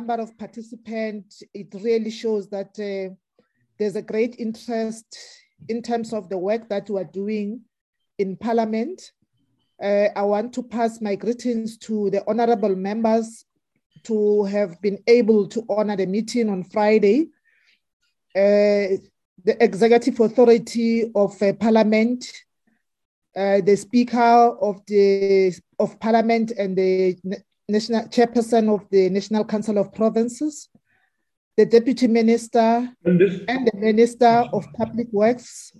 number of participants, it really shows that uh, there's a great interest in terms of the work that we are doing in Parliament. Uh, I want to pass my greetings to the honorable members to have been able to honor the meeting on Friday. Uh, the executive authority of uh, Parliament, uh, the Speaker of the of Parliament, and the national chairperson of the National Council of Provinces, the Deputy Minister, and, and the Minister of Public Works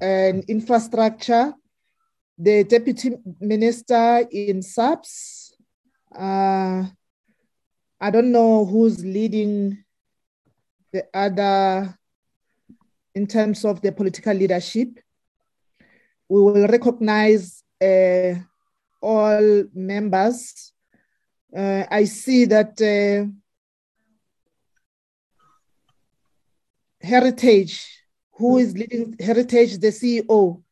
and Infrastructure, the Deputy Minister in SAPS. Uh, I don't know who's leading the other in terms of the political leadership. We will recognize uh, all members. Uh, I see that uh, Heritage, who is leading Heritage, the CEO,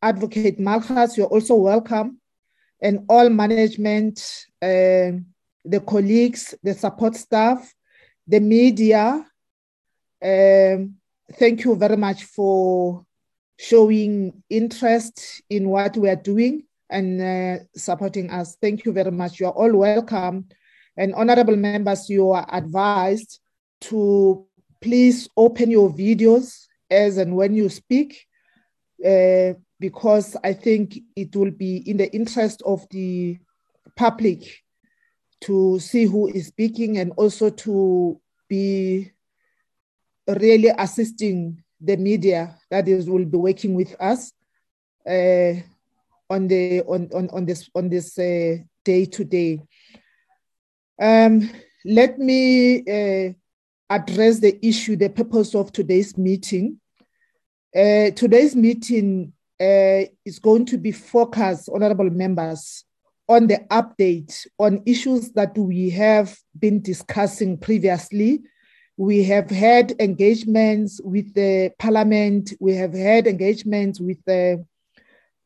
Advocate Malgas, you're also welcome. And all management, uh, the colleagues, the support staff, the media, um, thank you very much for showing interest in what we are doing and uh, supporting us. Thank you very much. You are all welcome. And honorable members, you are advised to please open your videos as and when you speak, uh, because I think it will be in the interest of the public to see who is speaking and also to be really assisting the media that is will be working with us uh, on the on, on, on this on this uh, day to day. Um, let me uh, address the issue, the purpose of today's meeting. Uh, today's meeting uh, is going to be focused, honorable members, on the update on issues that we have been discussing previously we have had engagements with the parliament, we have had engagements with the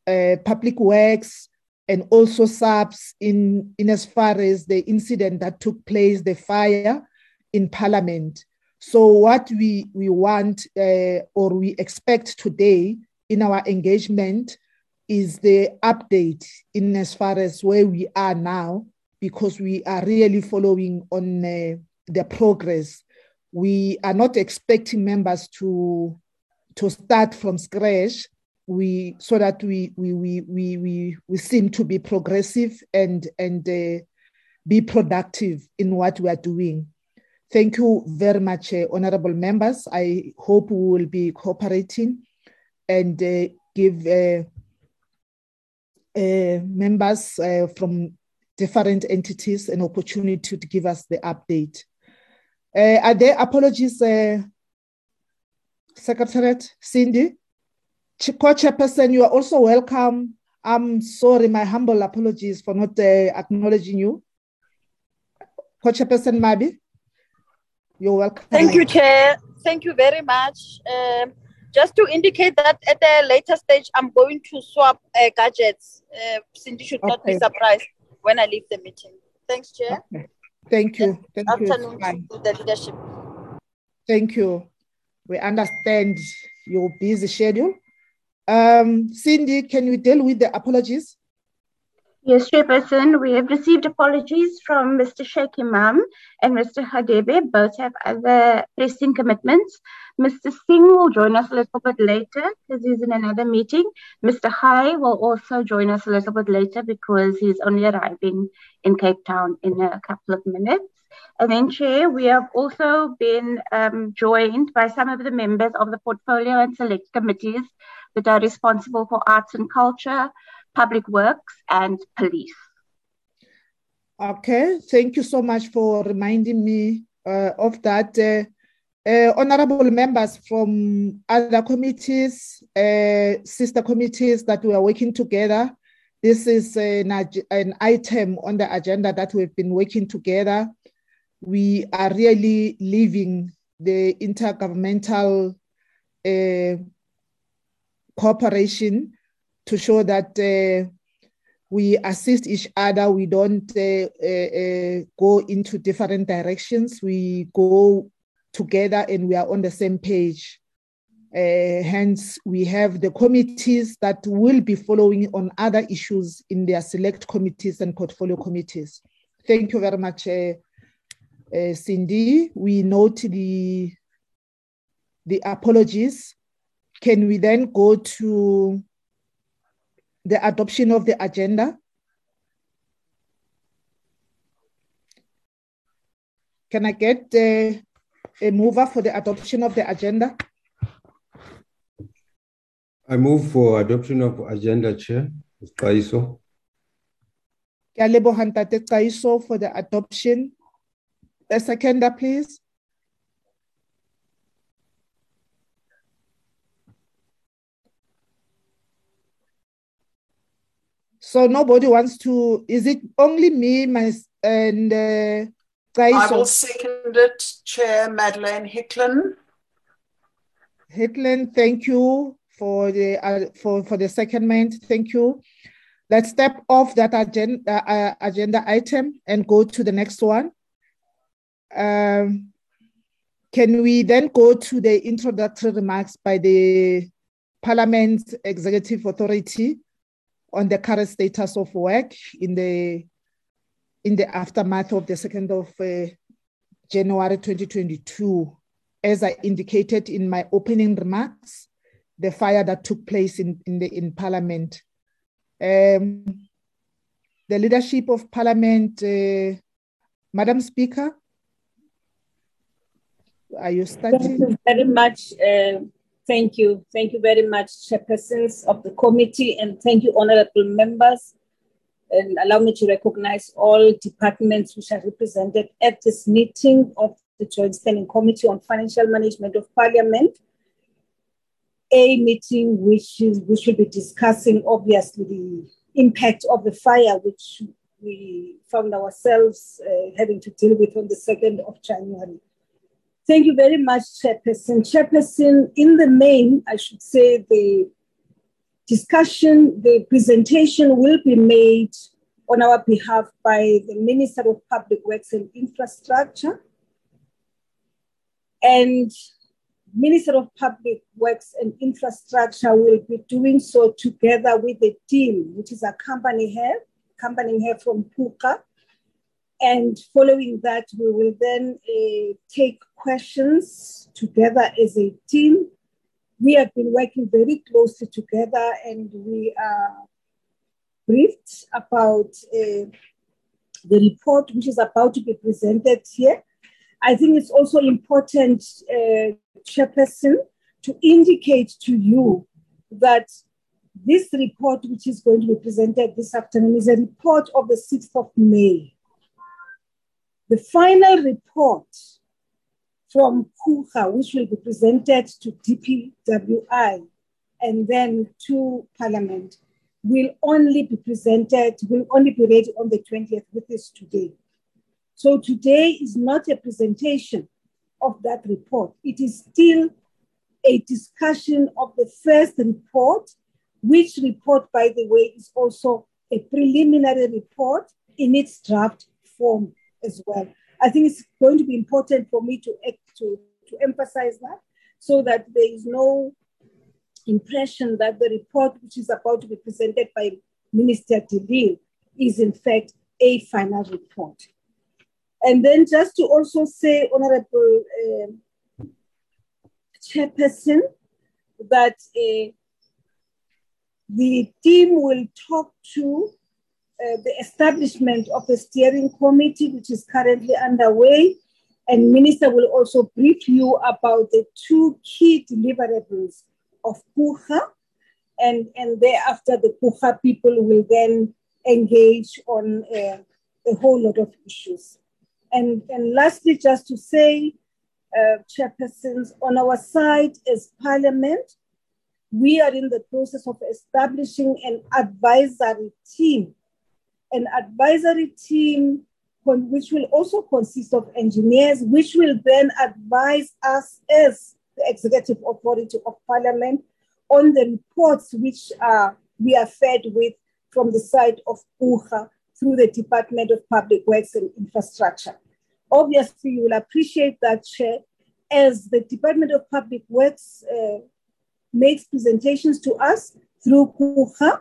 uh, public works and also SAPS in, in as far as the incident that took place, the fire in parliament. So what we, we want uh, or we expect today in our engagement is the update in as far as where we are now, because we are really following on uh, the progress we are not expecting members to to start from scratch we so that we we we we we, we seem to be progressive and and uh, be productive in what we are doing. Thank you very much uh, honorable members. I hope we will be cooperating and uh, give uh, uh, members uh, from different entities an opportunity to give us the update. Are there apologies, Secretariat? Cindy? Co-chairperson, you are also welcome. I'm sorry, my humble apologies for not uh, acknowledging you. Co-chairperson Mabi, you're welcome. Thank you, Chair. Thank you very much. Um, just to indicate that at a later stage, I'm going to swap uh, gadgets. Uh, Cindy should not be surprised when I leave the meeting. Thanks, Chair. Okay. Thank you. Thank Afternoon you. to the leadership. Thank you. We understand your busy schedule. Um, Cindy, can you deal with the apologies? Yes, Chairperson, we have received apologies from Mr. Shaik Emam and Mr. Hadebe. Both have other pressing commitments. Mr. Singh will join us a little bit later because he's in another meeting. Mr. Hai will also join us a little bit later because he's only arriving in Cape Town in a couple of minutes. And then, Chair, we have also been um, joined by some of the members of the portfolio and select committees that are responsible for arts and culture, public works, and police. Okay, thank you so much for reminding me uh, of that. Uh, uh, honorable members from other committees, uh, sister committees that we are working together. This is an, an item on the agenda that we've been working together. We are really leaving the intergovernmental uh, cooperation to show that uh, we assist each other. We don't uh, uh, uh, go into different directions. We go together and we are on the same page. Uh, hence, we have the committees that will be following on other issues in their select committees and portfolio committees. Thank you very much, uh, Cindy. We note the, the apologies. Can we then go to the adoption of the agenda? Can I get uh, a mover for the adoption of the agenda? I move for adoption of agenda, Chair. Kaiso. Kaiso for the adoption. A seconder, please. So nobody wants to, is it only me my, and uh, I will second it, Chair Madeleine Hicklin. Hicklin, thank you for the uh, for for the secondment. Thank you. Let's step off that agenda uh, agenda item and go to the next one. Um, can we then go to the introductory remarks by the Parliament's Executive Authority on the current status of work in the in the aftermath of the 2nd of uh, January 2022, as I indicated in my opening remarks, the fire that took place in, in, the, in Parliament. Um, the leadership of Parliament, uh, Madam Speaker, are you starting? Thank you very much. Uh, thank you. Thank you very much, chairpersons of the committee, and thank you, honorable members. And allow me to recognize all departments which are represented at this meeting of the Joint Standing Committee on Financial Management of Parliament a meeting which is we should be discussing obviously the impact of the fire which we found ourselves uh, having to deal with on the 2nd of January. Thank you very much, Chairperson. Chairperson, in the main, I should say the discussion, the presentation will be made on our behalf by the Minister of Public Works and Infrastructure. And Minister of Public Works and Infrastructure will be doing so together with the team, which is accompanying her, accompanying her from Puka. And following that, we will then uh, take questions together as a team. We have been working very closely together and we are briefed about uh, the report which is about to be presented here. I think it's also important, uh, Chairperson, to indicate to you that this report, which is going to be presented this afternoon, is a report of the 6th of May. The final report from KUHA, which will be presented to DPWI and then to Parliament, will only be presented, will only be ready on the 20th, which is today. So today is not a presentation of that report. It is still a discussion of the first report, which report, by the way, is also a preliminary report in its draft form as well. I think it's going to be important for me to, to, to emphasize that so that there is no impression that the report which is about to be presented by Minister de is in fact a final report. And then just to also say, Honorable uh, Chairperson, that uh, the team will talk to uh, the establishment of a steering committee, which is currently underway. And Minister will also brief you about the two key deliverables of KUHA. And, and thereafter, the KUHA people will then engage on uh, a whole lot of issues. And, and lastly, just to say, uh, chairpersons, on our side as Parliament, we are in the process of establishing an advisory team, an advisory team which will also consist of engineers, which will then advise us as the executive authority of Parliament on the reports which are, we are fed with from the side of PUHA through the Department of Public Works and Infrastructure. Obviously, you will appreciate that, Chair, as the Department of Public Works uh, makes presentations to us through PUHA.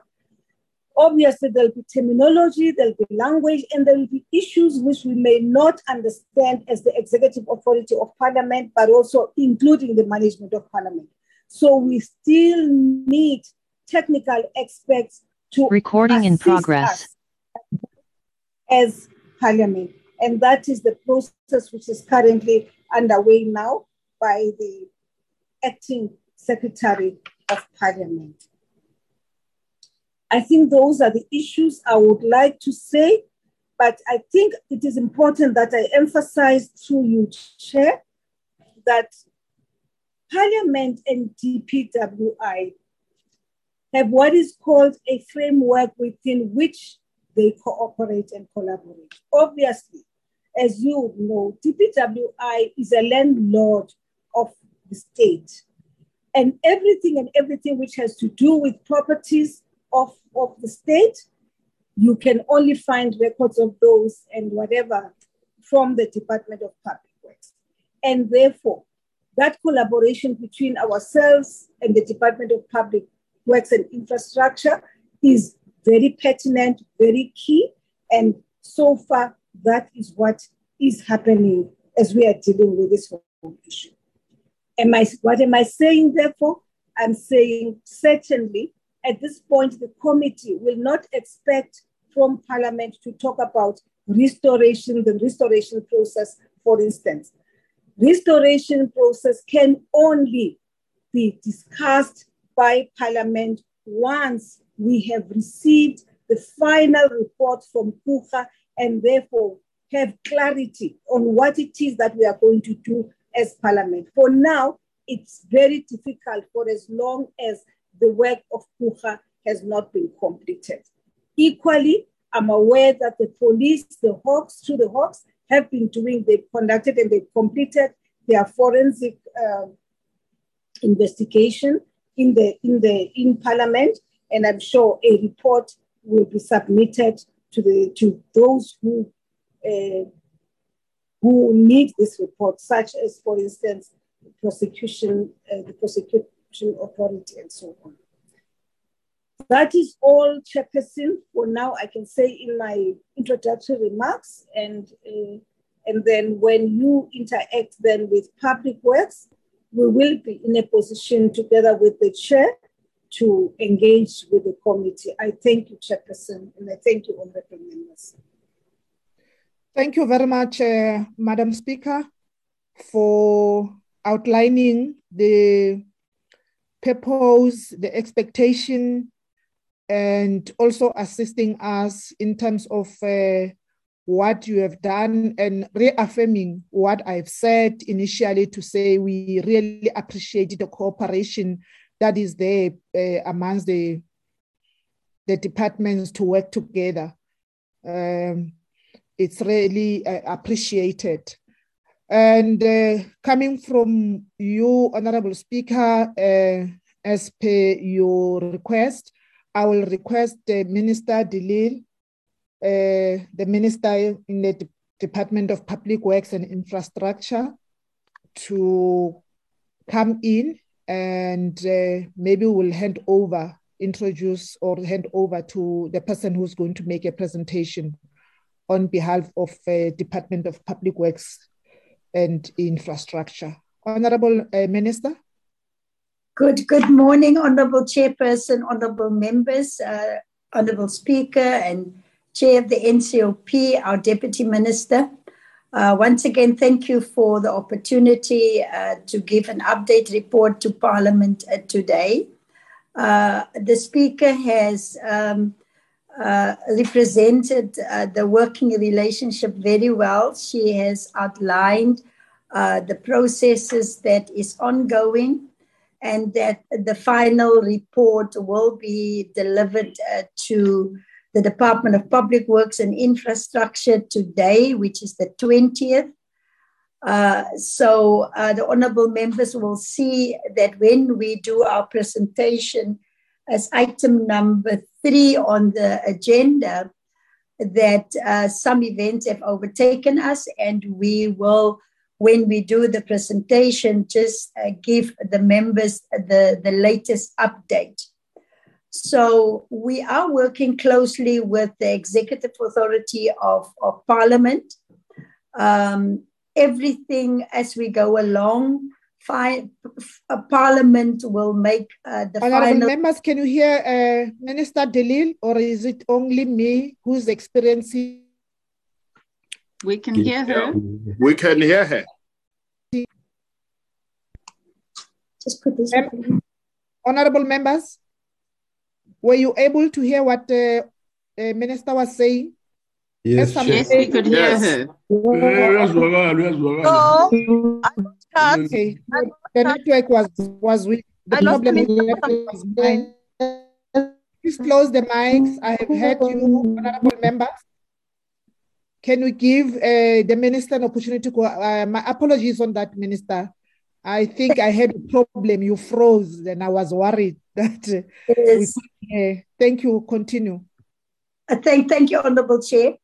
Obviously, there'll be terminology, there'll be language, and there will be issues which we may not understand as the executive authority of Parliament, but also including the management of Parliament. So we still need technical experts to recording in progress as Parliament. And that is the process which is currently underway now by the acting Secretary of Parliament. I think those are the issues I would like to say, but I think it is important that I emphasize to you, Chair, that Parliament and DPWI have what is called a framework within which they cooperate and collaborate. Obviously, as you know, DPWI is a landlord of the state. And everything and everything which has to do with properties of, of the state, you can only find records of those and whatever from the Department of Public Works. And therefore, that collaboration between ourselves and the Department of Public Works and Infrastructure is very pertinent, very key. And so far, that is what is happening as we are dealing with this whole issue. Am I, what am I saying, therefore? I'm saying certainly at this point, the committee will not expect from Parliament to talk about restoration, the restoration process, for instance. Restoration process can only be discussed by Parliament once we have received the final report from PUHA and therefore have clarity on what it is that we are going to do as Parliament. For now, it's very difficult for as long as the work of PUHA has not been completed. Equally, I'm aware that the police, the Hawks, through the Hawks, have been doing, they've conducted and they've completed their forensic uh, investigation in the in the in Parliament, and I'm sure a report will be submitted to the to those who uh, who need this report, such as, for instance, prosecution, uh, the authority, and so on. That is all, Chairperson, for now I can say in my introductory remarks. And, uh, and then when you interact then with Public Works, we will be in a position together with the chair to engage with the committee. I thank you, Chairperson, and I thank you, honorable members. Thank you very much, uh, Madam Speaker, for outlining the purpose, the expectation, and also assisting us in terms of uh, what you have done and reaffirming what I've said initially to say we really appreciate the cooperation that is there uh, amongst the, the departments to work together. Um, it's really uh, appreciated. And uh, coming from you, Honorable Speaker, uh, as per your request, I will request Minister de Lille, uh, the Minister in the D Department of Public Works and Infrastructure, to come in and uh, maybe we'll hand over, introduce or hand over to the person who's going to make a presentation on behalf of uh, Department of Public Works and Infrastructure. Honorable uh, Minister. Good, good morning, Honorable Chairperson, Honorable members, uh, Honorable Speaker and Chair of the NCOP, our Deputy Minister. Uh, once again, thank you for the opportunity uh, to give an update report to Parliament uh, today. Uh, the Speaker has um, uh, represented uh, the working relationship very well. She has outlined uh, the processes that is ongoing and that the final report will be delivered uh, to the Department of Public Works and Infrastructure today, which is the 20th. Uh, so the honorable members will see that when we do our presentation as item number three on the agenda that uh, some events have overtaken us, and we will, when we do the presentation, just uh, give the members the, the latest update. So we are working closely with the Executive Authority of, of Parliament. Um, everything as we go along, fi- a Parliament will make uh, the Honorable final. members, can you hear uh, Minister de Lille, or is it only me who's experiencing? We can hear her. We can hear her. Just put this. Mem- Honorable members, were you able to hear what the uh, minister was saying? Yes, some- Yes, we could hear Yes. her. No, I got cut. Okay, the network was was weak. The I problem with the the network was mine. Please close the mics. I have heard you, honorable members. Can we give uh, the minister an opportunity to? Uh, my apologies on that, minister. I think I had a problem. You froze, and I was worried that uh, Yes. couldn't. Uh, thank you. Continue. Uh, Thank, thank you, Honorable Chair.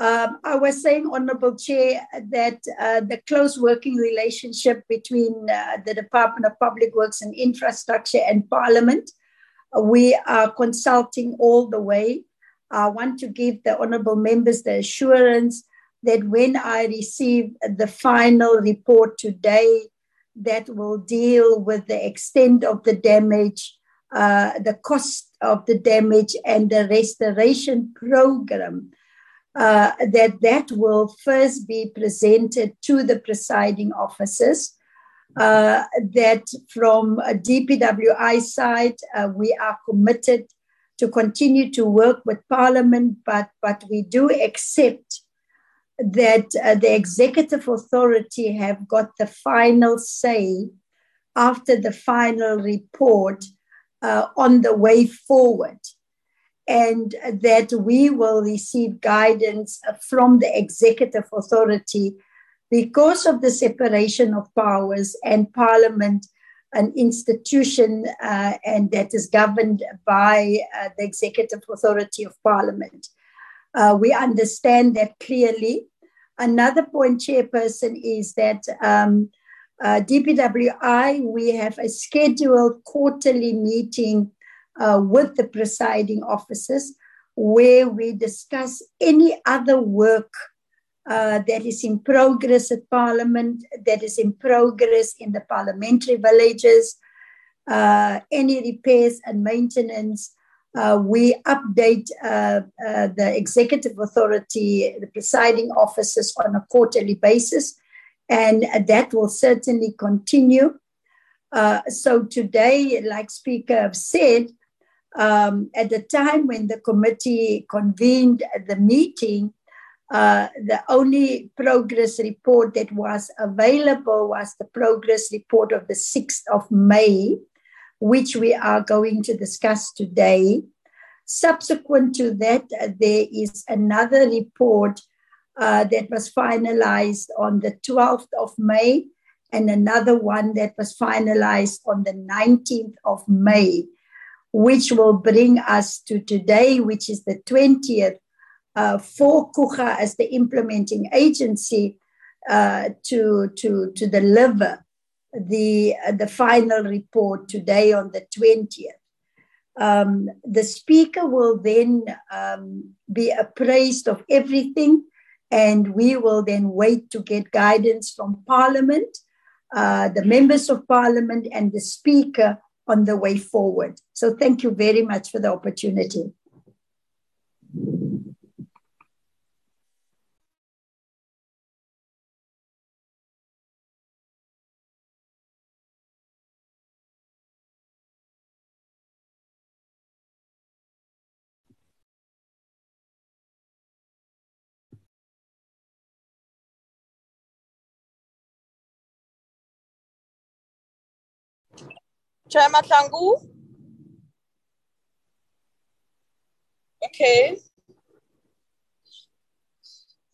Um, I was saying, Honorable Chair, that uh, the close working relationship between uh, the Department of Public Works and Infrastructure and Parliament, we are consulting all the way. I want to give the Honorable members the assurance that when I receive the final report today, that will deal with the extent of the damage, uh, the cost of the damage, and the restoration program, uh, that that will first be presented to the presiding officers. Uh, that from DPWI side, uh, we are committed to continue to work with Parliament, but, but we do accept that uh, the executive authority have got the final say after the final report uh, on the way forward and that we will receive guidance from the executive authority because of the separation of powers and parliament an institution uh, and that is governed by uh, the executive authority of parliament. Uh, we understand that clearly. Another point chairperson is that um, uh, dpwi we have a scheduled quarterly meeting uh, with the presiding officers, where we discuss any other work uh, that is in progress at Parliament, that is in progress in the parliamentary villages, uh, any repairs and maintenance. Uh, we update uh, uh, the executive authority, the presiding officers on a quarterly basis, and that will certainly continue. So today, like Speaker said, um, at the time when the committee convened the meeting, uh, the only progress report that was available was the progress report of the 6th of May, which we are going to discuss today. Subsequent to that, uh, there is another report uh, that was finalized on the 12th of May, and another one that was finalized on the 19th of May which will bring us to today, which is the 20th, uh, for Coega as the implementing agency uh, to, to, to deliver the, uh, the final report today on the 20th. Um, the speaker will then um, be appraised of everything, and we will then wait to get guidance from Parliament, uh, the members of Parliament, and the speaker on the way forward. So thank you very much for the opportunity. Chair Matlangu? Okay.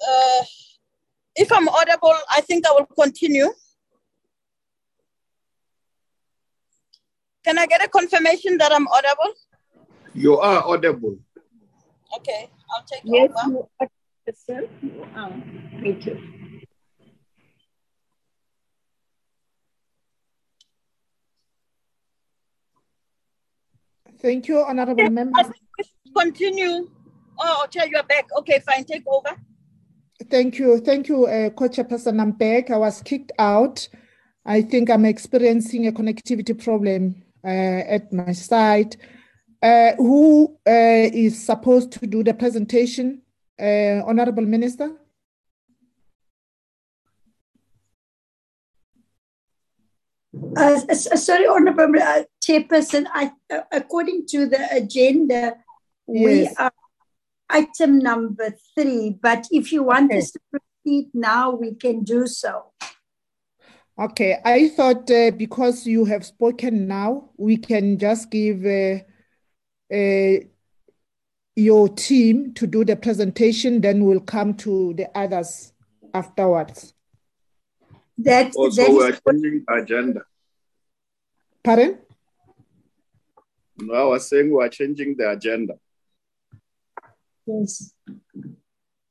Uh, if I'm audible, I think I will continue. Can I get a confirmation that I'm audible? You are audible. Okay, I'll take Yes, over. you are, Chairperson. You are. Thank you. Thank you, honorable members. Continue. Oh, Chair, you are back. Okay, fine. Take over. Thank you. Thank you, uh, Co-Chairperson. I'm back. I was kicked out. I think I'm experiencing a connectivity problem uh, at my site. Uh, who uh, is supposed to do the presentation? Uh, Honorable Minister? Uh, sorry, Honorable uh, Chairperson, I, uh, according to the agenda, we are item number three, but if you want Okay. us to proceed now, we can do so. Okay, I thought uh, because you have spoken now, we can just give uh, uh, your team to do the presentation, then we'll come to the others afterwards. That, Also, that we're changing the agenda. Pardon? No, I was saying we are changing the agenda. yes.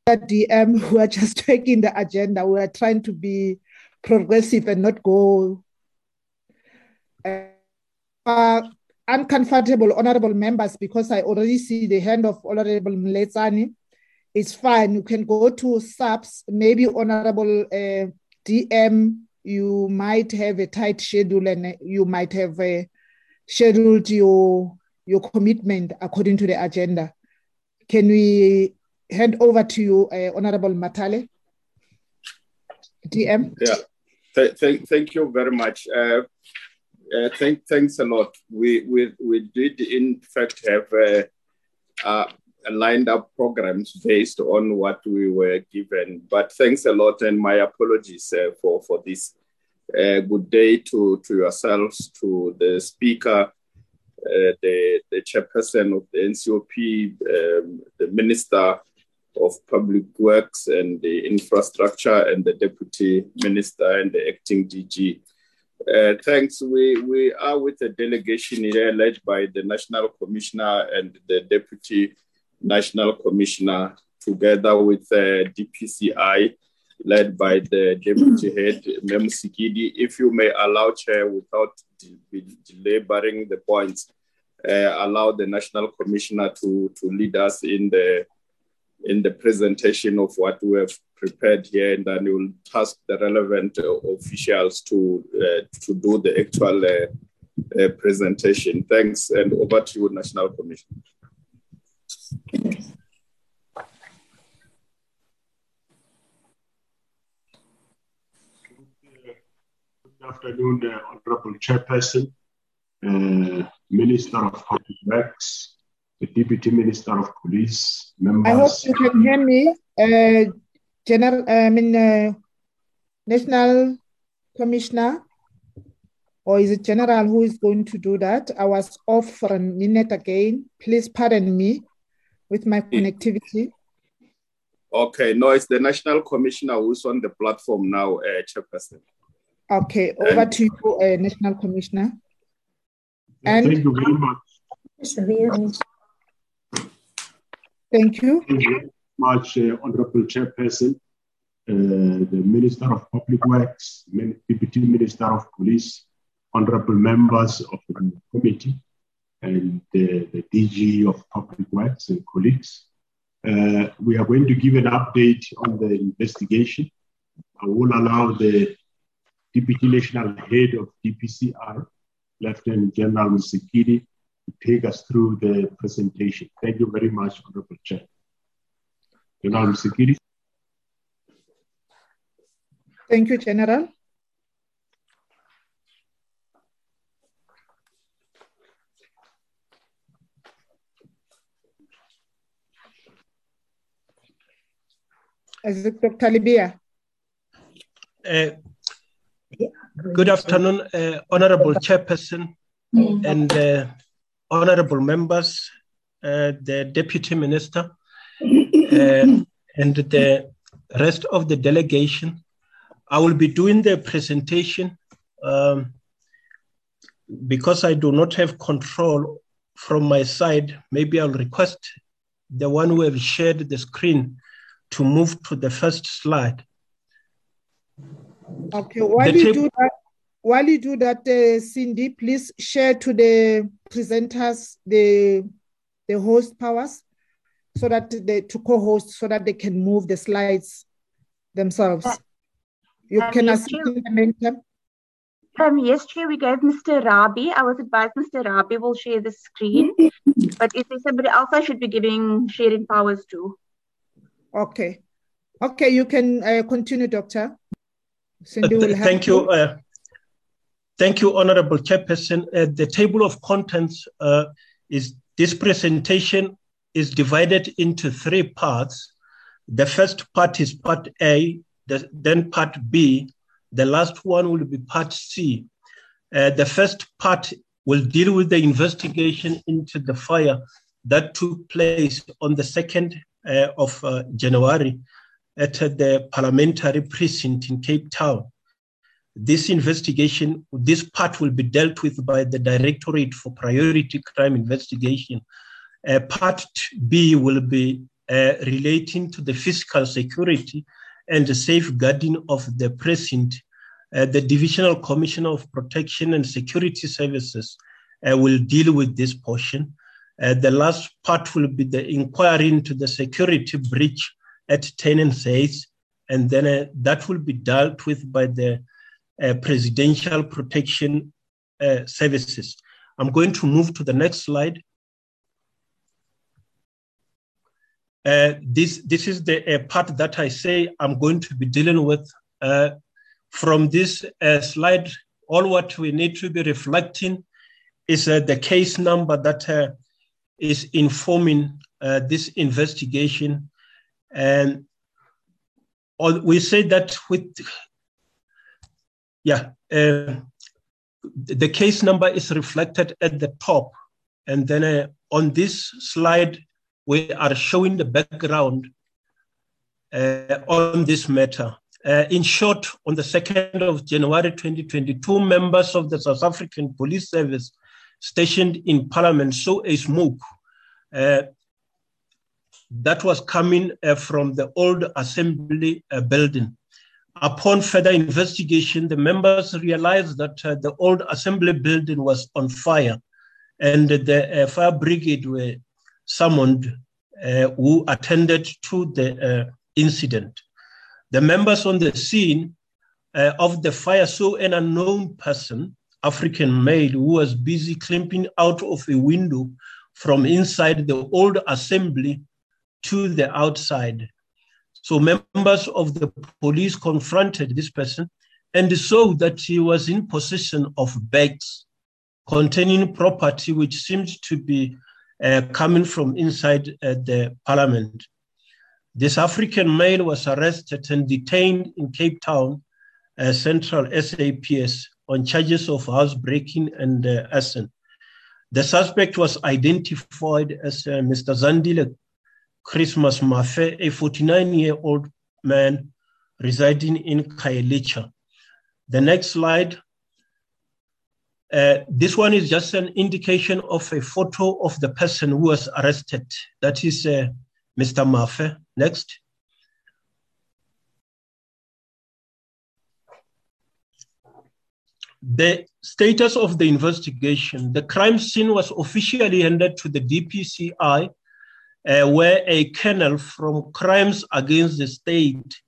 At DM, we are just taking the agenda. We are trying to be progressive and not go uh, uh, uncomfortable, honorable members, because I already see the hand of Honorable Mletsani. It's fine. You can go to subs, maybe Honorable uh, DM. You might have a tight schedule and you might have scheduled your your commitment according to the agenda. Can we hand over to you, uh, Honorable Mathale? DM. Yeah. Th- thank, thank you very much. Uh, uh, thank, thanks a lot. We, we, we did, in fact, have uh, uh, lined up programs based on what we were given. But thanks a lot, and my apologies uh, for, for this. Uh, good day to, to yourselves, to the speaker, uh, the, the chairperson of the NCOP, um, the minister of Public Works and the Infrastructure, and the Deputy Minister and the Acting DG. Uh, thanks. We, we are with a delegation here led by the National Commissioner and the Deputy National Commissioner, together with uh, DPCI, led by the Deputy Head, Mem Sikidi. If you may allow, Chair, without belaboring the points, uh, allow the National Commissioner to, to lead us in the in the presentation of what we have prepared here, and then we will task the relevant uh, officials to uh, to do the actual uh, uh, presentation. Thanks, and over to you, National Commission. Good afternoon, uh, Honorable Chairperson, uh, Minister of Public Works, the Deputy Minister of Police, I hope you can hear me. Uh, General, I mean, uh, National Commissioner, or is it General who is going to do that? I was off for a minute again. Please pardon me with my connectivity. Okay, no, it's the National Commissioner who's on the platform now, uh, Chairperson. Okay, over And- to you, uh, National Commissioner. And Thank you very much. thank you. Thank you very much, uh, Honorable Chairperson, uh, the Minister of Public Works, Deputy Minister of Police, honorable members of the committee, and uh, the DG of Public Works and colleagues. Uh, we are going to give an update on the investigation. I will allow the Deputy National Head of DPCI, Lieutenant General Musikidi, to take us through the presentation. Thank you very much, Honorable Chair. General Musikidi. Thank you, General. Is it Dr. Lebeya? Uh, Good afternoon, uh, Honorable Chairperson and uh, Honorable members, uh, the Deputy Minister, uh, and the rest of the delegation. I will be doing the presentation um, because I do not have control from my side, maybe I'll request the one who have shared the screen to move to the first slide. Okay, while The you do that, while you do that, uh, Cindy, please share to the presenters the the host powers, so that they to co-host, so that they can move the slides themselves. You um, can yes, assist Chair. in the meantime. Um, yes, Chair, we gave Mr. Rabi. I was advised Mr. Rabi will share the screen. but is there somebody else I should be giving sharing powers to? Okay, okay, you can uh, continue, Doctor. Cindy will Thank you. Uh, thank you, Honorable Chairperson. Uh, the table of contents uh, is this presentation is divided into three parts. The first part is part A, the, then part B. The last one will be part C. Uh, the first part will deal with the investigation into the fire that took place on the 2nd uh, of uh, January at the parliamentary precinct in Cape Town. This investigation, this part will be dealt with by the Directorate for Priority Crime Investigation. Uh, part B will be uh, relating to the fiscal security and the safeguarding of the precinct. Uh, the Divisional Commissioner of Protection and Security Services uh, will deal with this portion. Uh, the last part will be the inquiry into the security breach at Tuynhuys and then uh, that will be dealt with by the uh, Presidential Protection Services. I'm going to move to the next slide. Uh, this, this is the uh, part that I say I'm going to be dealing with. Uh, from this slide, all what we need to be reflecting is the case number that is informing uh, this investigation. And we say that with, yeah, uh, the case number is reflected at the top. And then uh, on this slide, we are showing the background uh, on this matter. Uh, in short, on the 2nd of January 2022, members of the South African Police Service stationed in Parliament saw a smoke uh, that was coming uh, from the old assembly uh, building. Upon further investigation, the members realized that uh, the old assembly building was on fire, and the uh, fire brigade were summoned uh, who attended to the incident. The members on the scene of the fire saw an unknown person, African maid who was busy climbing out of a window from inside the old assembly to the outside. So members of the police confronted this person and saw that he was in possession of bags containing property which seemed to be uh, coming from inside uh, the parliament. This African male was arrested and detained in Cape Town uh, Central SAPS on charges of housebreaking and uh, arson. The suspect was identified as uh, Mr. Zandile Christmas Mafe, a 49 year old man residing in Khayelitsha. The next slide. Uh, this one is just an indication of a photo of the person who was arrested. That is uh, Mr. Mafe. Next. The status of the investigation. The crime scene was officially handed to the DPCI, uh, where a colonel from Crimes Against the State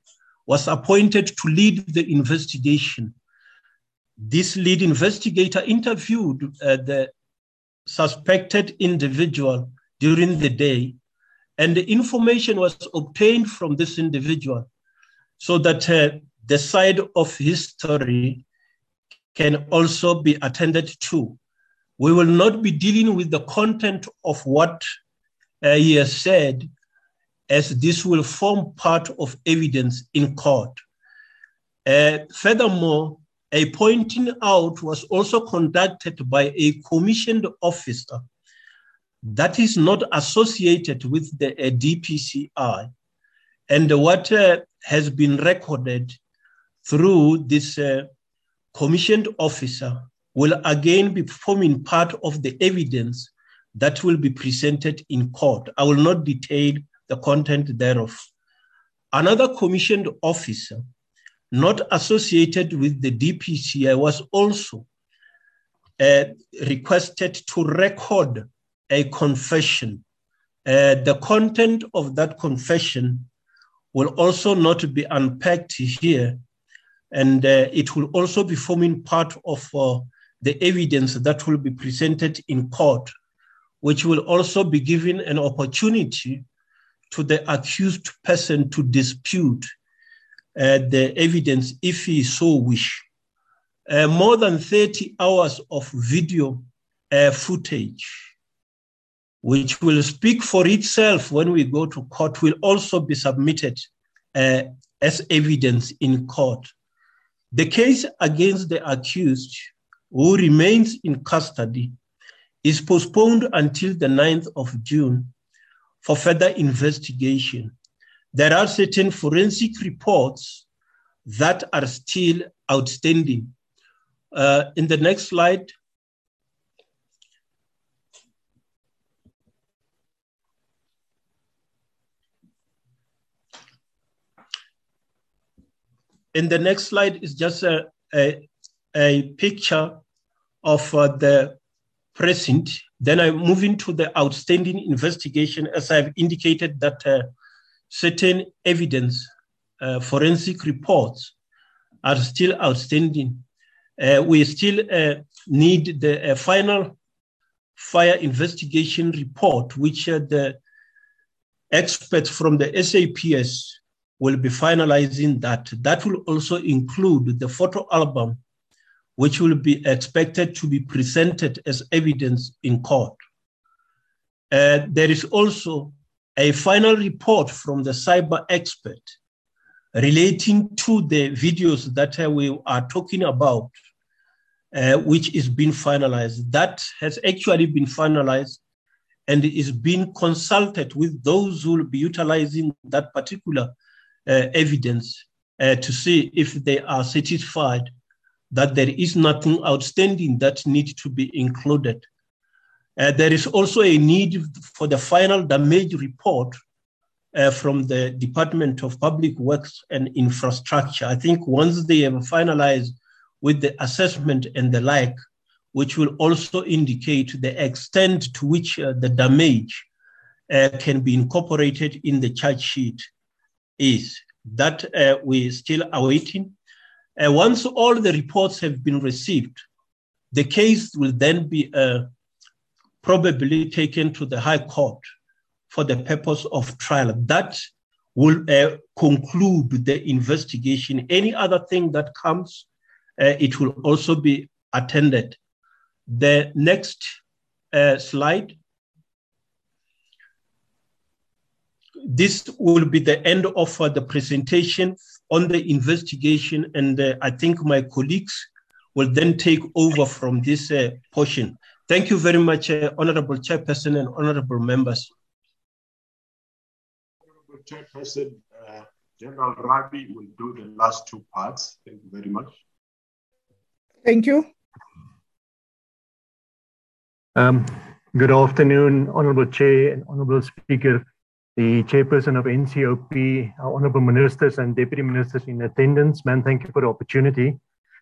was appointed to lead the investigation. This lead investigator interviewed uh, the suspected individual during the day, and the information was obtained from this individual so that uh, the side of his story can also be attended to. We will not be dealing with the content of what uh, he has said, as this will form part of evidence in court. Uh, furthermore, a pointing out was also conducted by a commissioned officer that is not associated with the uh, DPCI. And what uh, has been recorded through this uh, commissioned officer will again be forming part of the evidence that will be presented in court. I will not detail the content thereof. Another commissioned officer not associated with the DPCI was also uh, requested to record a confession. Uh, the content of that confession will also not be unpacked here, and uh, it will also be forming part of uh, the evidence that will be presented in court, which will also be given an opportunity to the accused person to dispute uh, the evidence if he so wish. Uh, more than 30 hours of video uh, footage, which will speak for itself when we go to court, will also be submitted uh, as evidence in court. The case against the accused, who remains in custody, is postponed until the 9th of June for further investigation. There are certain forensic reports that are still outstanding. Uh, in the next slide, in the next slide is just a, a, a picture of uh, the present then I move into the outstanding investigation, as I've indicated that uh, certain evidence, uh, forensic reports are still outstanding. Uh, we still uh, need the uh, final fire investigation report, which the experts from the SAPS will be finalizing that. That will also include the photo album which will be expected to be presented as evidence in court. Uh, there is also a final report from the cyber expert relating to the videos that uh, we are talking about, uh, which is being finalized. That has actually been finalized and is being consulted with those who will be utilizing that particular evidence uh, to see if they are satisfied that there is nothing outstanding that needs to be included. Uh, there is also a need for the final damage report uh, from the Department of Public Works and Infrastructure. I think once they have finalized with the assessment and the like, which will also indicate the extent to which uh, the damage uh, can be incorporated in the charge sheet is. That uh, we're still awaiting. Uh, once all the reports have been received, the case will then be uh, probably taken to the High Court for the purpose of trial. That will uh, conclude the investigation. Any other thing that comes, uh, it will also be attended. The next uh, slide. This will be the end of uh, the presentation on the investigation, and uh, I think my colleagues will then take over from this uh, portion. Thank you very much, uh, Honorable Chairperson and Honorable members. Honorable Chairperson, uh, General Rabi will do the last two parts. Thank you very much. Thank you. Um, good afternoon, Honorable Chair and Honorable Speaker the chairperson of NCOP, our honorable ministers and deputy ministers in attendance. Man, thank you for the opportunity.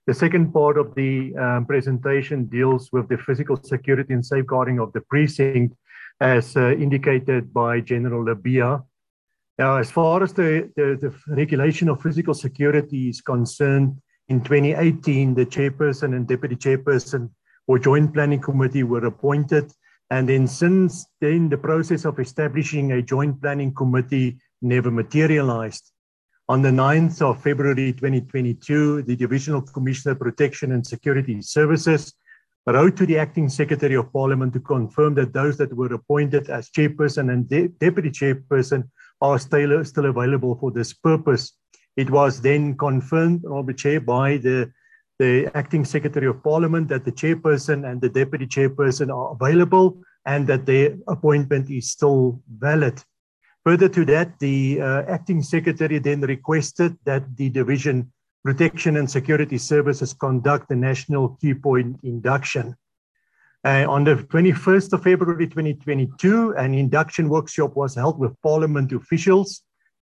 The second part of the um, presentation deals with the physical security and safeguarding of the precinct, as uh, indicated by General Lebeya. Now, as far as the, the, the regulation of physical security is concerned, in 2018, the chairperson and deputy chairperson or joint planning committee were appointed and then since then, the process of establishing a joint planning committee never materialized. On the 9th of February 2022, the Divisional Commissioner Protection and Security Services wrote to the Acting Secretary of Parliament to confirm that those that were appointed as chairperson and de- deputy chairperson are still, still available for this purpose. It was then confirmed, Honorable Chair, by the the acting secretary of parliament that the chairperson and the deputy chairperson are available and that their appointment is still valid. Further to that, the uh, acting secretary then requested that the division protection and security services conduct the national key point induction. Uh, on the 21st of February 2022, an induction workshop was held with Parliament officials,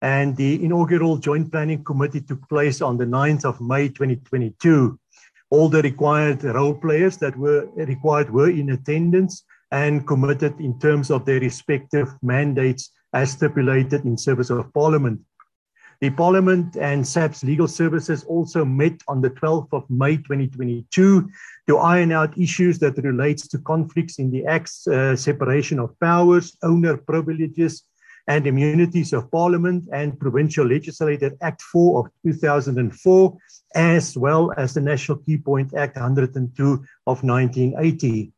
and the inaugural Joint Planning Committee took place on the 9th of May 2022. All the required role players that were required were in attendance and committed in terms of their respective mandates as stipulated in service of Parliament. The Parliament and SAPS legal services also met on the 12th of May 2022 to iron out issues that relates to conflicts in the Act's uh, separation of powers, owner privileges, and immunities of Parliament and Provincial Legislative Act 4 of 2004, as well as the National Key Point Act 102 of 1980.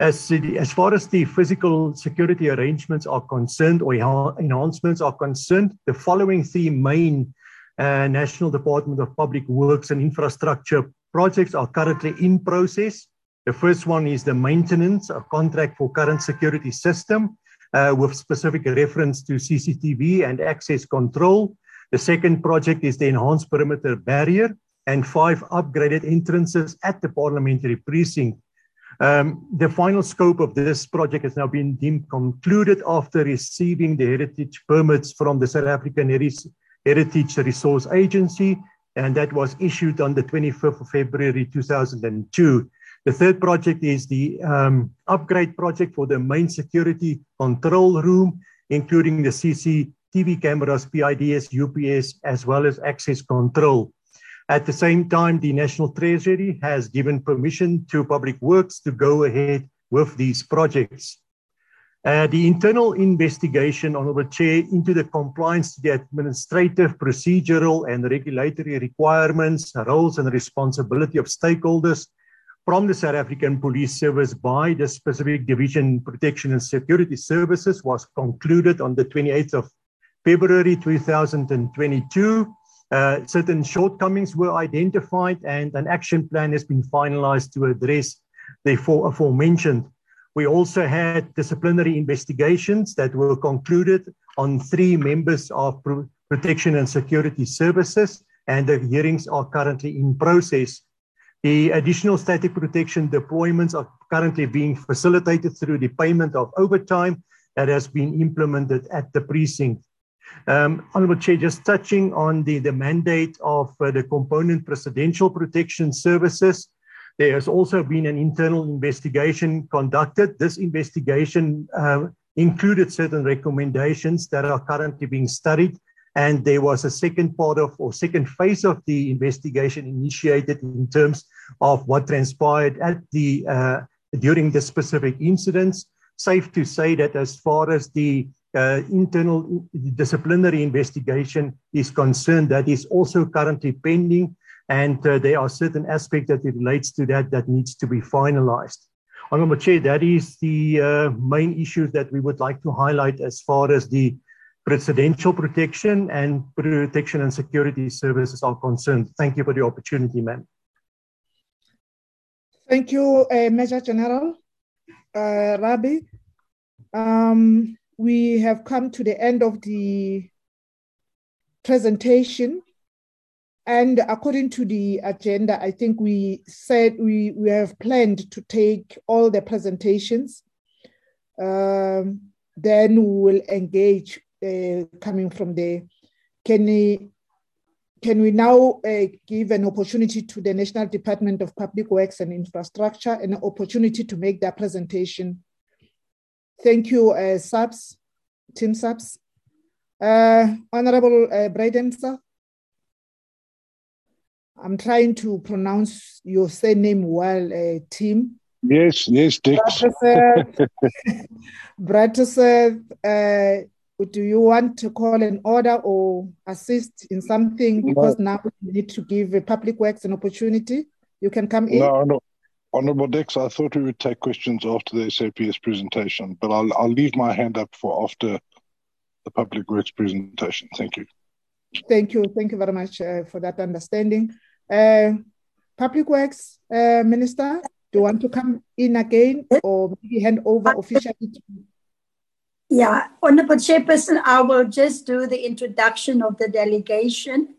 As, as far as the physical security arrangements are concerned or enhancements are concerned, the following three main uh, National Department of Public Works and Infrastructure projects are currently in process. The first one is the maintenance of contract for current security system uh, with specific reference to CCTV and access control. The second project is the enhanced perimeter barrier and five upgraded entrances at the parliamentary precinct um, the final scope of this project has now been deemed concluded after receiving the heritage permits from the South African Heritage Resource Agency, and that was issued on the 25th of February 2002. The third project is the um, upgrade project for the main security control room, including the CCTV cameras, PIDS, UPS, as well as access control. At the same time, the National Treasury has given permission to Public Works to go ahead with these projects. Uh, the internal investigation, Honorable Chair, into the compliance to the administrative, procedural, and regulatory requirements, roles, and responsibility of stakeholders from the South African Police Service by the specific Division Protection and Security Services was concluded on the 28th of February 2022 uh, certain shortcomings were identified and an action plan has been finalized to address the aforementioned. We also had disciplinary investigations that were concluded on three members of Pro Protection and Security Services, and the hearings are currently in process. The additional static protection deployments are currently being facilitated through the payment of overtime that has been implemented at the precinct. Um, Honorable Chair, just touching on the, the mandate of uh, the component presidential protection services, there has also been an internal investigation conducted. This investigation uh, included certain recommendations that are currently being studied. And there was a second part of or second phase of the investigation initiated in terms of what transpired at the uh, during the specific incidents. Safe to say that as far as the uh, internal disciplinary investigation is concerned, that is also currently pending, and uh, there are certain aspects that it relates to that that needs to be finalized. Honorable Chair, that is the uh, main issues that we would like to highlight as far as the presidential protection and protection and security services are concerned. Thank you for the opportunity, ma'am. Thank you, uh, Major General uh, Rabie. Um, we have come to the end of the presentation. And according to the agenda, I think we said we, we have planned to take all the presentations. Um, then we will engage coming from there. Can we, can we now uh, give an opportunity to the National Department of Public Works and Infrastructure an opportunity to make their presentation Thank you, uh, SAPS, Team SAPS. Uh, Honorable uh, Braden, sir. I'm trying to pronounce your surname well, uh, Tim. Yes, yes, Dix. Brauteseth, uh, do you want to call an order or assist in something? Because no. now we need to give Public Works an opportunity. You can come in. No, no. Honorable Dix, I thought we would take questions after the SAPS presentation, but I'll, I'll leave my hand up for after the Public Works presentation. Thank you. Thank you. Thank you very much uh, for that understanding. Uh, Public Works uh, Minister, do you want to come in again or maybe hand over officially to yeah, Honorable Chairperson, I will just do the introduction of the delegation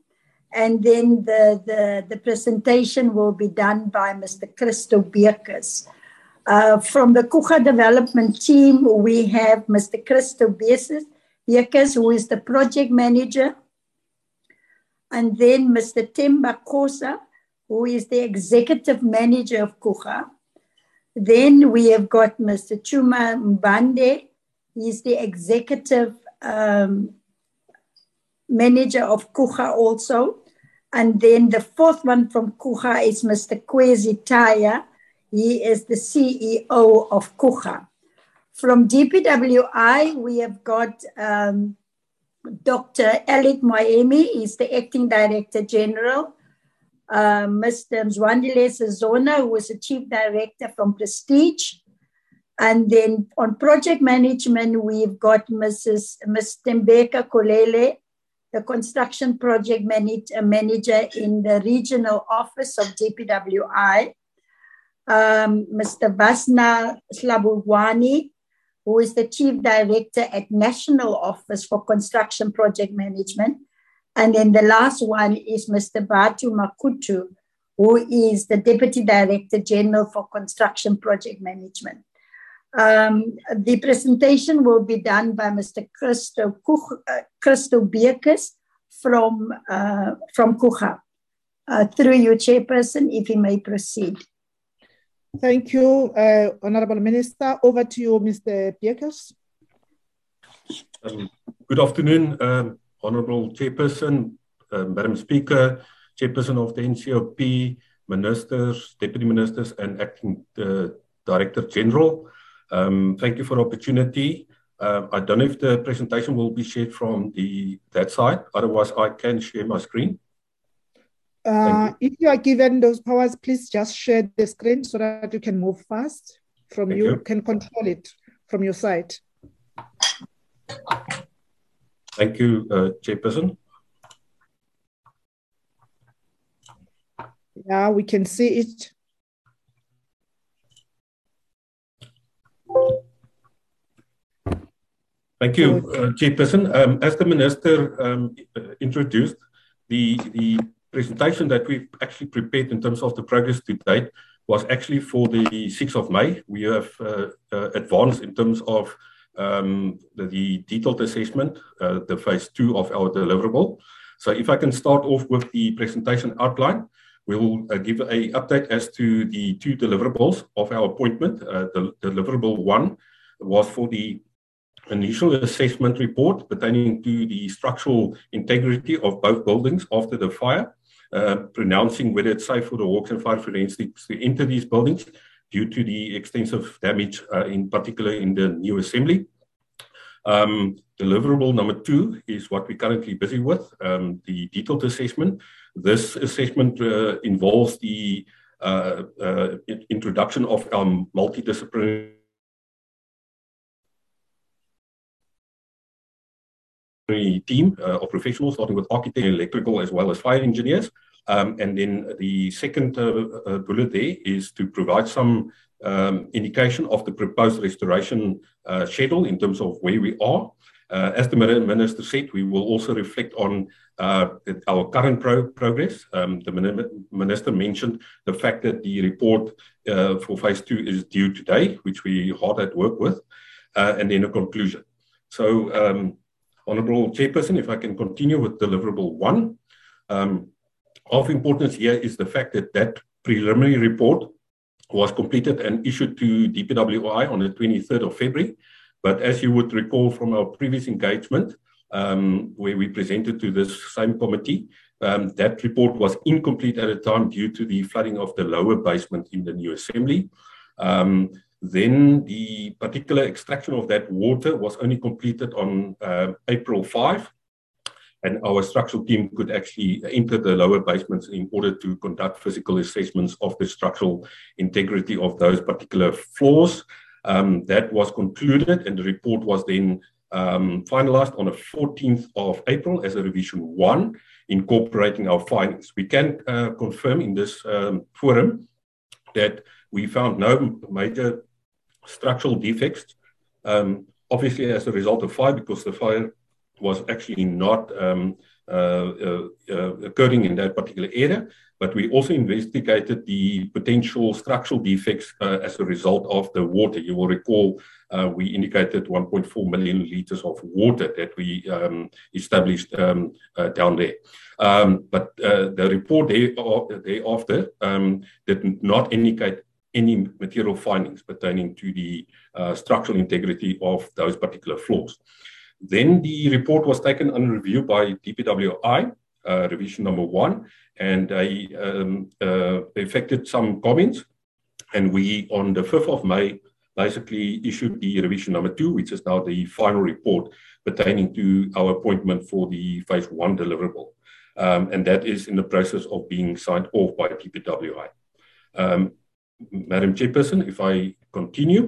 and then the, the, the presentation will be done by Mr. Christo Beekes. Uh, from the Coega development team, we have Mr. Christo Bekes, who is the project manager. And then Mr. Temba Kosa, who is the executive manager of Coega. Then we have got Mr. Chuma Mbande. He's the executive um, manager of Coega also. And then the fourth one from Coega is Mr. Kwezi Taya. He is the CEO of Coega. From DPWI, we have got um, Dr. Alec Moemi, he's the acting director general. Uh, Mr. Mzwandile Zona, who is the chief director from Prestige. And then on project management, we've got Mrs. Ms. Tembeka Kolele, the construction project uh, manager in the regional office of DPWI. Um, Mr. Vasna Slabugwani, who is the chief director at National Office for Construction Project Management. And then the last one is Mr. Batu Makutu, who is the deputy director general for Construction Project Management. Um, the presentation will be done by Mr. Christo, Kuch, uh, Christo Bekes from, uh, from Kucha. Uh, through you, Chairperson, if he may proceed. Thank you, uh, Honorable Minister. Over to you, Mr. Bekes. Um, good afternoon, um, Honorable Chairperson, uh, Madam Speaker, Chairperson of the NCOP, Ministers, Deputy Ministers, and Acting uh, Director General. Um, thank you for the opportunity. Uh, I don't know if the presentation will be shared from the that side. Otherwise, I can share my screen. Uh, you. If you are given those powers, please just share the screen so that you can move fast from you, you, can control it from your side. Thank you, uh, Chairperson. Yeah, we can see it. Thank you, uh, Chairperson. Um, as the Minister um, introduced, the, the presentation that we've actually prepared in terms of the progress to date was actually for the 6th of May. We have uh, uh, advanced in terms of um, the, the, detailed assessment, uh, the phase two of our deliverable. So if I can start off with the presentation outline, we'll uh, give an update as to the two deliverables of our appointment. Uh, the deliverable one was for the initial assessment report pertaining to the structural integrity of both buildings after the fire, uh, pronouncing whether it's safe for the Hawks and fire forensics to enter these buildings due to the extensive damage, in particular in the new assembly. Um, deliverable number two is what we're currently busy with, um, the detailed assessment. This assessment uh, involves the uh, uh introduction of our multidisciplinary team uh, of professionals, starting with architects, electrical, as well as fire engineers. Um, and then the second uh, uh, bullet there is to provide some um, indication of the proposed restoration schedule in terms of where we are. Uh, as the minister said, we will also reflect on uh, our current pro progress. Um, the minister mentioned the fact that the report uh, for phase two is due today, which we hard at work with, and then a conclusion. So, um, Honorable Chairperson, if I can continue with deliverable one. Um, of importance here is the fact that that preliminary report was completed and issued to DPWI on the 23rd of February. But as you would recall from our previous engagement, um, where we presented to this same committee, um, that report was incomplete at the time due to the flooding of the lower basement in the new assembly. Um, then the particular extraction of that water was only completed on uh, April 5, and our structural team could actually enter the lower basements in order to conduct physical assessments of the structural integrity of those particular floors. Um, that was concluded, and the report was then um, finalized on the 14th of April as a revision one, incorporating our findings. We can uh, confirm in this um, forum that we found no major structural defects, um, obviously as a result of fire, because the fire was actually not um, uh, uh, uh, occurring in that particular area. But we also investigated the potential structural defects uh, as a result of the water. You will recall uh, we indicated 1.4 million liters of water that we um, established um, uh, down there. Um, but the report day, thereafter um, did not indicate any material findings pertaining to the structural integrity of those particular floors. Then the report was taken under review by DPWI, uh, revision number one, and they um, uh, effected some comments. And we, on the 5th of May, basically issued the revision number two, which is now the final report pertaining to our appointment for the phase one deliverable. Um, and that is in the process of being signed off by DPWI. Um, Madam Chairperson, if I continue,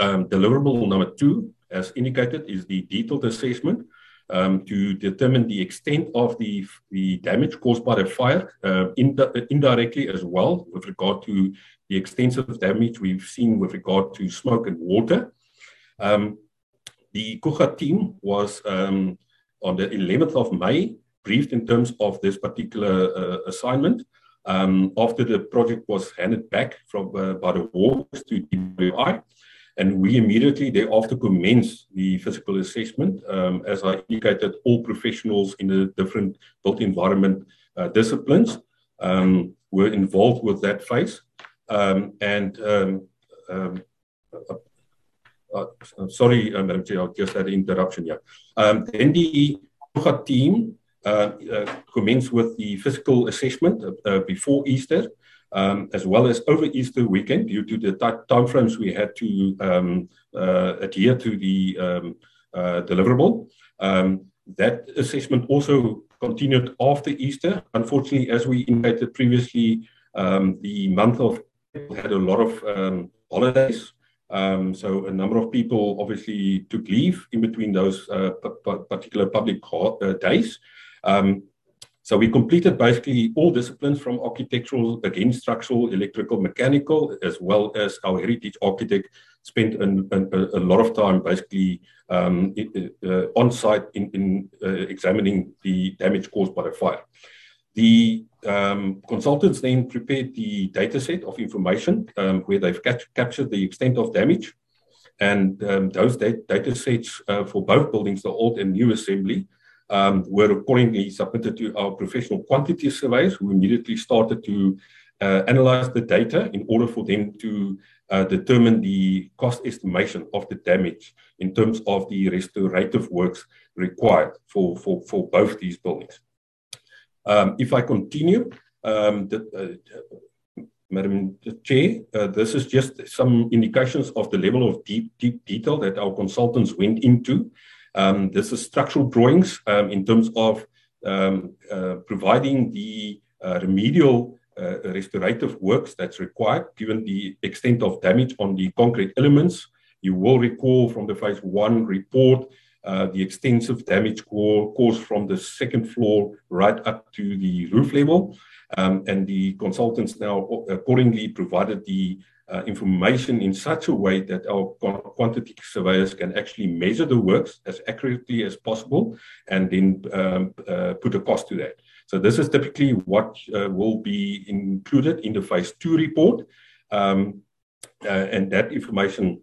um, deliverable number two as indicated, is the detailed assessment um, to determine the extent of the, the damage caused by the fire, uh, in the, indirectly as well, with regard to the extensive damage we've seen with regard to smoke and water. Um, the Coega team was um, on the 11th of May briefed in terms of this particular uh, assignment. Um, after the project was handed back from uh, by the Hawks to DPWI, and we immediately thereafter commenced the physical assessment. Um, as I indicated, all professionals in the different built environment uh, disciplines um, were involved with that phase. Um, and um, um, uh, uh, sorry, uh, Madam Chair, I just had an interruption here. Um, the team uh, uh, commenced with the physical assessment before Easter um, as well as over Easter weekend, due to the tight timeframes we had to um, uh, adhere to the um, uh, deliverable. That assessment also continued after Easter. Unfortunately, as we indicated previously, um, the month of had a lot of um, holidays. Um, so a number of people obviously took leave in between those uh, particular public uh, days. Um, so we completed basically all disciplines from architectural, again, structural, electrical, mechanical, as well as our heritage architect spent an, an, a lot of time basically um, uh, on site in, in uh, examining the damage caused by the fire. The um, consultants then prepared the data set of information um, where they've captured the extent of damage. And um, those data sets uh, for both buildings, the old and new assembly, um, were accordingly submitted to our professional quantity surveyors who immediately started to uh, analyze the data in order for them to uh, determine the cost estimation of the damage in terms of the restorative works required for, for, for both these buildings. Um, if I continue, um, the, uh, Madam Chair, uh, this is just some indications of the level of deep, deep detail that our consultants went into um, this is structural drawings um, in terms of um, uh, providing the uh, remedial uh, restorative works that's required given the extent of damage on the concrete elements. You will recall from the phase one report uh, the extensive damage caused from the second floor right up to the roof level. Um, and the consultants now accordingly provided the uh, information in such a way that our quantity surveyors can actually measure the works as accurately as possible and then um, uh, put a cost to that. So this is typically what uh, will be included in the phase two report. Um, uh, and that information,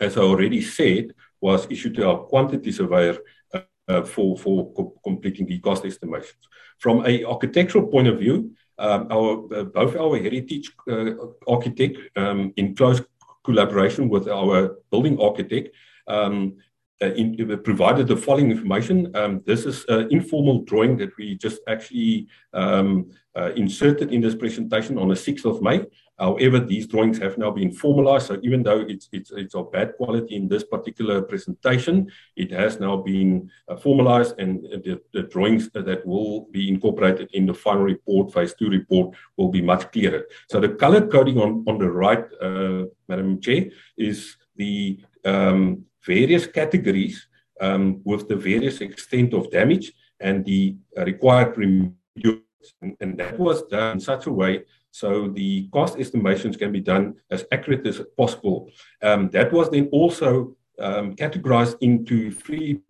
as I already said, was issued to our quantity surveyor uh, uh, for, for co completing the cost estimations. From a architectural point of view, um, our uh, both our heritage uh, architect um, in close collaboration with our building architect um, in, uh, provided the following information. Um, this is an informal drawing that we just actually um, uh, inserted in this presentation on the 6th of May. However, these drawings have now been formalized. So even though it's, it's, it's of bad quality in this particular presentation, it has now been uh, formalized and the, the, drawings that will be incorporated in the final report, phase two report, will be much clearer. So the color coding on, on the right, uh, Madam Chair, is the um, various categories um, with the various extent of damage and the required remedial. And, and that was done in such a way so the cost estimations can be done as accurate as possible. Um, that was then also um, categorized into three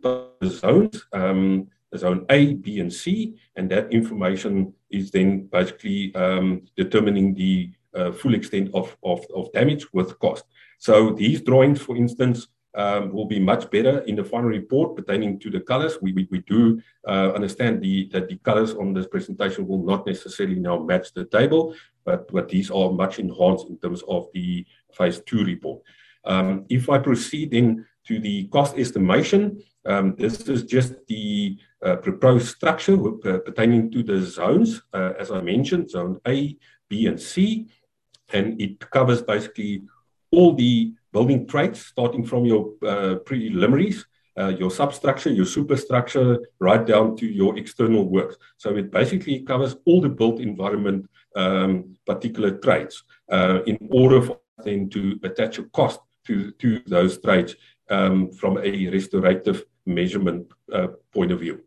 zones. Um, zone A, B, and C, and that information is then basically um, determining the uh, full extent of, of, of damage with cost. So these drawings, for instance, um, will be much better in the final report pertaining to the colors. We, we, we do uh, understand the, that the colors on this presentation will not necessarily now match the table, but, but these are much enhanced in terms of the phase two report. Um, if I proceed then to the cost estimation, um, this is just the uh, proposed structure uh, pertaining to the zones, uh, as I mentioned, zone A, B, and C, and it covers basically all the building traits, starting from your uh, preliminaries, uh, your substructure, your superstructure, right down to your external works. So it basically covers all the built environment um, particular traits uh, in order for them to attach a cost to, to those traits um, from a restorative measurement uh, point of view.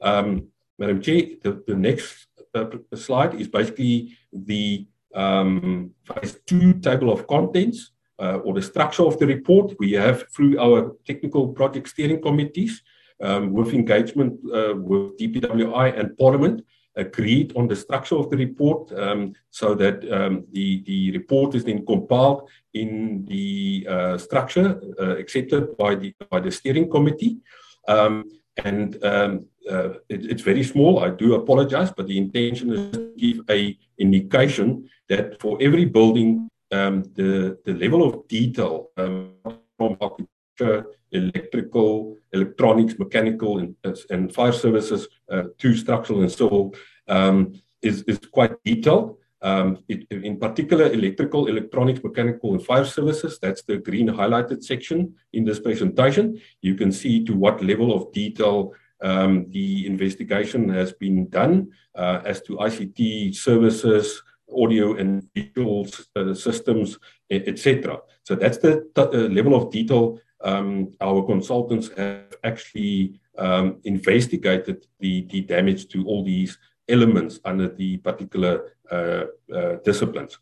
Um, Madam Chair, the, the next uh, slide is basically the um, phase two table of contents uh, or the structure of the report. We have through our technical project steering committees um, with engagement uh, with DPWI and Parliament agreed on the structure of the report um, so that um, the, the report is then compiled in the uh, structure uh, accepted by the, by the steering committee. Um, and um, uh, it, it's very small. I do apologize, but the intention is to give a indication that for every building um, the, the level of detail um, from architecture, electrical, electronics, mechanical, and, and fire services uh, to structural and civil um, is, is quite detailed. Um, it, in particular, electrical, electronics, mechanical, and fire services, that's the green highlighted section in this presentation. You can see to what level of detail um, the investigation has been done uh, as to ICT services, audio and visual uh, systems, etc. So that's the uh, level of detail um, our consultants have actually um, investigated the, the damage to all these elements under the particular uh, uh, disciplines.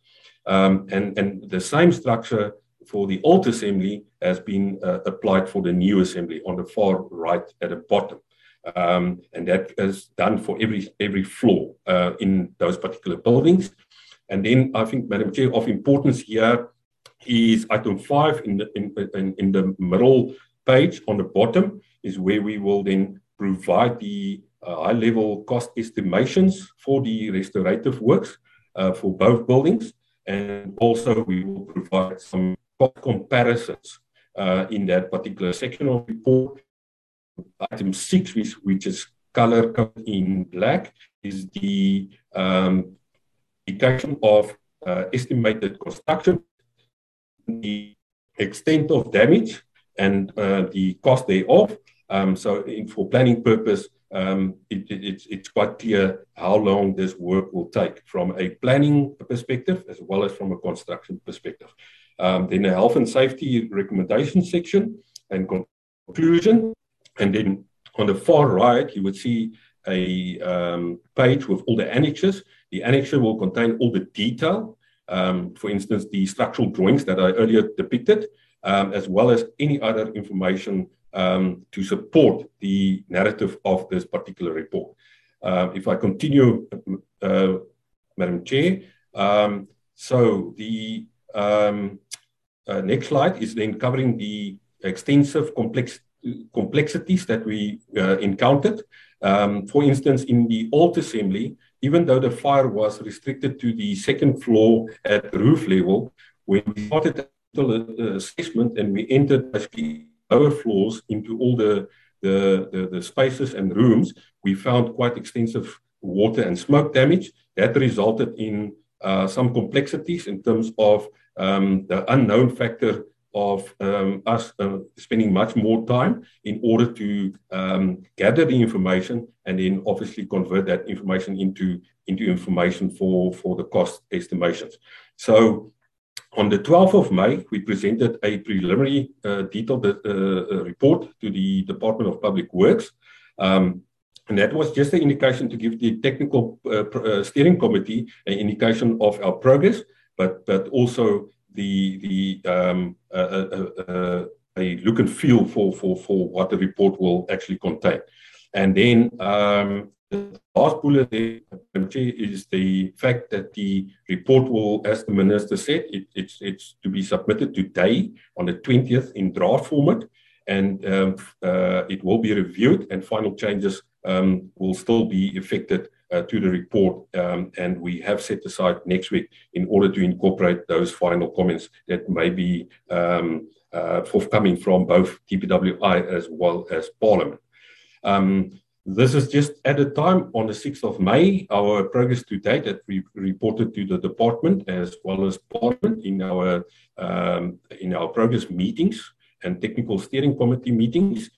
Um, and, and the same structure for the old assembly has been uh, applied for the new assembly on the far right at the bottom. Um, and that is done for every every floor uh, in those particular buildings. And then I think, Madam Chair, of importance here is item five in the, in, in, in the middle page on the bottom is where we will then provide the uh, high level cost estimations for the restorative works uh, for both buildings. And also we will provide some comparisons uh, in that particular section of the report. Item six, which, which is color coded in black, is the um, indication of uh, estimated construction, the extent of damage, and uh, the cost thereof. Um, so, in, for planning purpose, um, it, it, it's, it's quite clear how long this work will take from a planning perspective as well as from a construction perspective. Um, then the health and safety recommendation section and conclusion. And then on the far right, you would see a um, page with all the annexes. The annexure will contain all the detail, um, for instance, the structural drawings that I earlier depicted, um, as well as any other information um, to support the narrative of this particular report. Uh, if I continue, uh, Madam Chair, um, so the um, uh, next slide is then covering the extensive complex, complexities that we uh, encountered. Um, for instance, in the old assembly, even though the fire was restricted to the second floor at roof level, when we started the assessment and we entered basically lower floors into all the, the, the, the spaces and rooms, we found quite extensive water and smoke damage. That resulted in uh, some complexities in terms of um, the unknown factor of um, us uh, spending much more time in order to um, gather the information and then obviously convert that information into, into information for, for the cost estimations. So on the 12th of May, we presented a preliminary uh, detailed uh, uh, report to the Department of Public Works. Um, and that was just an indication to give the technical uh, uh, steering committee an indication of our progress, but, but also the, the um, uh, a look and feel for, for, for what the report will actually contain. And then um, the last bullet is the fact that the report will, as the minister said, it, it's, it's to be submitted today on the 20th in draft format, and um, uh, it will be reviewed, and final changes um, will still be effected uh, to the report. Um, and we have set aside next week in order to incorporate those final comments that may be um, uh, forthcoming from both DPWI as well as Parliament. Um, this is just at a time on the 6th of May, our progress to date that we reported to the department as well as Parliament in our in our progress meetings and technical steering committee meetings.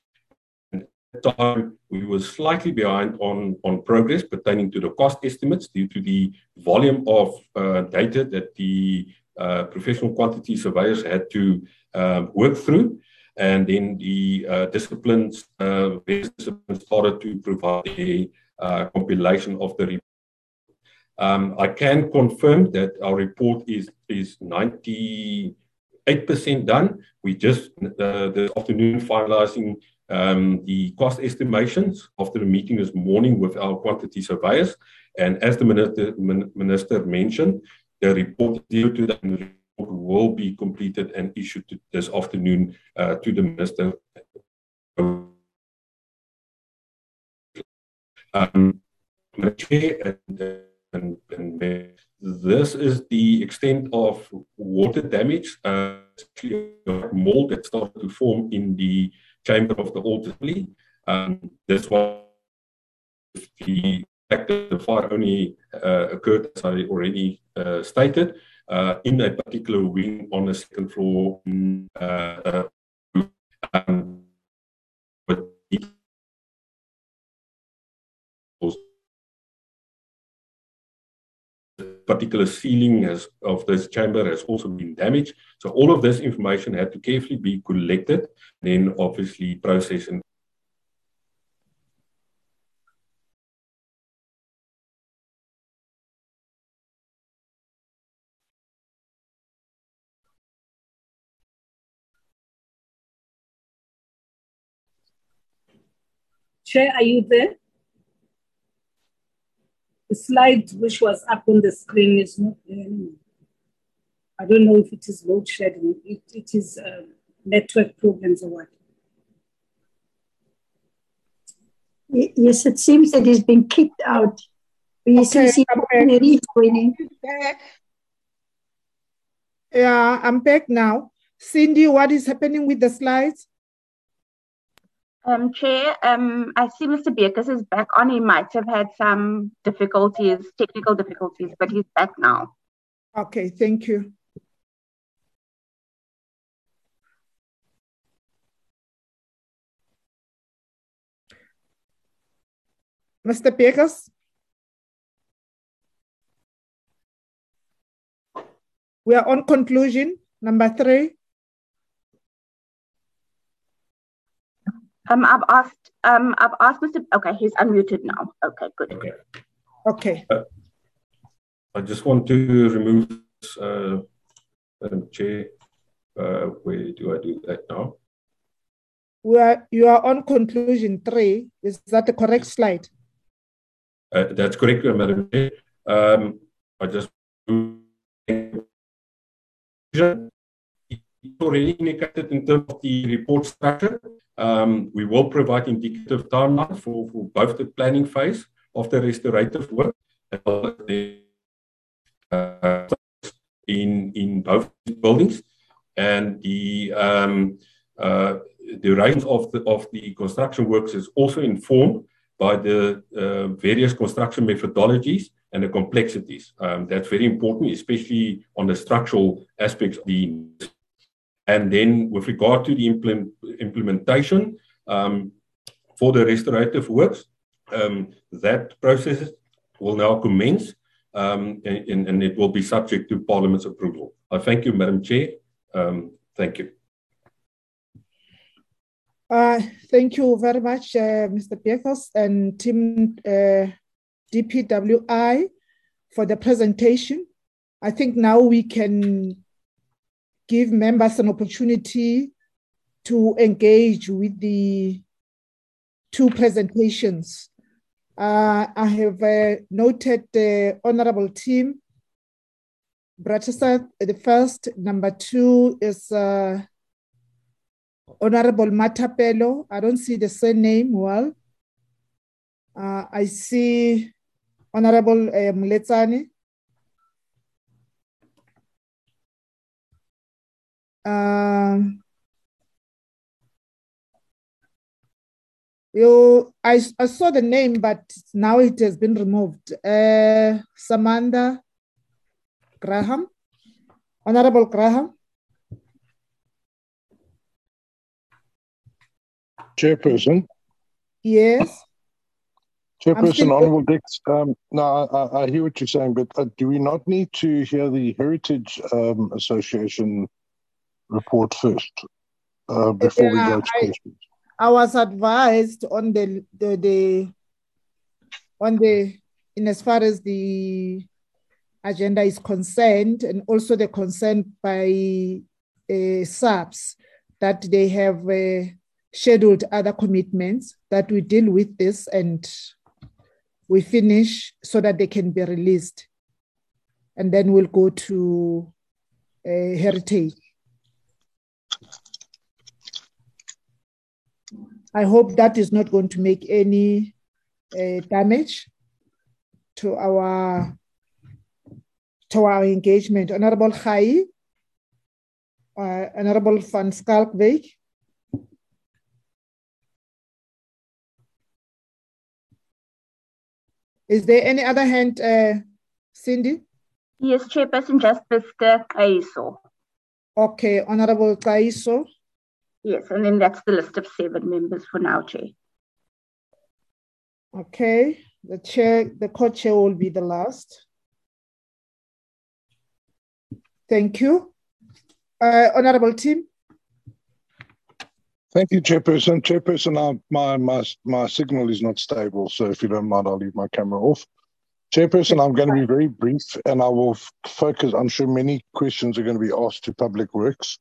Time, we were slightly behind on, on progress pertaining to the cost estimates due to the volume of uh, data that the uh, professional quantity surveyors had to um, work through and then the uh, disciplines, disciplines started to provide a compilation of the report. Um, I can confirm that our report is is 98% done. We just this afternoon finalizing um, the cost estimations after the meeting this morning with our quantity surveyors. And as the minister, minister mentioned, the report due to the will be completed and issued this afternoon uh, to the minister. Um, and, and, and, this is the extent of water damage, uh, mold that started to form in the chamber of the Old Assembly. Um, this was the fact that the fire only uh, occurred, as I already uh, stated, uh, in a particular wing on the second floor. Uh, um, particular ceiling has, of this chamber has also been damaged. So all of this information had to carefully be collected, then obviously processed and Chair, are you there? The slide which was up on the screen is not there anymore. I don't know if it is load shedding, it, it is uh, network problems or what. Yes, it seems that he's been kicked out. We okay, see winning. Yeah, I'm back now. Cindy, what is happening with the slides? Um, Chair, um, I see Mr. Bekus is back on. He might have had some difficulties, technical difficulties, but he's back now. Okay, thank you. Mr. Bekus? We are on conclusion, number three. Um, I've asked. Um, I've asked Mr. Okay, he's unmuted now. Okay, good. Okay. Okay. Uh, I just want to remove this, uh, Madam Chair. Uh, where do I do that now? We are, you are on conclusion three. Is that the correct slide? Uh, that's correct, Madam Chair. Um, I just already indicated in terms of the report structure. Um, we will provide indicative timeline for, for both the planning phase of the restorative work and uh, in, in both buildings and the um, uh, duration of the, of the construction works is also informed by the uh, various construction methodologies and the complexities. Um, that's very important, especially on the structural aspects of the and then with regard to the implement, implementation um, for the restorative works, um, that process will now commence um, and, and, it will be subject to Parliament's approval. I thank you, Madam Chair. Um, thank you. Uh, thank you very much, uh, Mr. Bekus and Team uh, DPWI for the presentation. I think now we can give members an opportunity to engage with the two presentations. Uh, I have uh, noted the honorable Tim. Brauteseth, the first. Number two is uh, Honorable Matapelo. I don't see the surname well. Uh, I see Honorable uh. Um, you, I, I saw the name, but now it has been removed. Uh, Samantha Graham, Honorable Graham. Chairperson. Yes. Chairperson, Honourable Dix, um, no, I, I hear what you're saying, but uh, do we not need to hear the Heritage um, Association report first uh, before we go to I- questions? I was advised on the, the, the on the in as far as the agenda is concerned, and also the concern by uh, SAPS that they have uh, scheduled other commitments that we deal with this and we finish so that they can be released, and then we'll go to uh, heritage. I hope that is not going to make any uh, damage to our to our engagement. Honorable Khai, uh, Honorable Van Schalkwyk. Is there any other hand, uh, Cindy? Yes, Chairperson, just Mr. Kaiso. Okay, Honorable Kaiso. Yes, and then that's the list of seven members for now, Chair. Okay, the chair, the co-chair will be the last. Thank you. Uh, Honorable Tim. Thank you, Chairperson. Chairperson, uh, my, my, my signal is not stable, so if you don't mind, I'll leave my camera off. Chairperson, I'm going to be very brief and I will focus. I'm sure many questions are going to be asked to Public Works.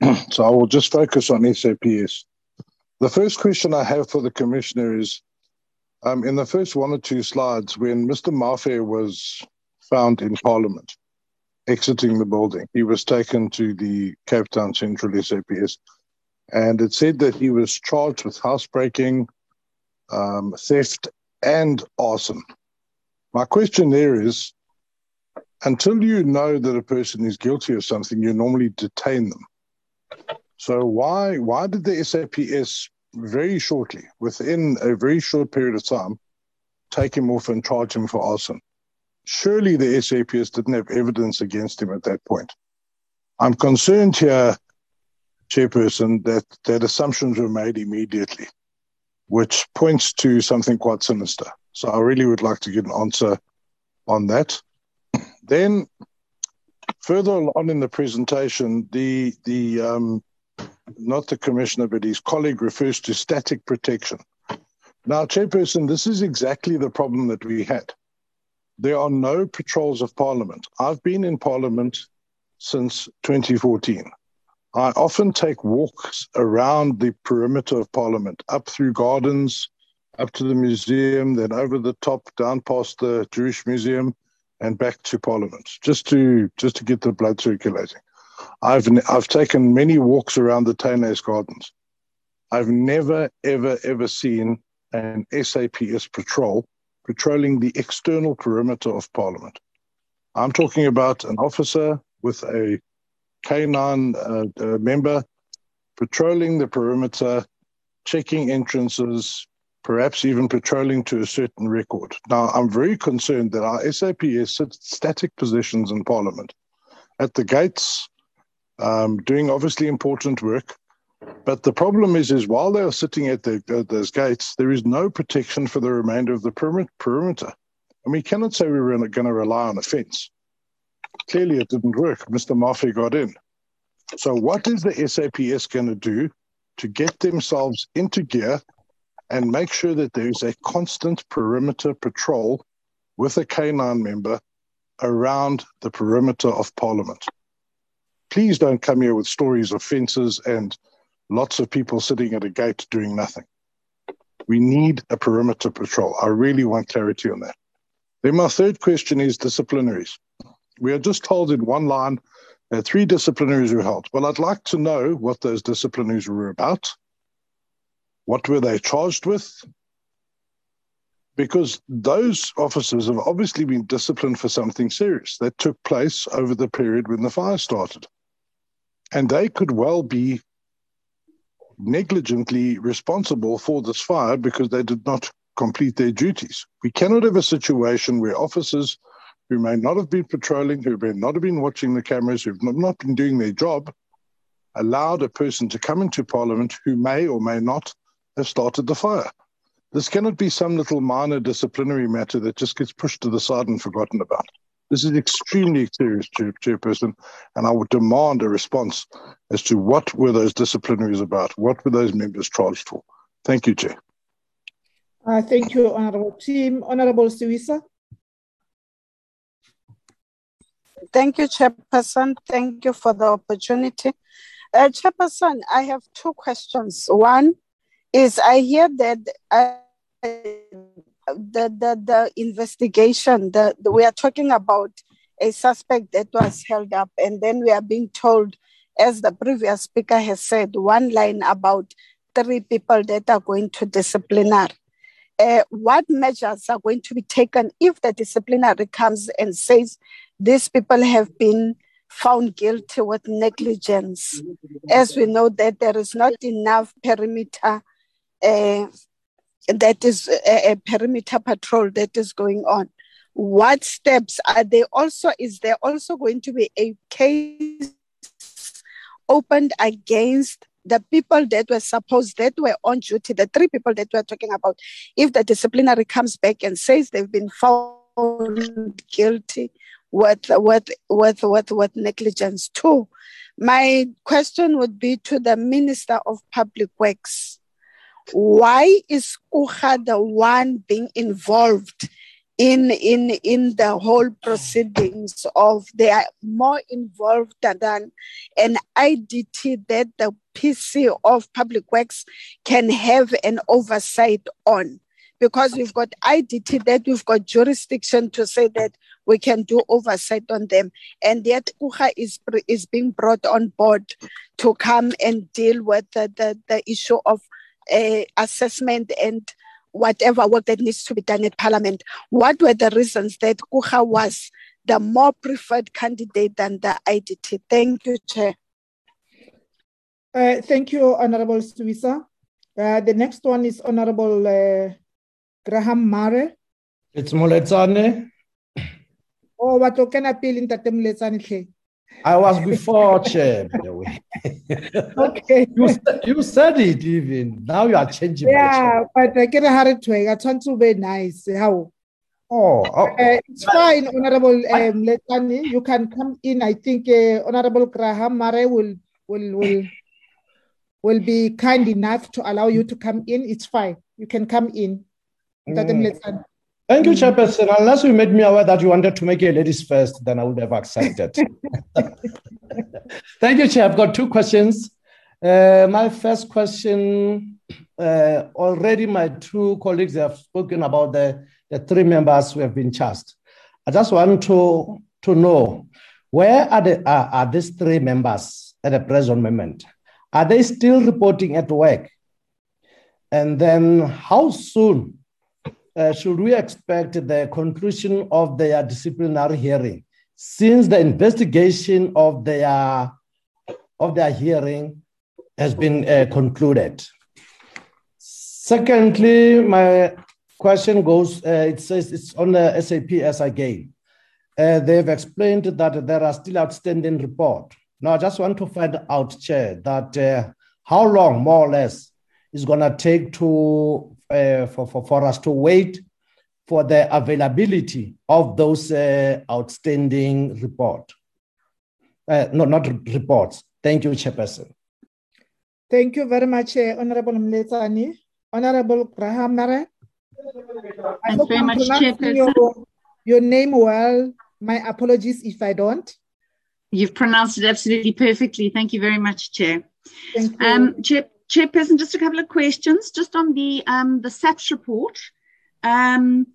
so I will just focus on SAPS. The first question I have for the Commissioner is um, in the first one or two slides, when Mr. Mafe was found in Parliament, exiting the building, he was taken to the Cape Town Central SAPS and it said that he was charged with housebreaking, um, theft, and arson. My question there is until you know that a person is guilty of something, you normally detain them. So why why did the SAPS very shortly, within a very short period of time, take him off and charge him for arson? Surely the SAPS didn't have evidence against him at that point. I'm concerned here, Chairperson, that that assumptions were made immediately, which points to something quite sinister. So I really would like to get an answer on that. Then, further on in the presentation, the the um, not the commissioner, but his colleague refers to static protection. Now, Chairperson, this is exactly the problem that we had. There are no patrols of Parliament. I've been in Parliament since 2014. I often take walks around the perimeter of Parliament, up through gardens, up to the museum, then over the top, down past the Jewish Museum, and back to Parliament, just to just to get the blood circulating. I've I've taken many walks around the Tuynhuys Gardens. I've never ever ever seen an SAPS patrol patrolling the external perimeter of Parliament. I'm talking about an officer with a K9 uh, uh, member patrolling the perimeter, checking entrances, perhaps even patrolling to a certain record. Now, I'm very concerned that our SAPS sit static positions in Parliament at the gates, um, doing obviously important work. But the problem is, is while they are sitting at, the, at those gates, there is no protection for the remainder of the perimeter. And we cannot say we were going to rely on a fence. Clearly, it didn't work. Mr. Mafe got in. So, what is the SAPS going to do to get themselves into gear and make sure that there is a constant perimeter patrol with a K9 member around the perimeter of Parliament? Please don't come here with stories of fences and lots of people sitting at a gate doing nothing. We need a perimeter patrol. I really want clarity on that. Then my third question is disciplinaries. We are just told in one line uh, three disciplinaries were held. Well, I'd like to know what those disciplinaries were about. What were they charged with? Because those officers have obviously been disciplined for something serious that took place over the period when the fire started. And they could well be negligently responsible for this fire because they did not complete their duties. We cannot have a situation where officers who may not have been patrolling, who may not have been watching the cameras, who've not been doing their job, allowed a person to come into Parliament who may or may not have started the fire. This cannot be some little minor disciplinary matter that just gets pushed to the side and forgotten about. This is extremely serious, Chair, Chairperson, and I would demand a response as to what were those disciplinaries about? What were those members charged for? Thank you, Chair. Uh, thank you, Honorable Tim. Honorable Siwisa. Thank you, Chairperson. Thank you for the opportunity. Uh, Chairperson, I have two questions. One is I hear that uh, the, the, the investigation, the, the, we are talking about a suspect that was held up, and then we are being told, as the previous speaker has said, one line about three people that are going to disciplinary. Uh, what measures are going to be taken if the disciplinary comes and says these people have been found guilty with negligence, as we know that there is not enough perimeter uh, that is a, a, perimeter patrol that is going on. What steps are they also? Is there also going to be a case opened against the people that were supposed that were on duty, the three people that we're talking about? If the disciplinary comes back and says they've been found guilty with with with with, with negligence too. My question would be to the Minister of Public Works why is Coega the one being involved in in in the whole proceedings of they are more involved than an IDT that the PC of Public Works can have an oversight on because we've got IDT that we've got jurisdiction to say that we can do oversight on them. And yet Coega is, is being brought on board to come and deal with the, the, the issue of uh, assessment and whatever work that needs to be done at Parliament. What were the reasons that Coega was the more preferred candidate than the IDT? Thank you, Chair. Uh, thank you, Honorable Siwisa. Uh, the next one is Honorable uh, Graham Mare. It's Moletsane. Oh, what can I appeal in Tatem I was before chair, by the way. okay. You, you said it even. Now you are changing. Yeah, but I get a hard to I want to be nice. How? Oh, oh. Uh, it's fine, Honorable um, Letani. You can come in. I think uh, Honorable Graham Mare will will will will be kind enough to allow you to come in. It's fine. You can come in. Mm. Thank you, Chairperson. Unless you made me aware that you wanted to make your ladies first, then I would have accepted. Thank you, Chair. I've got two questions. Uh, my first question uh, already, my two colleagues have spoken about the, the three members who have been charged. I just want to, to know where are, the, are these three members at the present moment? Are they still reporting at work? And then how soon uh, should we expect the conclusion of their disciplinary hearing? Since the investigation of their of their hearing has been uh, concluded. Secondly my question goes uh, it says it's on the saps again. Uh, they've explained that there are still outstanding report. Now i just want to find out chair that uh, how long more or less is going to take to uh, for, for, for us to wait for the availability of those uh, outstanding report. Uh, no, not reports. Thank you, Chairperson. Thank you very much, uh, Honorable Mletsani. Honorable Graham Mare. Thanks very much, Chairperson. Your, your name well. My apologies if I don't. You've pronounced it absolutely perfectly. Thank you very much, Chair. Thank you. Um, Chair Chairperson, just a couple of questions. Just on the um, the SAPS report. Um,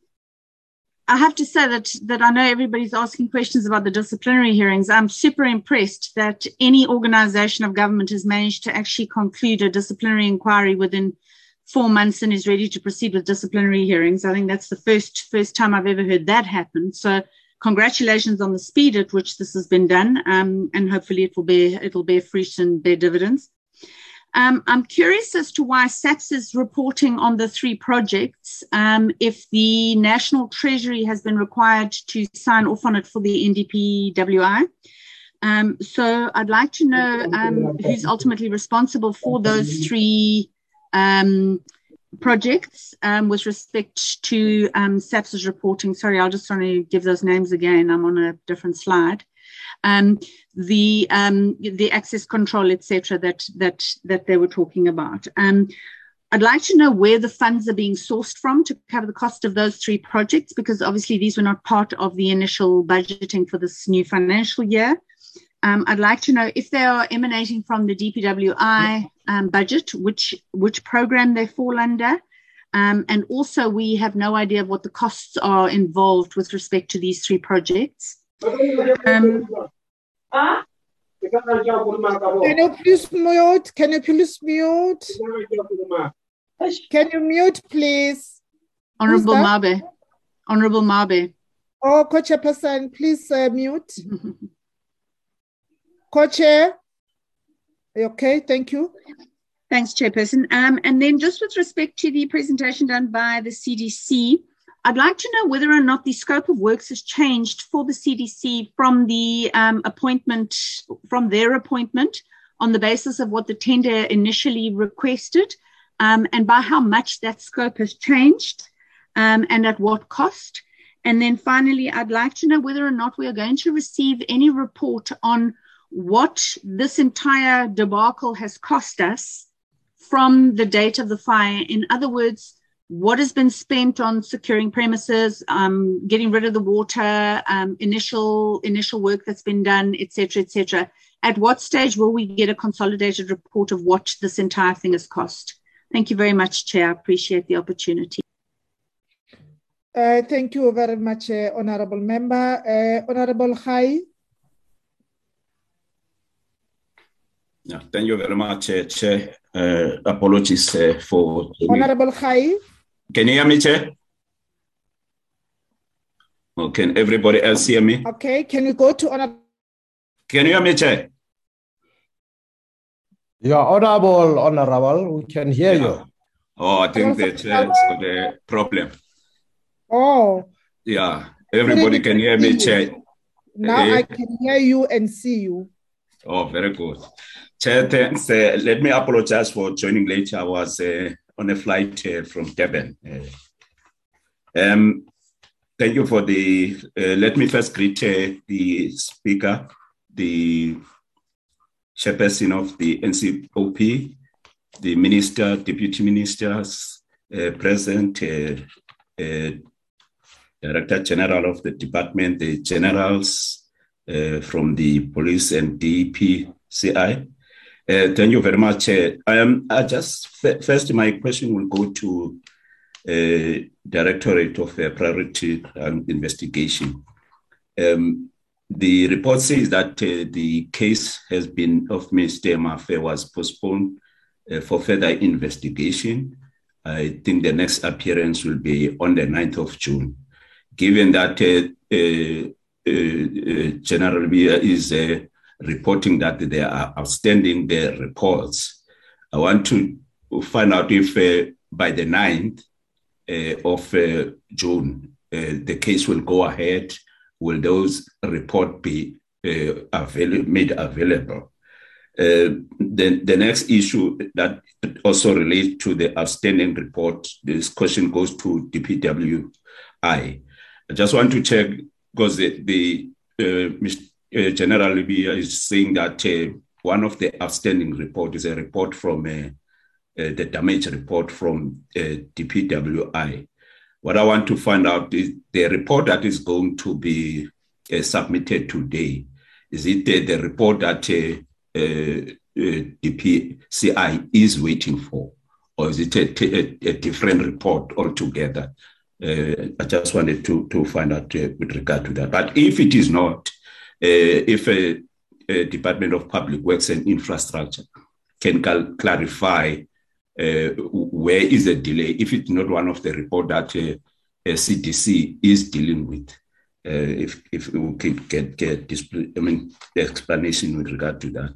I have to say that that I know everybody's asking questions about the disciplinary hearings. I'm super impressed that any organisation of government has managed to actually conclude a disciplinary inquiry within four months and is ready to proceed with disciplinary hearings. I think that's the first first time I've ever heard that happen. So congratulations on the speed at which this has been done, um, and hopefully it will bear it will bear fruit and bear dividends. Um, I'm curious as to why SAPS is reporting on the three projects um, if the National Treasury has been required to sign off on it for the NDPWI. Um, so I'd like to know um, who's ultimately responsible for those three um, projects um, with respect to SAPS's reporting. Sorry, I'll just want to give those names again. I'm on a different slide. Um, the um, the access control, etc. That that that they were talking about. Um, I'd like to know where the funds are being sourced from to cover the cost of those three projects, because obviously these were not part of the initial budgeting for this new financial year. Um, I'd like to know if they are emanating from the DPWI um, budget, which which program they fall under, um, and also we have no idea of what the costs are involved with respect to these three projects. Um, can you please mute? Can you please mute? Can you mute, please? Honorable Mabe. Honorable Mabe. Oh, co-chairperson, please uh, mute. Co-chair. Okay, thank you. Thanks, Chairperson. Um, and then just with respect to the presentation done by the CDC, I'd like to know whether or not the scope of works has changed for the CDC from the um, appointment, from their appointment on the basis of what the tender initially requested, um, and by how much that scope has changed um, and at what cost. And then finally, I'd like to know whether or not we are going to receive any report on what this entire debacle has cost us from the date of the fire. In other words, what has been spent on securing premises, um, getting rid of the water, um, initial initial work that's been done, etc., etc. At what stage will we get a consolidated report of what this entire thing has cost? Thank you very much, Chair. I appreciate the opportunity. Uh, thank you very much, uh, Honourable Member. Uh, Honourable Khai. Yeah, thank you very much, uh, Chair. Uh, apologies uh, for. Honourable Khai. Can you hear me, Chair? Oh, can everybody else hear me? Okay, can you go to honorable? Can you hear me, Chair? You are honorable, honorable. We can hear yeah. you. Oh, I think the chair has got a problem. Oh. Yeah, everybody can hear me, Chair. Now uh, I can hear you and see you. Oh, very good. Chair, thanks. Uh, let me apologize for joining late. I was uh, on a flight uh, from Durban. Uh, um, thank you for the. Uh, let me first greet uh, the speaker, the chairperson of the NCOP, the minister, deputy ministers, uh, present, uh, director general of the department, the generals from the police and DPCI. Uh, thank you very much. Uh, I. Just first, my question will go to uh, Directorate of uh, Priority and Investigation. Um, the report says that uh, the case has been of Mr. Mafe was postponed for further investigation. I think the next appearance will be on the 9th of June. Given that General Lebeya is reporting that there are outstanding their reports. I want to find out if uh, by the 9th uh, of uh, June, uh, the case will go ahead. Will those reports be uh, avail- made available? Uh, the, the next issue that also relates to the outstanding report, this question goes to DPWI. I just want to check because the, the uh, General Lebeya is saying that uh, one of the outstanding reports is a report from uh, uh the damage report from uh, DPWI. What I want to find out is the report that is going to be uh, submitted today. Is it the report that DPCI is waiting for, or is it a, a, different report altogether? I just wanted to, to find out with regard to that. But if it is not, if a, a, Department of Public Works and Infrastructure can cal- clarify uh, where is the delay, if it's not one of the report that uh, CDC is dealing with, uh, if if we could get get display, I mean the explanation with regard to that.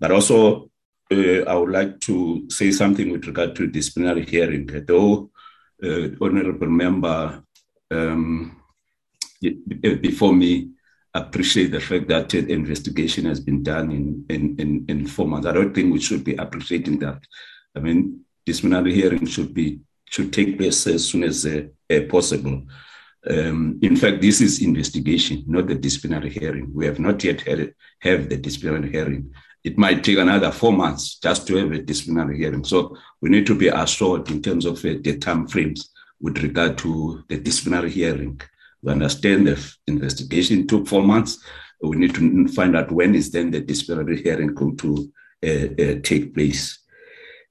But also, I would like to say something with regard to disciplinary hearing, though uh, honorable member um, before me appreciate the fact that the investigation has been done in, in, in, in four months. I don't think we should be appreciating that. I mean, disciplinary hearing should be should take place as soon as uh, uh, possible. Um, in fact, this is investigation, not the disciplinary hearing. We have not yet had have the disciplinary hearing it might take another four months just to have a disciplinary hearing. So we need to be assured in terms of uh, the time frames with regard to the disciplinary hearing. We understand the investigation took four months. We need to find out when is then the disciplinary hearing going to uh, uh, take place.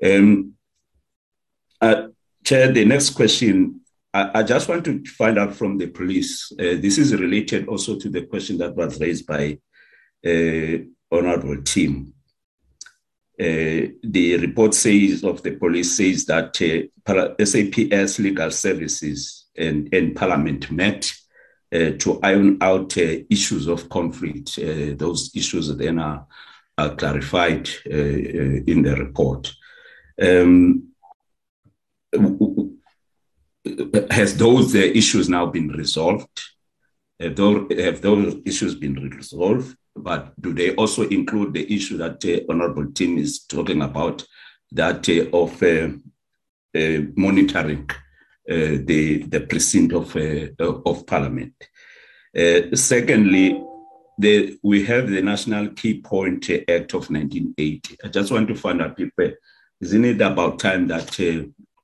Um, uh, Chair, the next question, I, I, just want to find out from the police. Uh, this is related also to the question that was raised by uh, honorable Tim. Uh, the report says of the police says that uh, SAPS Legal Services and, and Parliament met uh, to iron out uh, issues of conflict. Uh, those issues then are, are clarified in the report. Um, has those issues now been resolved? Have those, have those issues been resolved? but do they also include the issue that uh, Honorable Tim is talking about, that uh, of uh, monitoring the the precinct of uh, of Parliament? secondly, the, we have the National Key Point Act of 1980. I just want to find out, people, isn't it about time that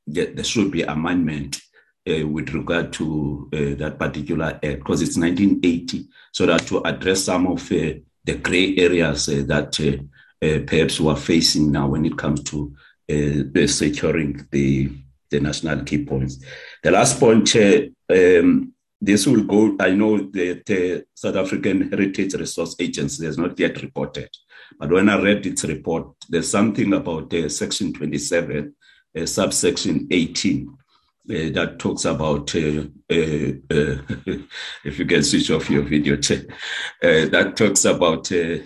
there should be amendment uh, with regard to uh, that particular act because it's 1980 so that to address some of uh, the gray areas uh, that uh, uh, perhaps we're facing now when it comes to securing the, the national key points. The last point, um, this will go, I know that the South African Heritage Resource Agency has not yet reported, but when I read its report, there's something about uh, Section 27, uh, subsection 18, uh, that talks about uh, uh, uh if you can switch off your video uh, that talks about uh,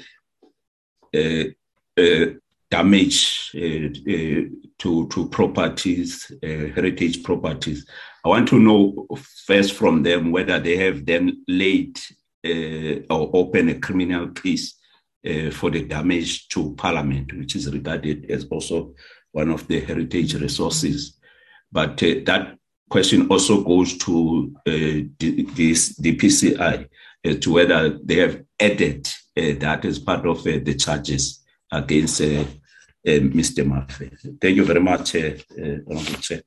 damage to to properties heritage properties. I want to know first from them whether they have then laid or opened a criminal case for the damage to parliament which is regarded as also one of the heritage resources. But uh, that question also goes to uh, this, DPCI as to whether they have added uh, that as part of uh, the charges against uh, uh, Uh, Mr. Mafe. Thank you very much, uh, uh, Honorable Chair,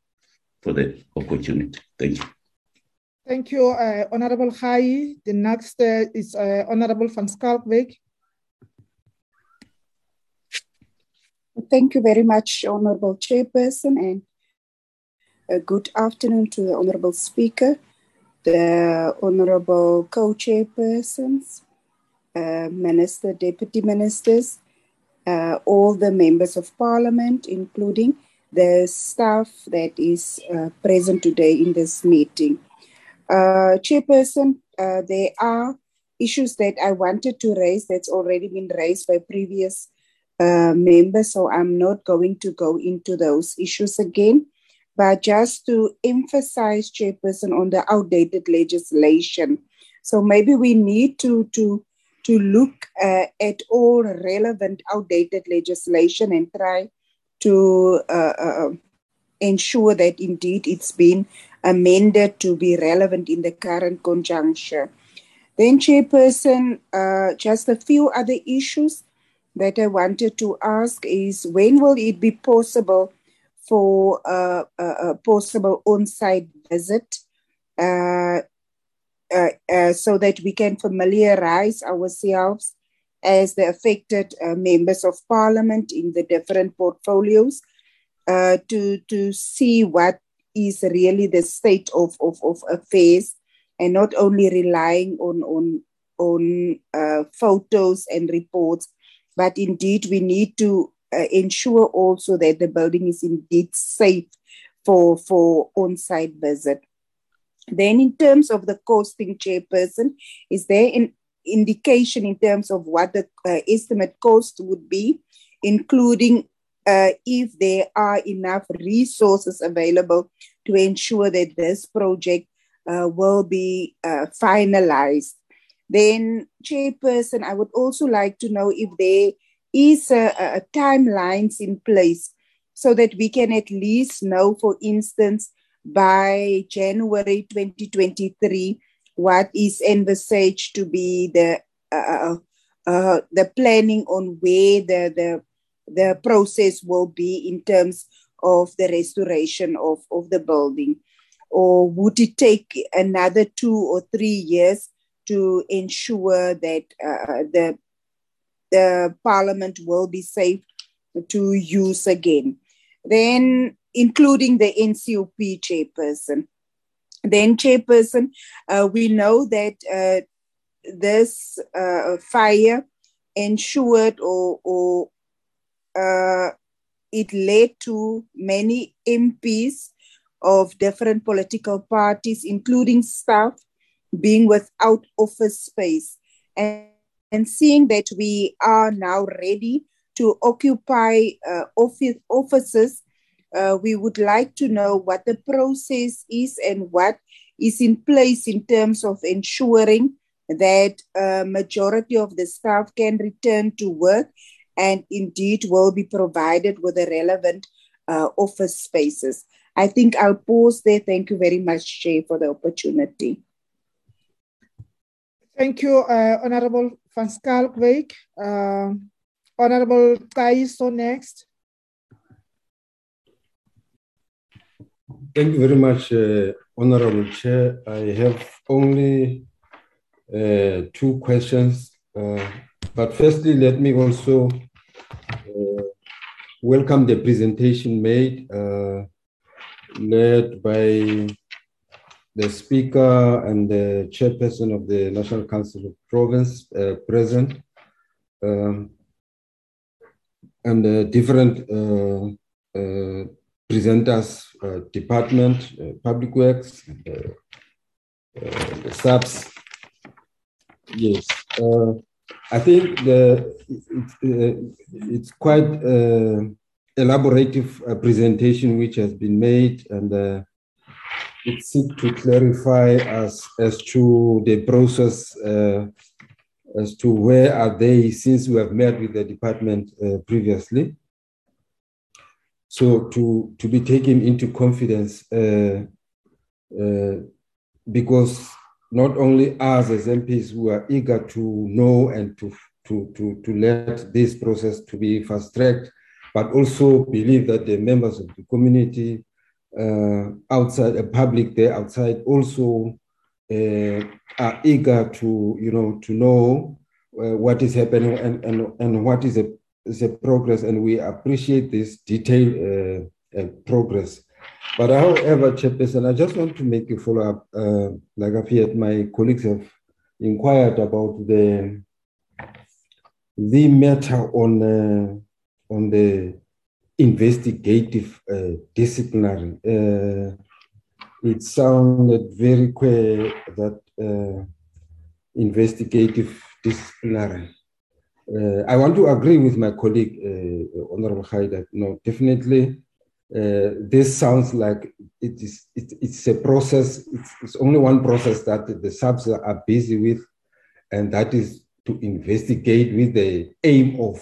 for the opportunity. Thank you. Thank you, uh, Honorable Hai. The next is Honorable van Schalkwyk. Thank you very much, Honorable Chairperson, and a good afternoon to the Honorable Speaker, the Honorable Co-Chairpersons, uh, Minister, Deputy Ministers, uh, all the members of Parliament, including the staff that is uh, present today in this meeting. Uh, Chairperson, uh, there are issues that I wanted to raise that's already been raised by previous uh, members, so I'm not going to go into those issues again but just to emphasize, Chairperson, on the outdated legislation. So maybe we need to, to, to look uh, at all relevant outdated legislation and try to uh, uh, ensure that indeed it's been amended to be relevant in the current conjuncture. Then, Chairperson, uh, just a few other issues that I wanted to ask is when will it be possible for a, a possible on-site visit uh, uh, uh, so that we can familiarize ourselves as the affected uh, members of parliament in the different portfolios uh, to, to see what is really the state of, of, of affairs and not only relying on, on, on photos and reports, but indeed we need to ensure also that the building is indeed safe for, for on-site visit. Then in terms of the costing chairperson, is there an indication in terms of what the uh, estimate cost would be, including uh, if there are enough resources available to ensure that this project uh, will be uh, finalized. Then, Chairperson, I would also like to know if there is a, a timelines in place so that we can at least know, for instance, by January 2023, what is envisaged to be the uh, uh, the planning on where the, the the process will be in terms of the restoration of, of the building? Or would it take another two or three years to ensure that uh, the, the parliament will be safe to use again? Then, including the NCOP chairperson. Then, chairperson, uh, we know that uh, this uh, fire ensured or, or uh, it led to many MPs of different political parties, including staff, being without office space. And, and seeing that we are now ready to occupy uh, office, offices, uh, we would like to know what the process is and what is in place in terms of ensuring that a majority of the staff can return to work and indeed will be provided with the relevant uh, office spaces. I think I'll pause there. Thank you very much, Chair, for the opportunity. Thank you, uh, Honorable Van Schalkwyk. Uh, Honorable Kaiso next. Thank you very much, uh, Honorable Chair. I have only uh, two questions. Uh, but firstly, let me also uh, welcome the presentation made, uh, led by the Speaker and the Chairperson of the National Council of Province uh, present, um, and the different presenters, uh, department, uh, public works, uh, the SAPS. Yes. I think the, it's, uh, it's quite uh, elaborative uh, presentation which has been made and uh, it seeks to clarify as, as to the process uh, as to where are they since we have met with the department uh, previously. So to, to be taken into confidence because not only us as MPs who are eager to know and to, to, to, to let this process to be fast-tracked, but also believe that the members of the community uh, outside, the public there outside also uh, are eager to, you know, to know uh, what is happening and, and, and what is a, a progress. And we appreciate this detailed uh, progress. But however, Chairperson, I just want to make a follow up. Uh, like I've my colleagues have inquired about the the matter on uh, on the investigative uh, disciplinary. Uh, it sounded very clear that uh, investigative disciplinary. Uh, I want to agree with my colleague, Honorable Khai, that no, definitely uh, this sounds like it is it, it's a process it's, it's, only one process that the SAPS are busy with and that is to investigate with the aim of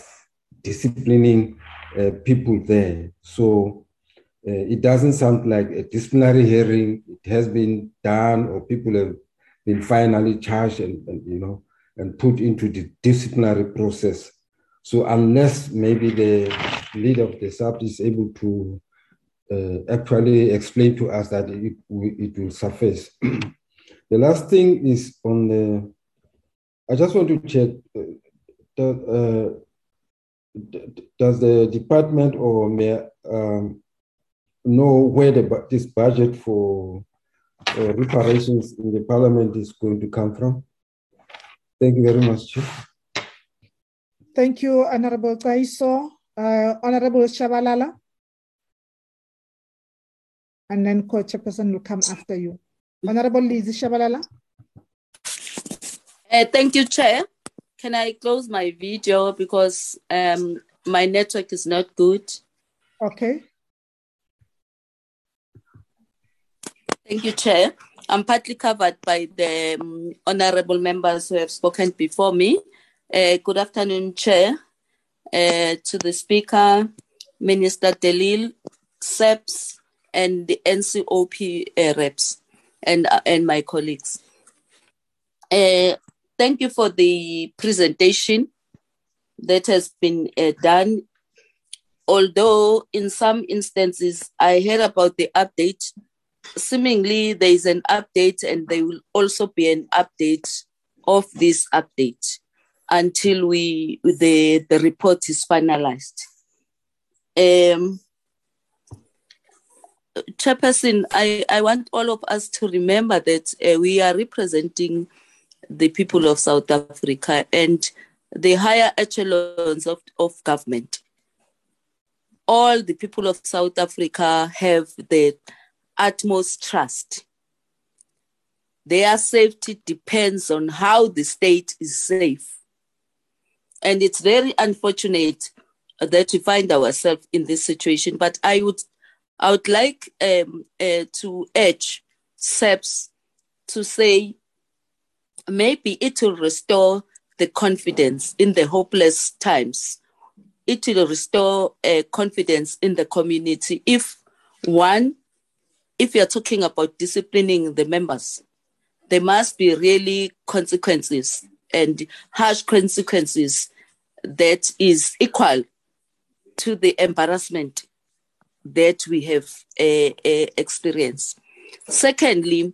disciplining uh, people there. So uh, it doesn't sound like a disciplinary hearing. It has been done or people have been finally charged and, and you know and put into the disciplinary process so unless maybe the leader of the SAPS is able to uh, actually explain to us that it, it will surface. the last thing is on the, I just want to check, uh, does, uh, does the department or may um, know where the, this budget for uh, reparations in the parliament is going to come from? Thank you very much, Thank you, Honorable Taiso. Uh, Honorable Shabalala. And then co-chairperson will come after you. Honorable Lizzie Shabalala. Uh, thank you, Chair. Can I close my video because um, my network is not good? Okay. Thank you, Chair. I'm partly covered by the um, honorable members who have spoken before me. Uh, good afternoon, Chair, uh, to the Speaker, Minister Delil, SAPS, and the NCOP uh, reps, and, uh, and my colleagues. Uh, thank you for the presentation that has been uh, done. Although in some instances I heard about the update, seemingly there is an update and there will also be an update of this update until we the the report is finalized. Um, Chairperson, I, I want all of us to remember that uh, we are representing the people of South Africa and the higher echelons of, of government. All the people of South Africa have the utmost trust. Their safety depends on how the state is safe. And it's very unfortunate that we find ourselves in this situation. But I would, I would like um, uh, to urge SAPS to say maybe it will restore the confidence in the hopeless times. It will restore uh, confidence in the community if one, if you're talking about disciplining the members, there must be really consequences and harsh consequences that is equal to the embarrassment that we have uh, uh, experienced. Secondly,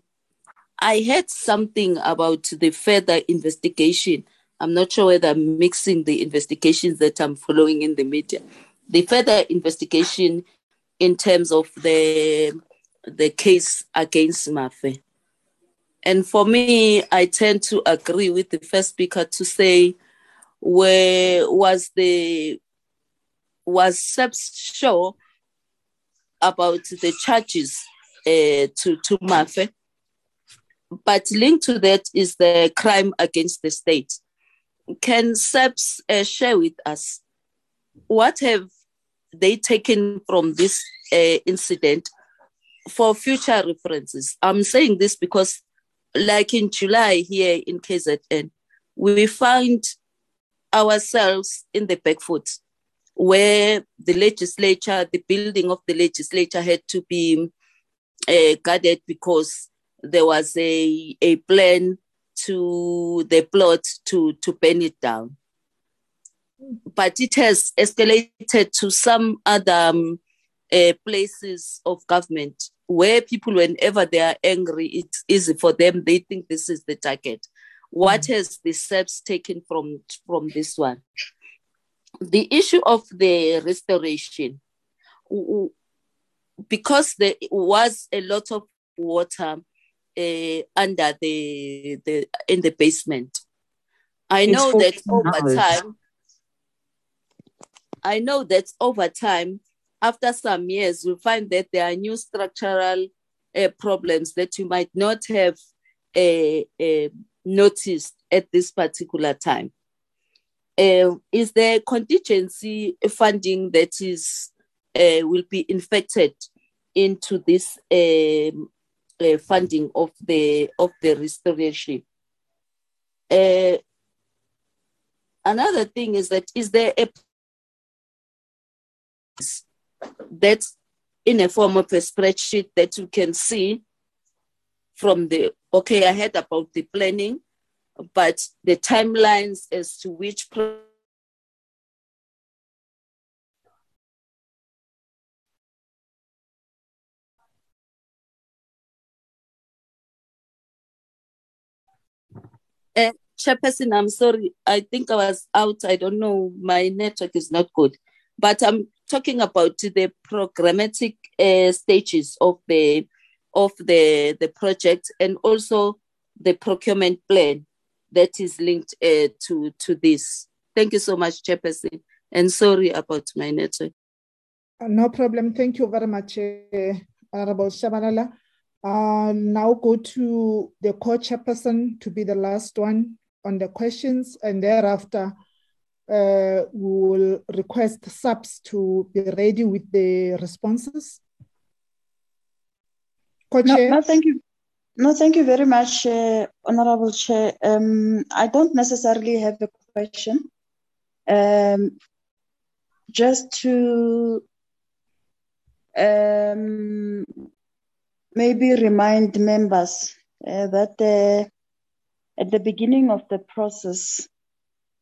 I heard something about the further investigation. I'm not sure whether I'm mixing the investigations that I'm following in the media. The further investigation in terms of the the case against Mafe. And for me, I tend to agree with the first speaker to say, where was the was SAPS sure about the charges uh, to to Mafe? But linked to that is the crime against the state. Can SAPS uh, share with us what have they taken from this uh, incident for future references? I'm saying this because like in July here in KZN, we find ourselves in the back foot where the legislature, the building of the legislature had to be uh, guarded because there was a, a plan to the plot to, to burn it down. But it has escalated to some other um, uh, places of government where people, whenever they are angry, it's easy for them. They think this is the target. What mm. has the SAPS taken from, from this one? The issue of the restoration, because there was a lot of water uh, under the, the in the basement. I know that over time, I know that over time, after some years, we find that there are new structural uh, problems that you might not have uh, noticed at this particular time. Is there contingency funding that is will be infected into this um, funding of the of the restoration? another thing is that is there a that's in a form of a spreadsheet that you can see from the okay i heard about the planning but the timelines as to which pro- Uh, Chairperson, I'm sorry. I think I was out. I don't know. My network is not good. But I'm talking about the programmatic uh, stages of the of the the project and also the procurement plan that is linked uh, to to this. Thank you so much, Chairperson, and sorry about my network. Uh, no problem. Thank you very much, uh, Honorable Shabalala. Uh, now go to the co-chairperson to be the last one on the questions, and thereafter uh, we will request SAPS to be ready with the responses. No, no, thank you. No, thank you very much, uh, Honorable Chair. Um, I don't necessarily have a question. Um, just to um, maybe remind members uh, that uh, at the beginning of the process,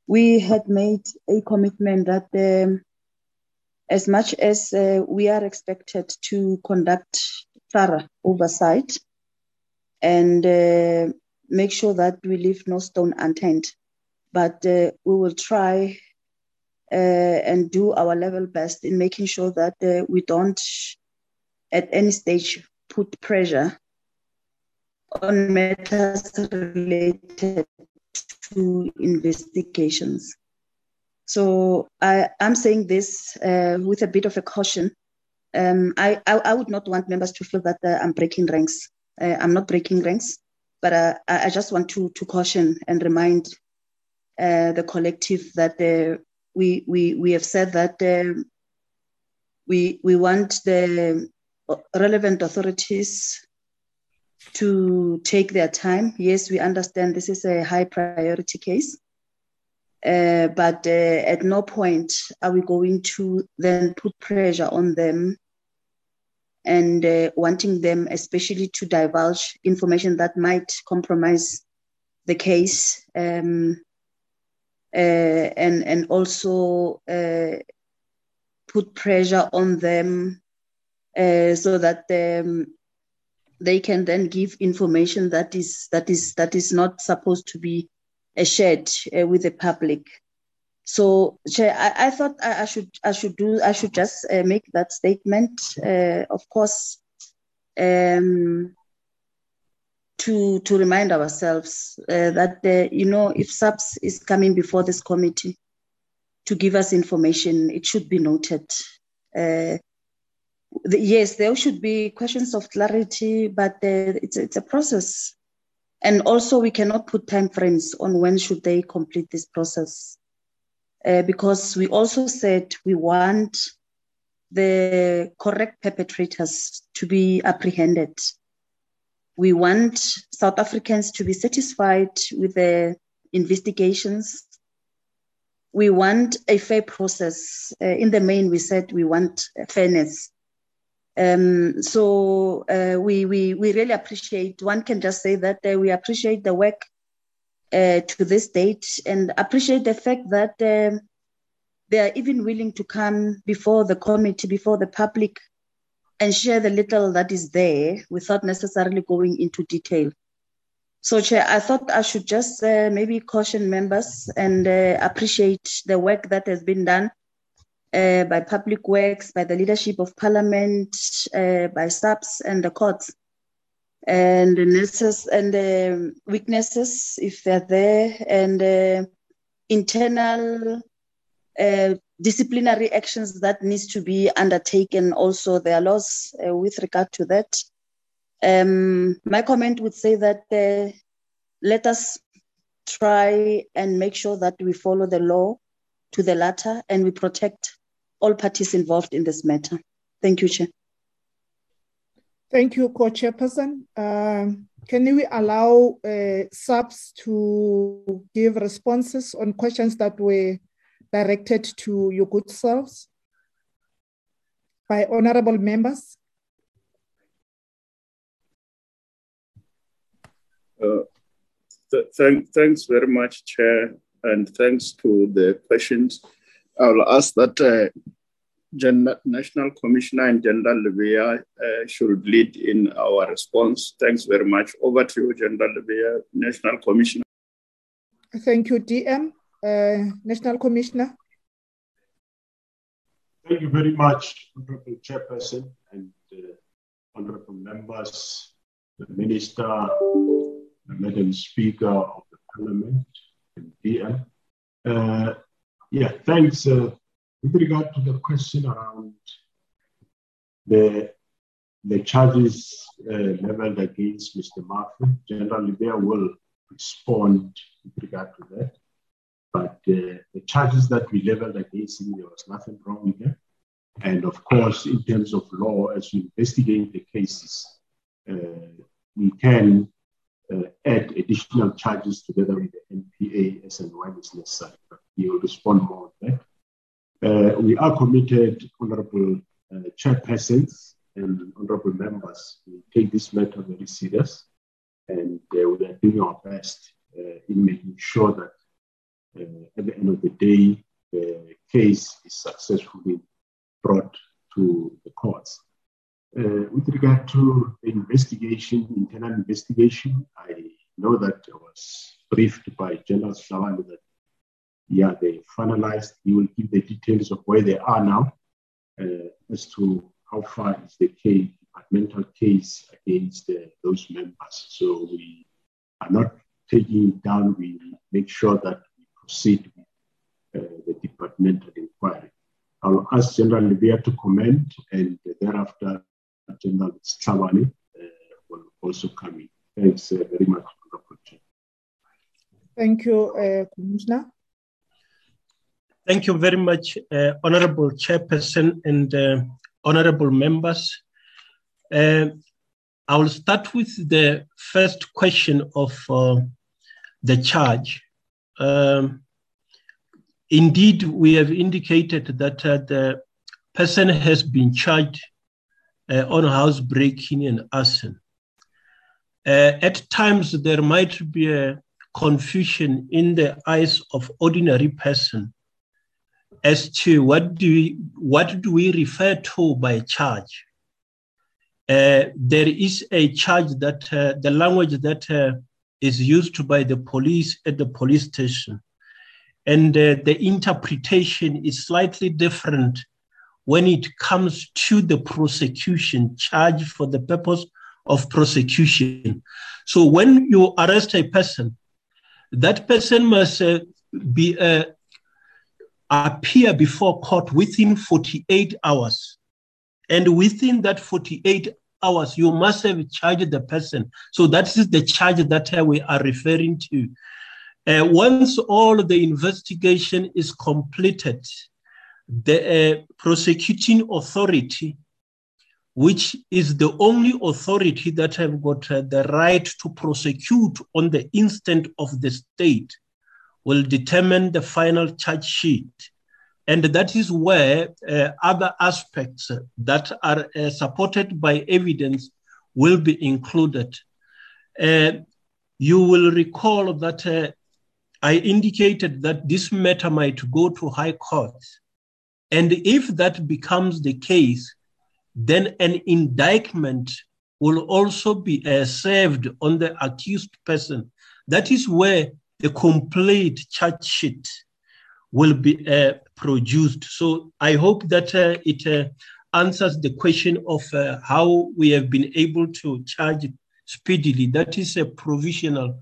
we had made a commitment that um, as much as uh, we are expected to conduct thorough oversight and uh, make sure that we leave no stone unturned, but uh, we will try uh, and do our level best in making sure that uh, we don't at any stage put pressure on matters related investigations. So I, am saying this uh, with a bit of a caution. Um, I, I, I, would not want members to feel that uh, I'm breaking ranks. Uh, I'm not breaking ranks, but uh, I, I, just want to, to caution and remind uh, the collective that uh, we, we, we have said that we, we want the relevant authorities to take their time. Yes, we understand this is a high priority case, uh, but uh, at no point are we going to then put pressure on them and uh, wanting them, especially to divulge information that might compromise the case, um, uh, and and also uh, put pressure on them uh, so that um, they can then give information that is that is that is not supposed to be uh, shared uh, with the public. So, Chair, I, I thought I, I, should I should do I should just uh, make that statement. Uh, of course, um, to to remind ourselves uh, that uh, you know if SAPS is coming before this committee to give us information, it should be noted the, yes, there should be questions of clarity, but uh, it's it's a process, and also we cannot put time frames on when should they complete this process, uh, because we also said we want the correct perpetrators to be apprehended. We want South Africans to be satisfied with the investigations. We want a fair process. Uh, in the main, we said we want fairness um, so uh, we, we, we really appreciate, one can just say that uh, we appreciate the work uh, to this date and appreciate the fact that um, they are even willing to come before the committee, before the public, and share the little that is there without necessarily going into detail. So, Chair, I thought I should just uh, maybe caution members and uh, appreciate the work that has been done uh, by public works, by the leadership of parliament, uh, by SAPS and the courts. And the nurses and the weaknesses, if they're there, and uh, internal disciplinary actions that needs to be undertaken. Also, there are laws with regard to that. Um, my comment would say that let us try and make sure that we follow the law to the latter and we protect all parties involved in this matter. Thank you, Chair. Thank you, Co-Chairperson. Um, can we allow uh, SAPS to give responses on questions that were directed to your good selves by honorable members? Uh, th th thanks very much, Chair, and thanks to the questions. I'll ask that uh, Gen- National Commissioner and General Lebeya uh, should lead in our response. Thanks very much. Over to you, General Lebeya, National Commissioner. Thank you, DM. Uh, National Commissioner. Thank you very much, Honorable Chairperson and uh, Honorable members, the Minister, the Madam Speaker of the Parliament, and DM. Yeah, thanks. Uh, with regard to the question around the the charges uh, leveled against Mr. Mafe, General Lebeya will respond with regard to that. But uh, the charges that we leveled against him, there was nothing wrong with them. And of course, in terms of law, as we investigate the cases, uh, we can add additional charges together with the NPA as and when it's necessary. We will respond more on that. Uh, we are committed, Honorable uh, Chairpersons and Honorable Members, we take this matter very serious and uh, we are doing our best uh, in making sure that uh, at the end of the day, the case is successfully brought to the courts. Uh, with regard to the investigation, internal investigation, I know that I was briefed by General Shitlabane that, yeah, they finalized. He will give the details of where they are now uh, as to how far is the case, departmental case against uh, those members. So we are not taking it down. We make sure that we proceed with uh, the departmental inquiry. I'll ask General Lebeya to comment, and thereafter General Shitlabane uh, will also come in. Thanks very much, for the opportunity. Thank you, uh, Commissioner. Thank you very much, uh, Honorable Chairperson and uh, Honorable members. Uh, I will start with the first question of uh, the charge. Um, indeed, we have indicated that uh, the person has been charged uh, on housebreaking and arson. Uh, at times, there might be a confusion in the eyes of ordinary person as to what do we, what do we refer to by charge. Uh, there is a charge that uh, the language that uh, is used by the police at the police station. And uh, the interpretation is slightly different when it comes to the prosecution charge for the purpose of prosecution. So when you arrest a person, that person must uh, be uh, appear before court within 48 hours. And within that 48 hours, you must have charged the person. So that is the charge that uh, we are referring to. Uh, once all the investigation is completed, the uh, prosecuting authority, which is the only authority that have got uh, the right to prosecute on the instant of the state, will determine the final charge sheet. And that is where uh, other aspects that are uh, supported by evidence will be included. Uh, you will recall that uh, I indicated that this matter might go to High Court. And if that becomes the case, then an indictment will also be uh, served on the accused person. That is where the complete charge sheet will be uh, produced. So I hope that uh, it uh, answers the question of uh, how we have been able to charge speedily. That is a provisional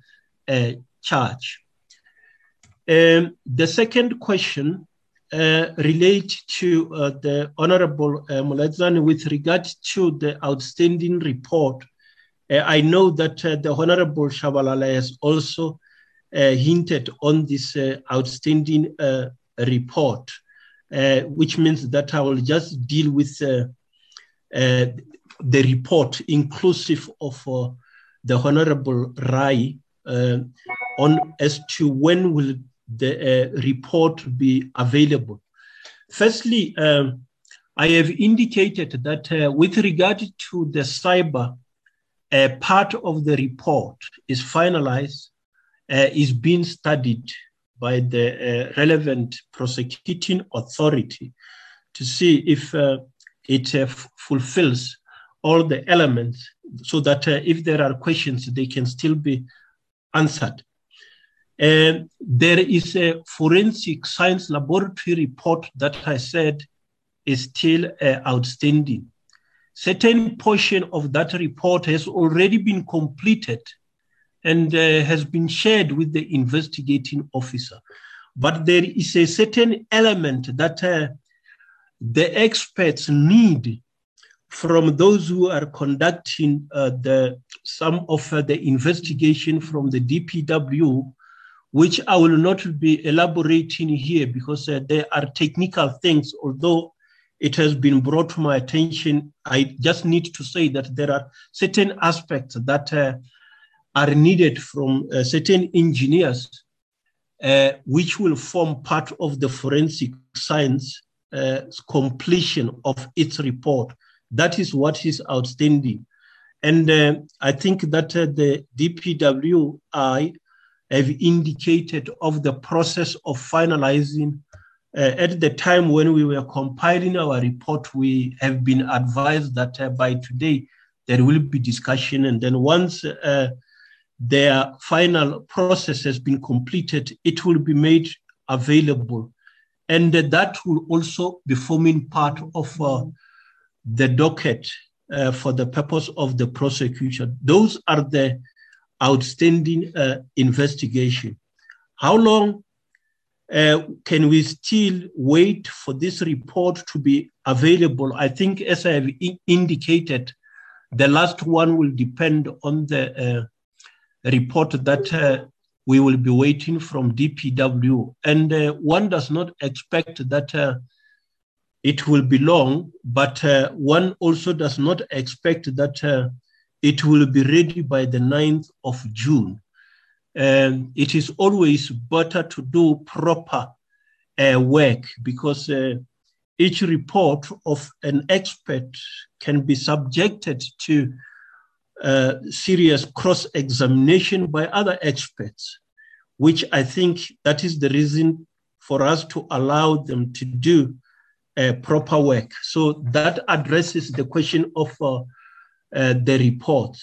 uh, charge. Um, the second question uh, relates to the Honorable uh, with regard to the outstanding report. I know that the Honorable Shabalala has also uh, hinted on this uh, outstanding uh, report, which means that I will just deal with the report inclusive of the Honorable Rai on as to when will the report be available. Firstly, um, I have indicated that uh, with regard to the cyber, uh, part of the report is finalized uh, is being studied by the uh, relevant prosecuting authority to see if uh, it uh, fulfills all the elements so that uh, if there are questions, they can still be answered. Uh, there is a forensic science laboratory report that I said is still uh, outstanding. Certain portion of that report has already been completed and uh, has been shared with the investigating officer. But there is a certain element that uh, the experts need from those who are conducting uh, the some of uh, the investigation from the DPW, which I will not be elaborating here because uh, there are technical things. Although it has been brought to my attention, I just need to say that there are certain aspects that uh, are needed from uh, certain engineers, uh, which will form part of the forensic science completion of its report that is what is outstanding. And uh, I think that uh, the DPWI have indicated of the process of finalizing. Uh, at the time when we were compiling our report, we have been advised that uh, by today there will be discussion. And then once uh, their final process has been completed, it will be made available. And that will also be forming part of uh, the docket uh, for the purpose of the prosecution. Those are the outstanding uh, investigation. How long uh, can we still wait for this report to be available? I think, as I have in- indicated, the last one will depend on the uh, report that uh, we will be waiting from DPW. And uh, one does not expect that it will be long, but uh, one also does not expect that uh, it will be ready by the 9th of June. And it is always better to do proper uh, work because uh, each report of an expert can be subjected to uh, serious cross examination by other experts, which I think that is the reason for us to allow them to do uh, proper work. So that addresses the question of uh, the report.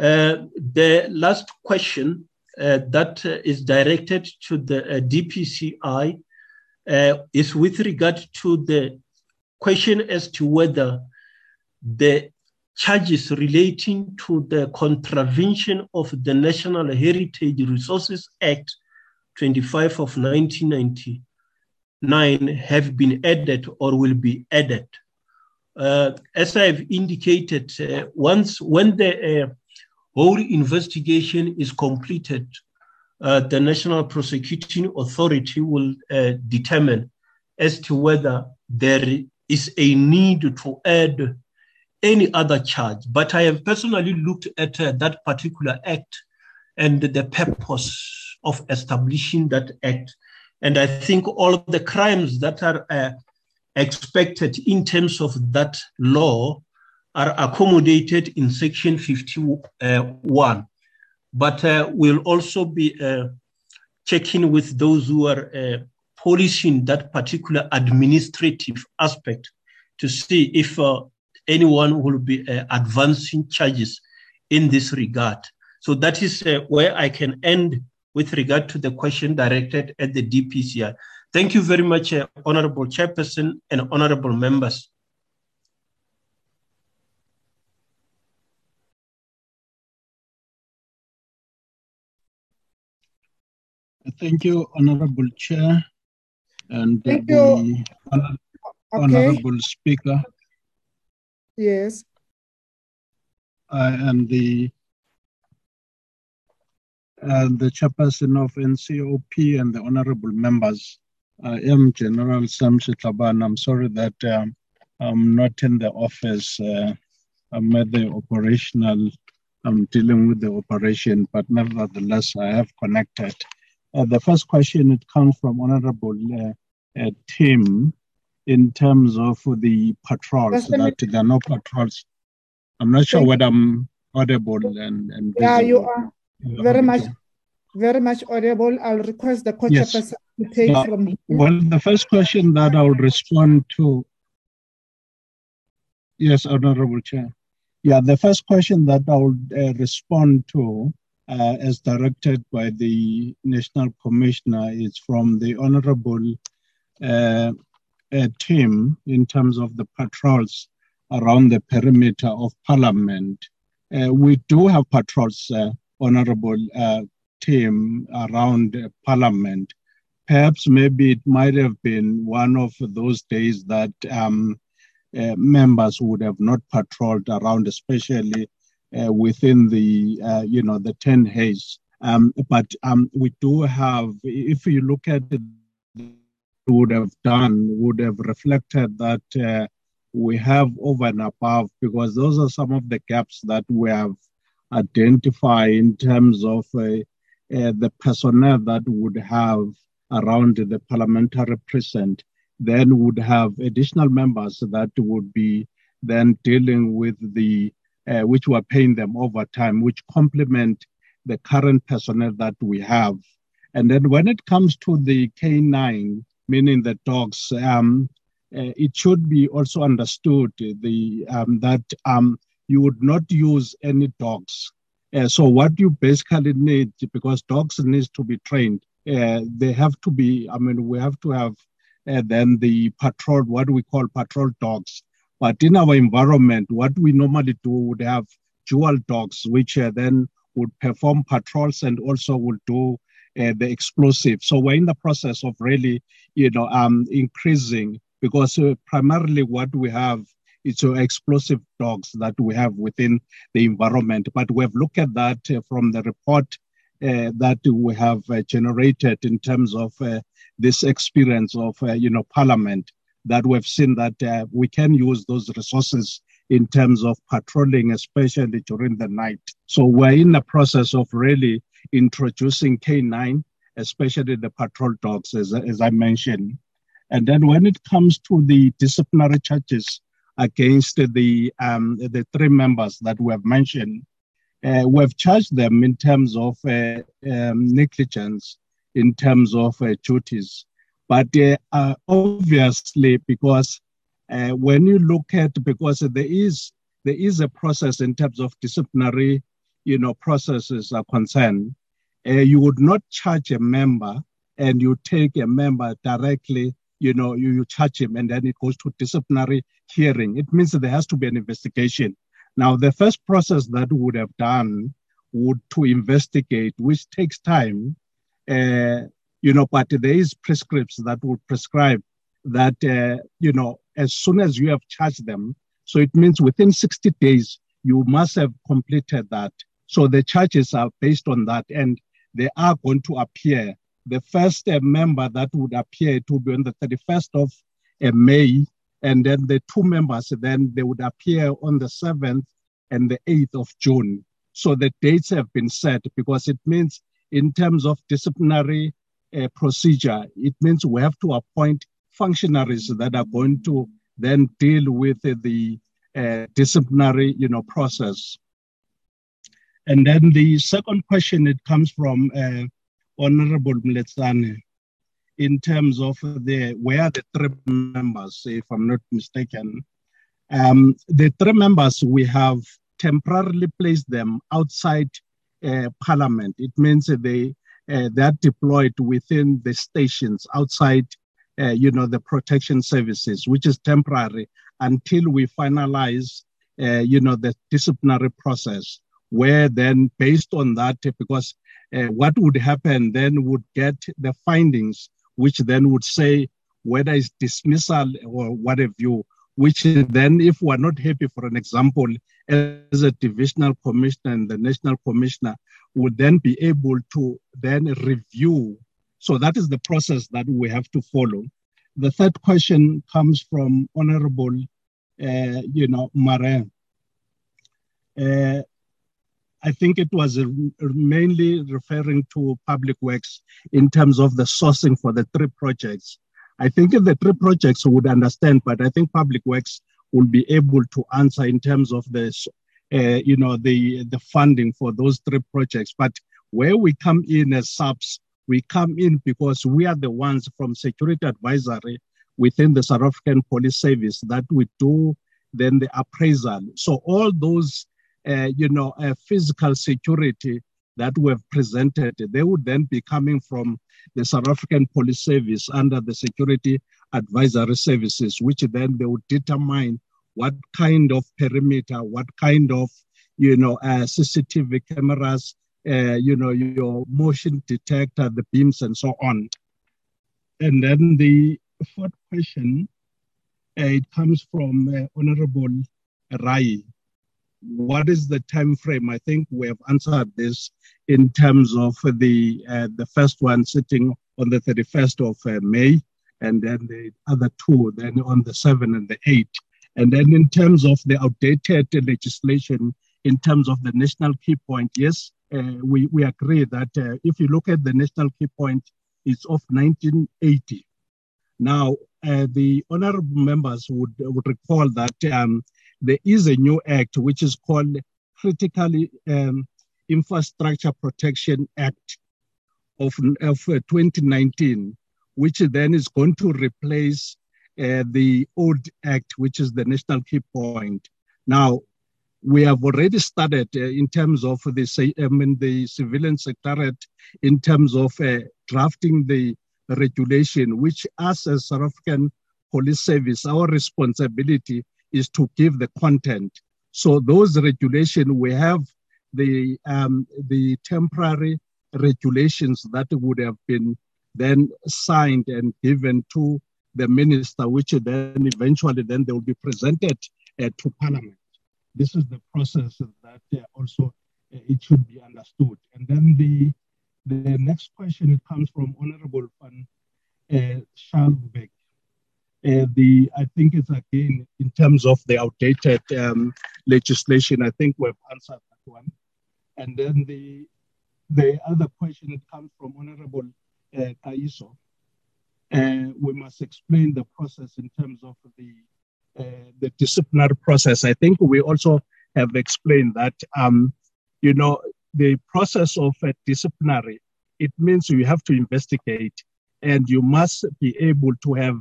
Uh, the last question uh, that is directed to the DPCI is with regard to the question as to whether the charges relating to the contravention of the National Heritage Resources Act 25 of 1999 have been added or will be added. Uh, as I've indicated, uh, once when the uh, whole investigation is completed, the National Prosecuting Authority will determine as to whether there is a need to add any other charge. But I have personally looked at uh, that particular act and the purpose of establishing that act and I think all of the crimes that are uh, expected in terms of that law are accommodated in Section 51. But uh, we'll also be uh, checking with those who are uh, policing that particular administrative aspect to see if uh, anyone will be uh, advancing charges in this regard. So that is where I can end with regard to the question directed at the DPCI. Thank you very much, uh, Honorable Chairperson and Honorable members. Thank you, Honorable Chair, and Thank the you. honor- Okay. Honorable Speaker, Yes. I am the and the chairperson of NCOP and the honorable members. I am General Sam Shitlabane. I'm sorry that um, I'm not in the office. Uh, I'm at the operational, I'm dealing with the operation, but nevertheless, I have connected. Uh, the first question, it comes from Honorable uh, uh, Tim in terms of the patrols, that there are no patrols. I'm not sure whether I'm audible and, and Yeah, you are very much, very much audible. I'll request the coach Yes. Take Uh, from here. Well, the first question that I will respond to. Yes, Honorable Chair. Yeah, the first question that I will uh, respond to uh, as directed by the National Commissioner, is from the Honorable uh, Tim in terms of the patrols around the perimeter of Parliament. Uh, we do have patrols, uh, Honorable uh, Tim, around Parliament. Perhaps maybe it might have been one of those days that um, uh, members would have not patrolled around, especially uh, within the uh, you know the Tuynhuys. Um, but um, we do have, if you look at it, would have done, would have reflected that uh, we have over and above, because those are some of the gaps that we have identified in terms of uh, uh, the personnel that would have around the parliamentary precinct then would have additional members that would be then dealing with the uh, which were paying them over time, which complement the current personnel that we have. And then when it comes to the K9, meaning the dogs, um, uh, it should be also understood the um, that um, you would not use any dogs. Uh, so what you basically need, because dogs needs to be trained, uh, they have to be. I mean, we have to have uh, then the patrol, what we call patrol dogs. But in our environment, what we normally do would have dual dogs, which uh, then would perform patrols and also would do uh, the explosive. So we're in the process of really, you know, um, increasing because uh, primarily what we have is uh, explosive dogs that we have within the environment. But we've looked at that uh, from the report that we have uh, generated in terms of uh, this experience of you know parliament that we've seen that we can use those resources in terms of patrolling, especially during the night. So we're in the process of really introducing K9, especially the patrol dogs, as, as I mentioned. And then when it comes to the disciplinary charges against the um, the three members that we have mentioned, uh, we've charged them in terms of uh, um, negligence, in terms of uh, duties. But obviously, because uh, when you look at, because there is there is a process in terms of disciplinary, you know, processes are concerned, you would not charge a member and you take a member directly, you know, you, you charge him and then it goes to disciplinary hearing. It means that there has to be an investigation now, the first process that would have done would to investigate, which takes time, uh, you know, but there is prescripts that would prescribe that, uh, you know, as soon as you have charged them, so it means within 60 days, you must have completed that. So the charges are based on that, and they are going to appear. The first uh, member that would appear to be on the 31st of uh, May and then the two members, then they would appear on the 7th and the 8th of June. So the dates have been set because it means, in terms of disciplinary uh, procedure, it means we have to appoint functionaries that are going to then deal with uh, the uh, disciplinary, you know, process. And then the second question, it comes from uh, Honorable Mletsane in terms of the where the three members, if I'm not mistaken, um, the three members we have temporarily placed them outside uh, Parliament. It means they uh, they're deployed within the stations outside, uh, you know, the protection services, which is temporary until we finalize, uh, you know, the disciplinary process. Where then, based on that, because uh, what would happen then would get the findings which then would say whether it's dismissal or what have you, which then, if we're not happy, for an example, as a divisional commissioner and the national commissioner would then be able to then review. So that is the process that we have to follow. The third question comes from Honorable, uh, you know, Mare. Uh, I think it was mainly referring to public works in terms of the sourcing for the three projects. I think the three projects would understand, but I think public works will be able to answer in terms of the, uh, you know, the the funding for those three projects. But where we come in as SAPS, we come in because we are the ones from security advisory within the South African Police Service that we do then the appraisal. So all those you know, uh, physical security that we've presented, they would then be coming from the South African Police Service under the Security Advisory Services, which then they would determine what kind of perimeter, what kind of, you know, uh, CCTV cameras, uh, you know, your motion detector, the beams, and so on. And then the fourth question, uh, it comes from uh, Honorable Rai. What is the time frame? I think we have answered this in terms of the uh, the first one sitting on the 31st of uh, May, and then the other two then on the 7th and the 8th. And then in terms of the outdated legislation, in terms of the national key point, yes, uh, we, we agree that uh, if you look at the national key point, it's of 1980. Now, uh, the honorable members would, would recall that um, there is a new act which is called Critically um, Infrastructure Protection Act of, of uh, 2019, which then is going to replace uh, the old act, which is the national key point. Now, we have already started uh, in terms of the, I mean, the civilian secretariat, in terms of uh, drafting the regulation, which us as South African Police Service, our responsibility is to give the content. So those regulation, we have the um, the temporary regulations that would have been then signed and given to the minister, which then eventually then they will be presented uh, to Parliament. This is the process that uh, also uh, it should be understood. And then the the next question it comes from Honorable Van uh, Schalkwyk. Uh, the I think it's again in terms of the outdated um, legislation. I think we've answered that one. And then the the other question that comes from Honorable uh, Kaiso. Uh, we must explain the process in terms of the uh, the disciplinary process. I think we also have explained that um, you know the process of a disciplinary. It means you have to investigate, and you must be able to have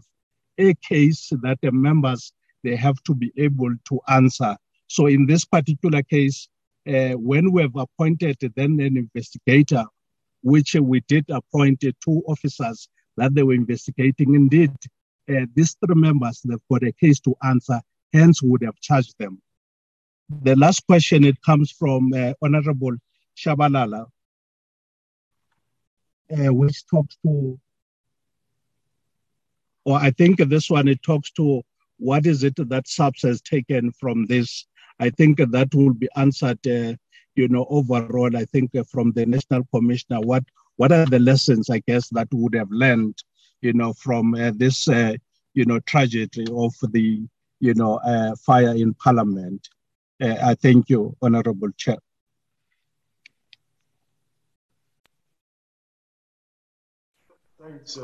a case that the members they have to be able to answer. So in this particular case, uh, when we have appointed then an investigator, which we did appoint two officers that they were investigating, indeed, uh, these three members, they've got a case to answer, hence would have charged them. The last question, it comes from uh, Honorable Shabalala, uh, which talks to, or I think this one, it talks to what is it that SAPS has taken from this I think that will be answered, uh, you know, overall, I think uh, from the National Commissioner, what, what are the lessons, I guess, that would have learned, you know, from uh, this, uh, you know, tragedy of the, you know, uh, fire in Parliament. Uh, I thank you, Honorable Chair. Thanks,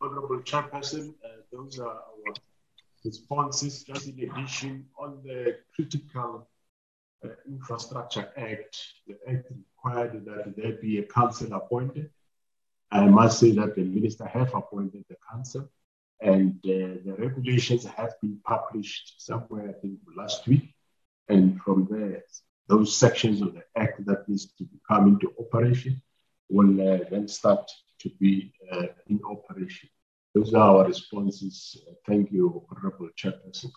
Honorable Chairperson. those are our responses just in addition on the Critical uh, Infrastructure Act. The Act required that there be a council appointed. I must say that the minister have appointed the council and uh, the regulations have been published somewhere, I think, last week. And from there, those sections of the act that needs to come into operation will uh, then start to be uh, in operation. Those are our responses. Thank you, Honorable Chairperson.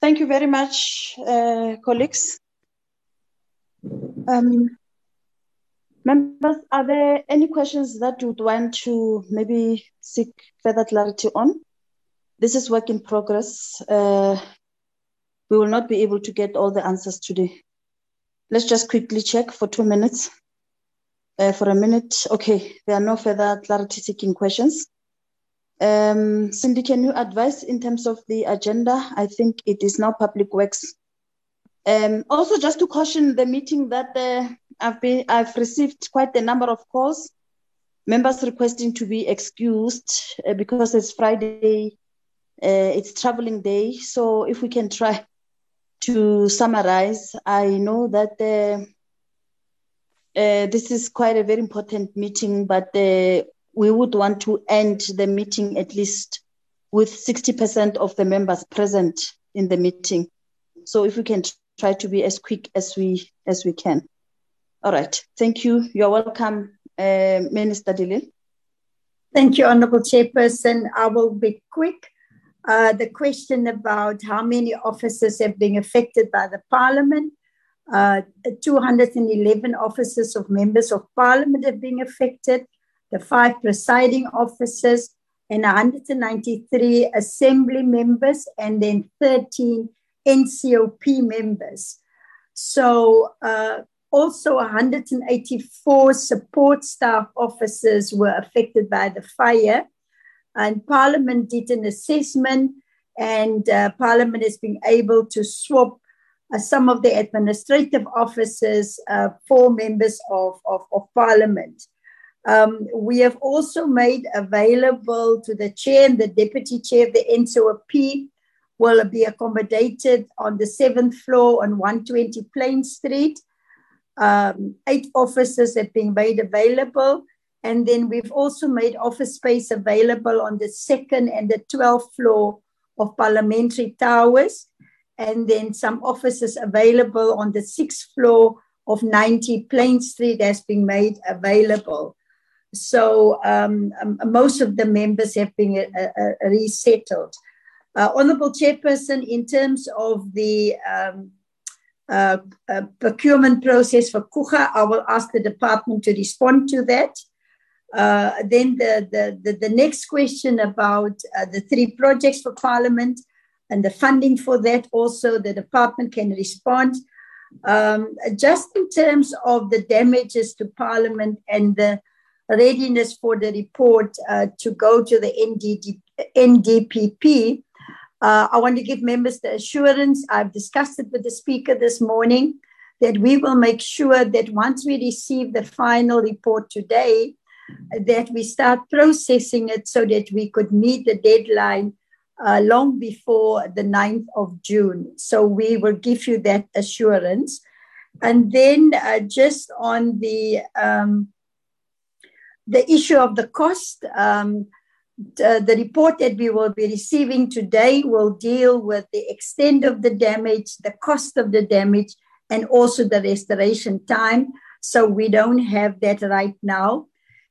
Thank you very much, uh, colleagues. Um, members, are there any questions that you would want to maybe seek further clarity on? This is work in progress. Uh, we will not be able to get all the answers today. Let's just quickly check for two minutes. Uh, for a minute. Okay, there are no further clarity seeking questions. Um, Cindy, can you advise in terms of the agenda? I think it is now public works. Um, also, just to caution the meeting that uh, I've been, I've received quite a number of calls, members requesting to be excused uh, because it's Friday, uh, it's traveling day. So if we can try to summarize, I know that uh, uh, this is quite a very important meeting, but uh, we would want to end the meeting at least with 60% of the members present in the meeting. So if we can try to be as quick as we as we can. All right. Thank you. You're welcome, uh, Minister de Lille. Thank you, Honorable Chairperson. I will be quick. Uh, the question about how many officers have been affected by the Parliament. Uh, 211 officers of members of Parliament have been affected, the five presiding officers, and 193 Assembly members, and then 13 NCOP members. So, uh, also 184 support staff officers were affected by the fire. And Parliament did an assessment, and uh, Parliament has been able to swap uh, some of the administrative officers uh, for members of, of, of Parliament. Um, we have also made available to the chair and the deputy chair of the NCOP will be accommodated on the seventh floor on 120 Plein Street. Um, eight offices have been made available. And then we've also made office space available on the second and the 12th floor of Parliamentary Towers. And then some offices available on the sixth floor of 90 Plein Street has been made available. So um, um, most of the members have been uh, uh, resettled. Uh, Honorable Chairperson, in terms of the um, uh, uh, procurement process for Coega, I will ask the department to respond to that. Uh, then the, the, the, the, next question about uh, the three projects for Parliament and the funding for that, also the department can respond. Um, just in terms of the damages to Parliament and the readiness for the report uh, to go to the NDD, NDPP, uh, I want to give members the assurance, I've discussed it with the speaker this morning, that we will make sure that once we receive the final report today, that we start processing it so that we could meet the deadline uh, long before the 9th of June. So we will give you that assurance. And then uh, just on the um, the issue of the cost, um, the, the report that we will be receiving today will deal with the extent of the damage, the cost of the damage, and also the restoration time. So we don't have that right now,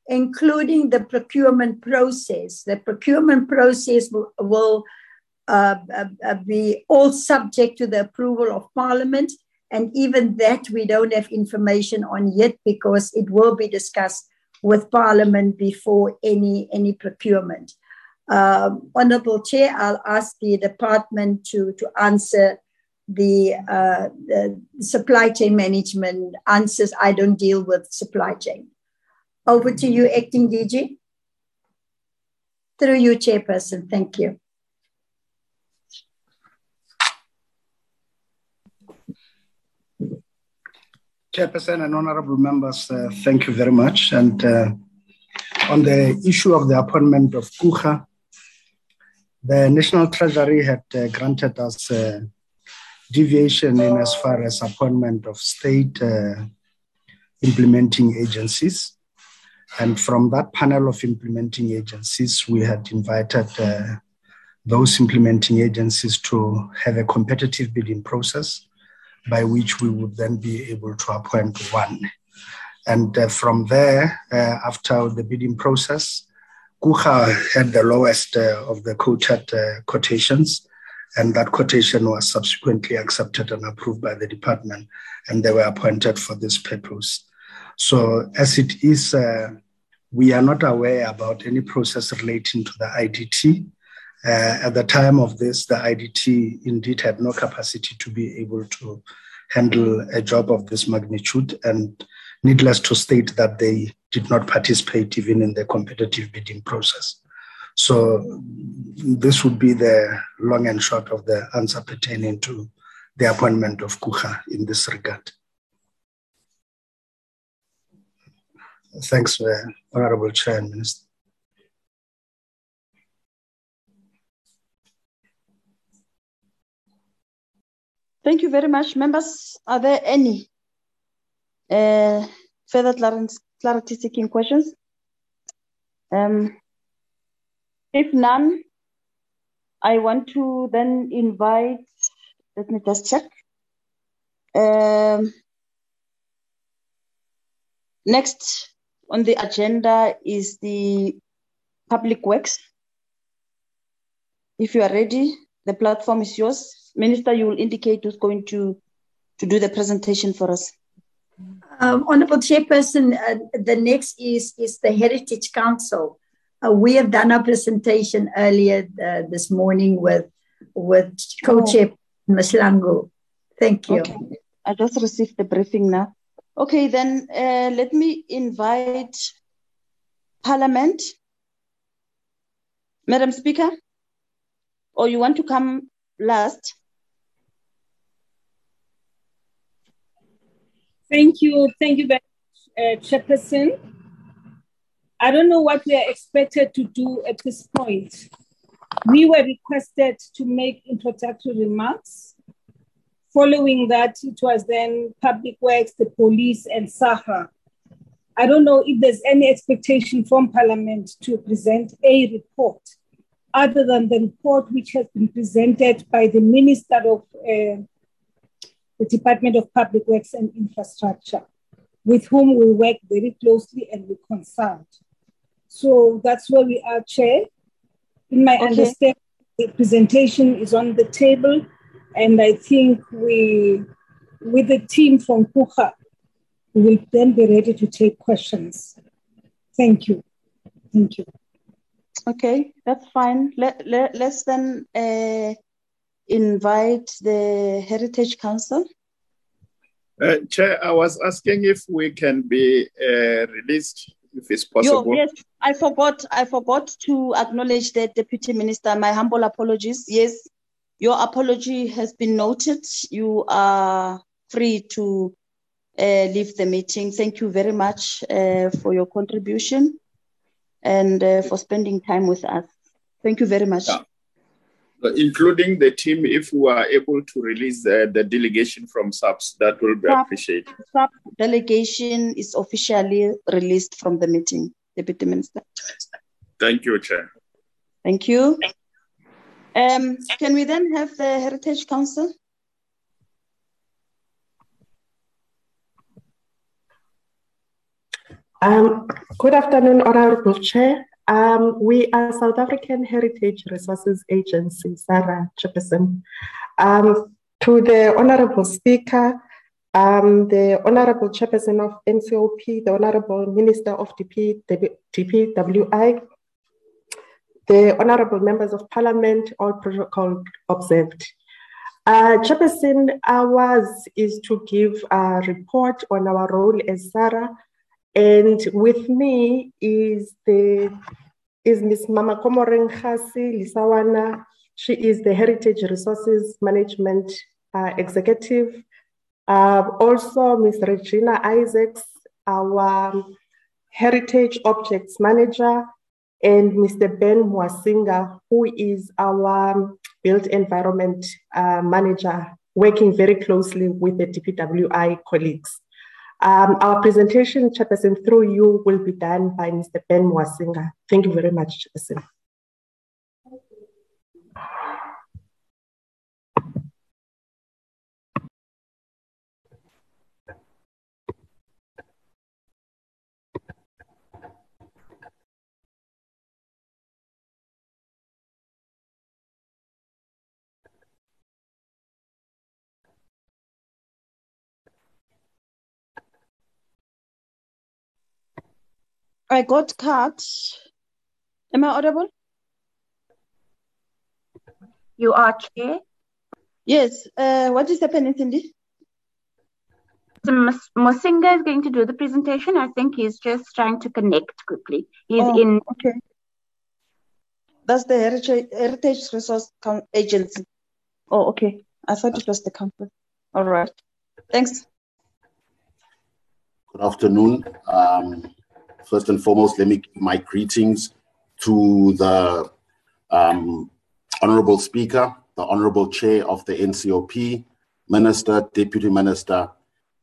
including the procurement process. The procurement process will, will uh, uh, uh be all subject to the approval of Parliament. And even that we don't have information on yet because it will be discussed with Parliament before any, any procurement. Um, Honorable Chair, I'll ask the department to, to answer the, uh, the supply chain management answers. I don't deal with supply chain. Over to you, Acting DG. Through you, Chairperson. Thank you. Chairperson and honorable members, uh, thank you very much. And uh, on the issue of the appointment of Coega, the National Treasury had uh, granted us a deviation in as far as appointment of state uh, implementing agencies. And from that panel of implementing agencies, we had invited uh, those implementing agencies to have a competitive bidding process by which we would then be able to appoint one. And uh, from there, uh, after the bidding process, Coega had the lowest uh, of the quoted uh, quotations, and that quotation was subsequently accepted and approved by the department, and they were appointed for this purpose. So, as it is, uh, we are not aware about any process relating to the IDT. Uh, at the time of this, the IDT indeed had no capacity to be able to handle a job of this magnitude. And needless to state that they did not participate even in the competitive bidding process. So, this would be the long and short of the answer pertaining to the appointment of Coega in this regard. Thanks, uh, Honorable Chair and Minister. Thank you very much. Members, are there any uh, further clarity seeking questions? Um, if none, I want to then invite, let me just check. Um, next on the agenda is the public works. If you are ready, the platform is yours. Minister, you will indicate who's going to, to do the presentation for us. Um, Honorable Chairperson, uh, the next is, is the Heritage Council. Uh, we have done our presentation earlier uh, this morning with, with co-chair oh. Ms. Langu. Thank you. Okay. I just received the briefing now. Okay, then uh, let me invite Parliament. Madam Speaker, or you want to come last? Thank you. Thank you very much, uh, Chairperson. I don't know what we are expected to do at this point. We were requested to make introductory remarks. Following that, it was then Public Works, the police, and SAHRA. I don't know if there's any expectation from Parliament to present a report other than the report which has been presented by the Minister of uh, the Department of Public Works and Infrastructure, with whom we work very closely and we consult. So that's where we are, Chair. In my okay. understanding, the presentation is on the table, and I think we, with the team from Coega, we will then be ready to take questions. Thank you. Thank you. Okay, that's fine. Let, let, let's then uh, invite the Heritage Council? Uh, Chair, I was asking if we can be uh, released, if it's possible. Yo, yes, I forgot. I forgot to acknowledge the Deputy Minister. My humble apologies. Yes, your apology has been noted. You are free to uh, leave the meeting. Thank you very much uh, for your contribution and uh, for spending time with us. Thank you very much. Yeah including the team, if we are able to release the, the delegation from SAPS, that will be SAP, appreciated. SAP delegation is officially released from the meeting, Deputy Minister. Thank you, Chair. Thank you. Um, can we then have the Heritage Council? Um, good afternoon, Honorable Chair. Um, we are South African Heritage Resources Agency, SAHRA Chairperson. Um, to the Honorable Speaker, um, the Honorable Chairperson of NCOP, the Honorable Minister of DP, DPWI, the Honorable Members of Parliament, all protocol observed. Uh, Chairperson, ours is to give a report on our role as SAHRA and with me is the is Ms. Mama Komoreng Lisawana. She is the Heritage Resources Management uh, Executive. Uh, also, Ms. Regina Isaacs, our Heritage Objects Manager, and Mr. Ben Mwasinga, who is our Built Environment uh, Manager, working very closely with the DPWI colleagues. Um, our presentation, Chairperson, through you will be done by Mr. Ben Mwasinga. Thank you very much, Chairperson. I got cut. Am I audible? You are chair. Yes. Uh, what is happening, Cindy? So Mwasinga is going to do the presentation. I think he's just trying to connect quickly. He's oh, in. Okay. That's the Heritage, Heritage Resource Agency. Oh, okay. I thought it was the company. All right. Thanks. Good afternoon. Um, First and foremost, let me give my greetings to the um, Honorable Speaker, the Honorable Chair of the NCOP, Minister, Deputy Minister,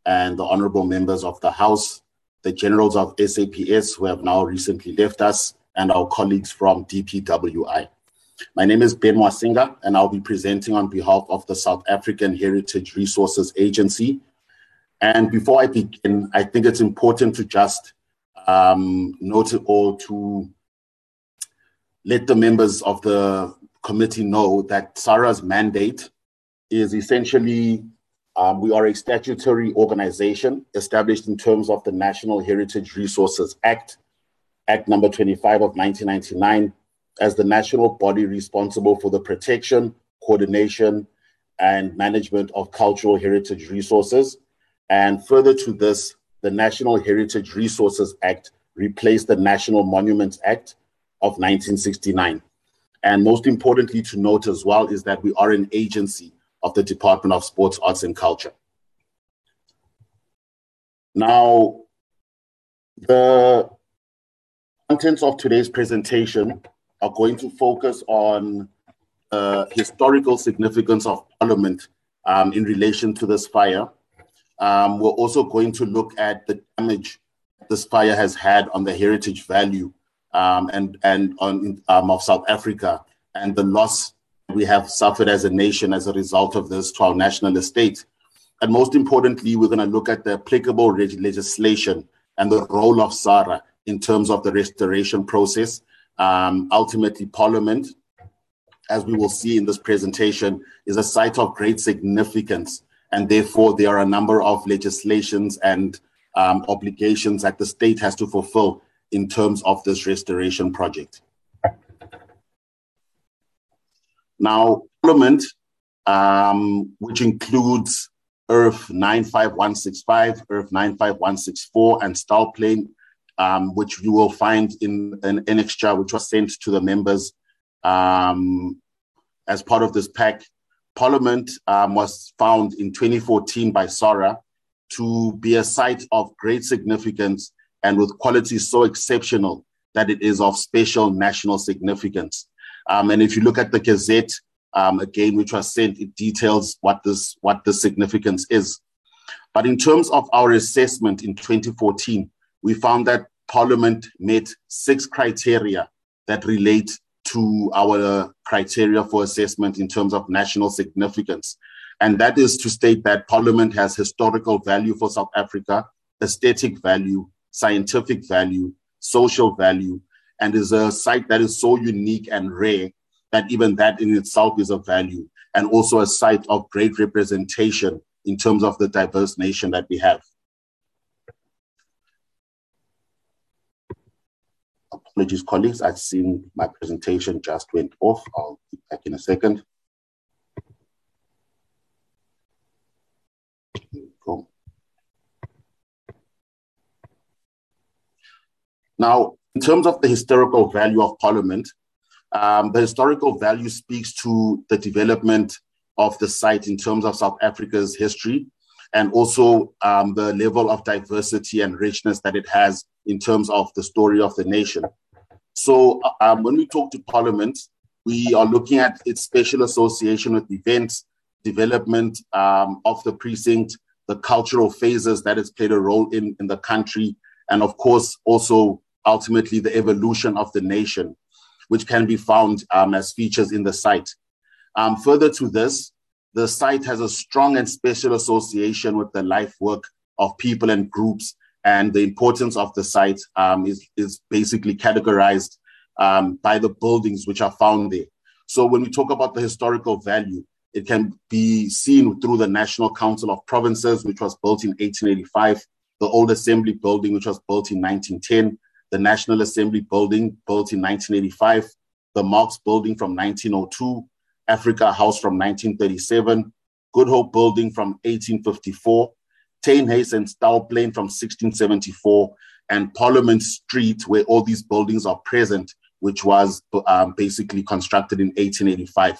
and the Honorable members of the House, the generals of SAPS who have now recently left us, and our colleagues from DPWI. My name is Ben Mwasinga, and I'll be presenting on behalf of the South African Heritage Resources Agency. And before I begin, I think it's important to just um, note all to let the members of the committee know that SAHRA's mandate is essentially um, we are a statutory organization established in terms of the National Heritage Resources Act, Act number 25 of 1999, as the national body responsible for the protection, coordination, and management of cultural heritage resources. And further to this, the National Heritage Resources Act replaced the National Monuments Act of 1969. And most importantly to note as well is that we are an agency of the Department of Sports, Arts and Culture. Now, the contents of today's presentation are going to focus on the historical significance of Parliament um, in relation to this fire. Um, we're also going to look at the damage this fire has had on the heritage value um, and, and on, um, of South Africa and the loss we have suffered as a nation as a result of this to our national estate. And most importantly, we're going to look at the applicable legislation and the role of SAHRA in terms of the restoration process. Um, ultimately, Parliament, as we will see in this presentation, is a site of great significance. And therefore, there are a number of legislations and um, obligations that the state has to fulfill in terms of this restoration project. Now, Parliament, um, which includes Erf 95165, Erf 95164, and Stalplein, um, which you will find in an annexure which was sent to the members um, as part of this pack. Parliament um, was found in 2014 by SAHRA to be a site of great significance and with qualities so exceptional that it is of special national significance. Um, and if you look at the Gazette, um, again, which was sent, it details what this what the significance is. But in terms of our assessment in 2014, we found that Parliament met six criteria that relate to our uh, criteria for assessment in terms of national significance. And that is to state that Parliament has historical value for South Africa, aesthetic value, scientific value, social value, and is a site that is so unique and rare that even that in itself is a value, and also a site of great representation in terms of the diverse nation that we have. Apologies, colleagues, I've seen my presentation just went off. I'll be back in a second. Now, in terms of the historical value of Parliament, um, the historical value speaks to the development of the site in terms of South Africa's history and also um, the level of diversity and richness that it has in terms of the story of the nation. So, um, when we talk to Parliament, we are looking at its special association with events, development um, of the precinct, the cultural phases that it's played a role in in the country, and of course, also ultimately the evolution of the nation, which can be found um, as features in the site. Um, further to this, the site has a strong and special association with the life work of people and groups, and the importance of the site um, is, is basically categorized um, by the buildings which are found there. So when we talk about the historical value, it can be seen through the National Council of Provinces, which was built in 1885, the Old Assembly Building, which was built in 1910, the National Assembly building built in 1985, the Marks building from 1902, Africa House from 1937, Good Hope building from 1854, Hayes and Stalplein from 1674, and Parliament Street, where all these buildings are present, which was um, basically constructed in 1885.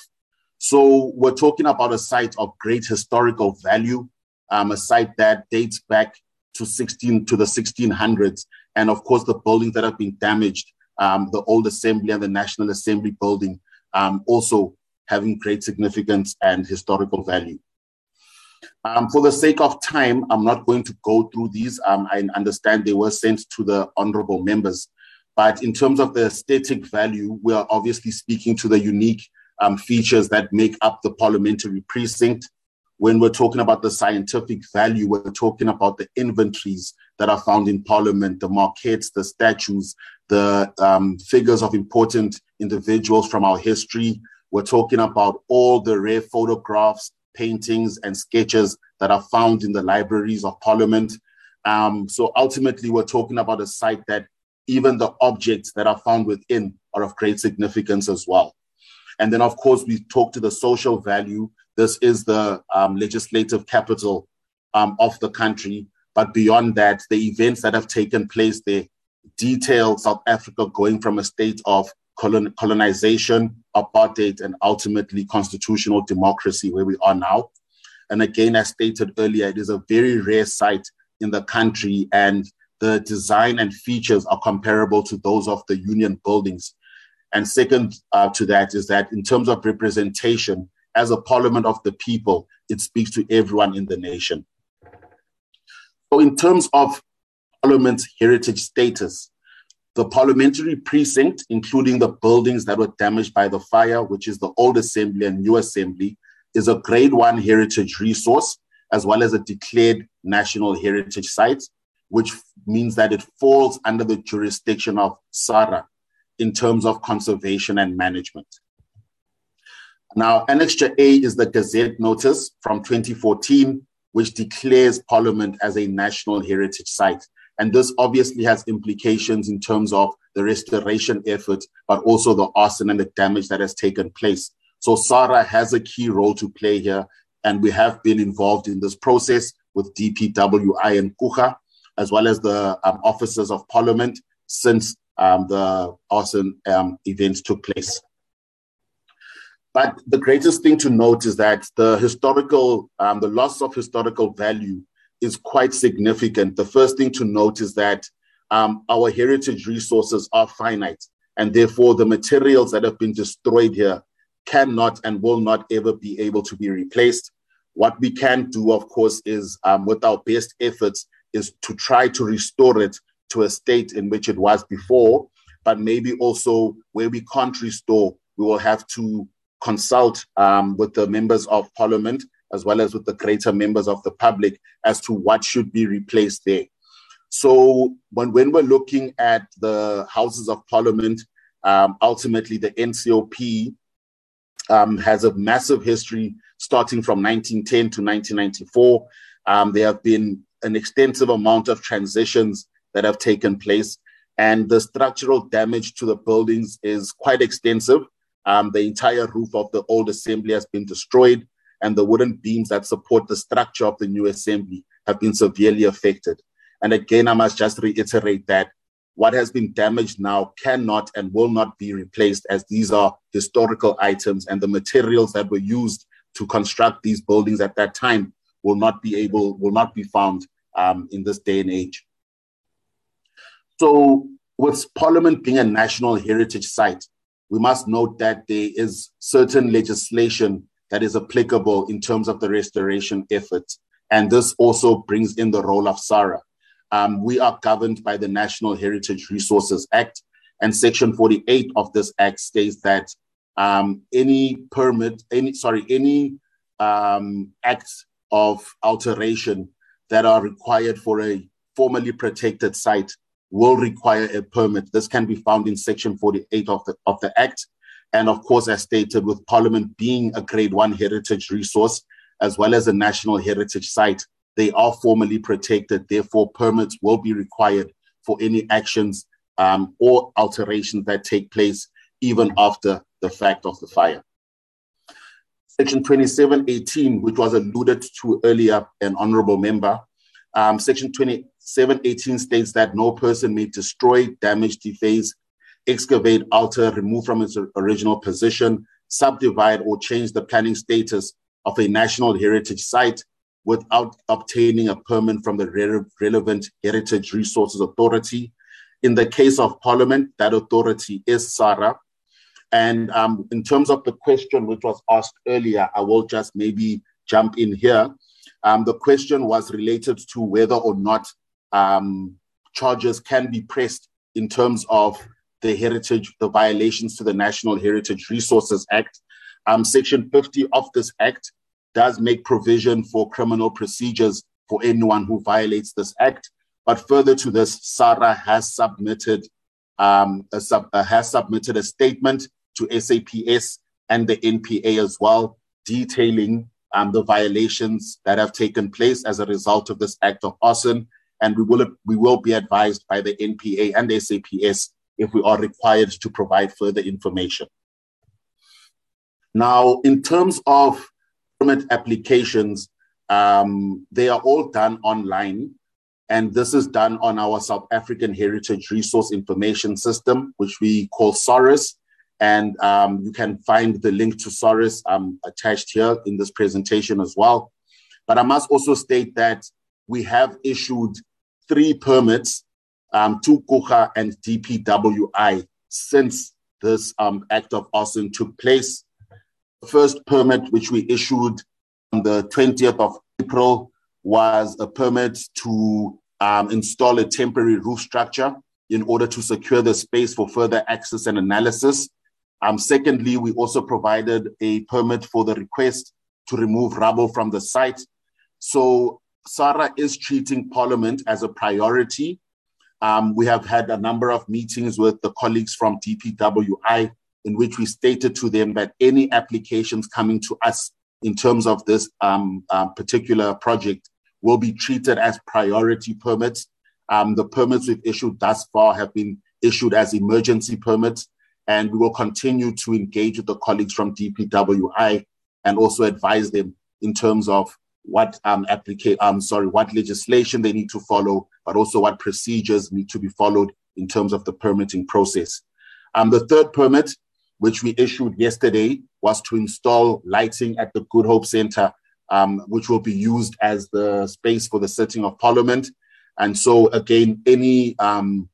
So we're talking about a site of great historical value, um, a site that dates back to 16 to the 1600s and of course the buildings that have been damaged, um, the old assembly and the National Assembly building, um, also having great significance and historical value. Um, for the sake of time, I'm not going to go through these. Um, I understand they were sent to the honorable members. But in terms of the aesthetic value, we are obviously speaking to the unique um, features that make up the parliamentary precinct. When we're talking about the scientific value, we're talking about the inventories that are found in Parliament, the markets, the statues, the um, figures of important individuals from our history. We're talking about all the rare photographs, paintings, and sketches that are found in the libraries of Parliament. Um, so ultimately, we're talking about a site that even the objects that are found within are of great significance as well. And then, of course, we talk to the social value. This is the um, legislative capital um, of the country. But beyond that, the events that have taken place there detail South Africa going from a state of colon- colonization, apartheid, and ultimately constitutional democracy where we are now. And again, as stated earlier, it is a very rare site in the country, and the design and features are comparable to those of the union buildings. And second uh, to that is that in terms of representation, as a parliament of the people, it speaks to everyone in the nation. So, in terms of parliament's heritage status, the parliamentary precinct, including the buildings that were damaged by the fire, which is the old assembly and new assembly, is a grade one heritage resource, as well as a declared national heritage site, which means that it falls under the jurisdiction of SAHRA in terms of conservation and management. Now, Annexure A is the Gazette notice from 2014, which declares Parliament as a national heritage site. And this obviously has implications in terms of the restoration effort, but also the arson and the damage that has taken place. So SAHRA has a key role to play here, and we have been involved in this process with DPWI and Coega, as well as the um, officers of parliament since um, the arson um, events took place. But the greatest thing to note is that the historical, um, the loss of historical value is quite significant. The first thing to note is that um, our heritage resources are finite, and therefore the materials that have been destroyed here cannot and will not ever be able to be replaced. What we can do, of course, is um, with our best efforts, is to try to restore it to a state in which it was before, but maybe also where we can't restore, we will have to consult um, with the members of parliament as well as with the greater members of the public as to what should be replaced there. So when, when we're looking at the Houses of Parliament, um, ultimately the NCOP um, has a massive history starting from 1910 to 1994. Um, there have been an extensive amount of transitions that have taken place, and the structural damage to the buildings is quite extensive. Um, the entire roof of the old assembly has been destroyed and the wooden beams that support the structure of the new assembly have been severely affected. And again, I must just reiterate that what has been damaged now cannot and will not be replaced as these are historical items and the materials that were used to construct these buildings at that time will not be able, will not be found um, in this day and age. So with Parliament being a national heritage site, we must note that there is certain legislation that is applicable in terms of the restoration effort. And this also brings in the role of SAHRA. Um, we are governed by the National Heritage Resources Act, and Section 48 of this act states that um, any permit, any sorry, any um, acts of alteration that are required for a formally protected site will require a permit. This can be found in Section 48 of the of the Act, and of course, as stated, with Parliament being a grade one heritage resource, as well as a national heritage site, they are formally protected. Therefore, permits will be required for any actions um, or alterations that take place even after the fact of the fire. Section 2718, which was alluded to earlier, an honorable member, um, Section 2718 states that no person may destroy, damage, deface, excavate, alter, remove from its original position, subdivide, or change the planning status of a national heritage site without obtaining a permit from the re- relevant Heritage Resources Authority. In the case of Parliament, that authority is SAHRA. And um, in terms of the question which was asked earlier, I will just maybe jump in here. Um, the question was related to whether or not um, charges can be pressed in terms of the heritage, the violations to the National Heritage Resources Act. Um, Section 50 of this act does make provision for criminal procedures for anyone who violates this act. But further to this, SAHRA has submitted um, a sub, uh, has submitted a statement to SAPS and the NPA as well, detailing um, the violations that have taken place as a result of this act of arson. And we will we will be advised by the NPA and the SAPS if we are required to provide further information. Now, in terms of permit applications, um, they are all done online. And this is done on our South African Heritage Resource Information System, which we call SAHRIS. And um, you can find the link to SAHRIS um, attached here in this presentation as well. But I must also state that we have issued three permits um, to Coega and DPWI since this um, act of arson took place. The first permit, which we issued on the 20th of April, was a permit to um, install a temporary roof structure in order to secure the space for further access and analysis. Um, secondly, we also provided a permit for the request to remove rubble from the site. So SAHRA is treating Parliament as a priority um, we have had a number of meetings with the colleagues from DPWI in which we stated to them that any applications coming to us in terms of this um, uh, particular project will be treated as priority permits. Um, the permits we've issued thus far have been issued as emergency permits, and we will continue to engage with the colleagues from DPWI and also advise them in terms of what um, applica- um, sorry, what legislation they need to follow, but also what procedures need to be followed in terms of the permitting process. Um, the third permit, which we issued yesterday, was to install lighting at the Good Hope Center, um, which will be used as the space for the sitting of Parliament. And so, again, any um,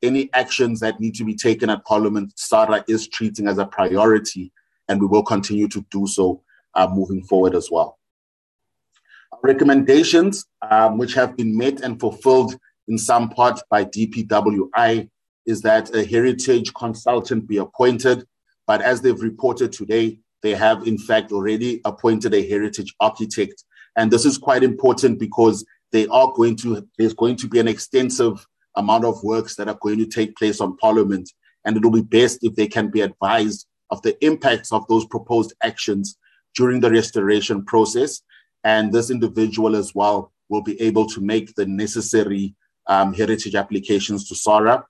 any actions that need to be taken at Parliament, SAHRA is treating as a priority, and we will continue to do so uh, moving forward as well recommendations, um, which have been met and fulfilled in some part by DPWI, is that a heritage consultant be appointed. But as they've reported today, they have in fact already appointed a heritage architect. And this is quite important because they are going to, there's going to be an extensive amount of works that are going to take place on Parliament. And it will be best if they can be advised of the impacts of those proposed actions during the restoration process and this individual as well will be able to make the necessary um, heritage applications to SAHRA.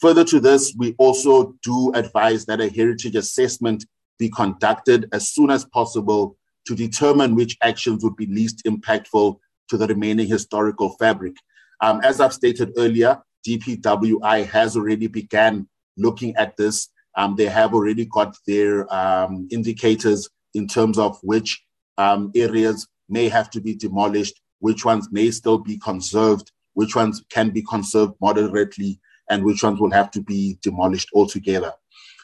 Further to this, we also do advise that a heritage assessment be conducted as soon as possible to determine which actions would be least impactful to the remaining historical fabric. Um, as I've stated earlier, DPWI has already began looking at this. Um, they have already got their um, indicators in terms of which um, areas may have to be demolished, which ones may still be conserved, which ones can be conserved moderately, and which ones will have to be demolished altogether.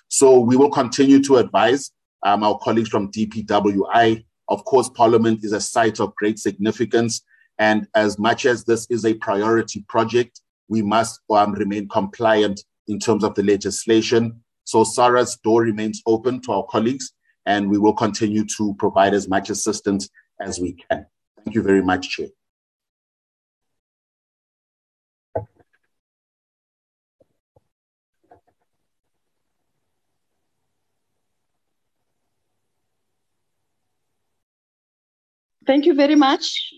So we will continue to advise um, our colleagues from DPWI. Of course, Parliament is a site of great significance. And as much as this is a priority project, we must um, remain compliant in terms of the legislation. So SAHRA's door remains open to our colleagues, and we will continue to provide as much assistance as we can. Thank you very much, Chair. Thank you very much.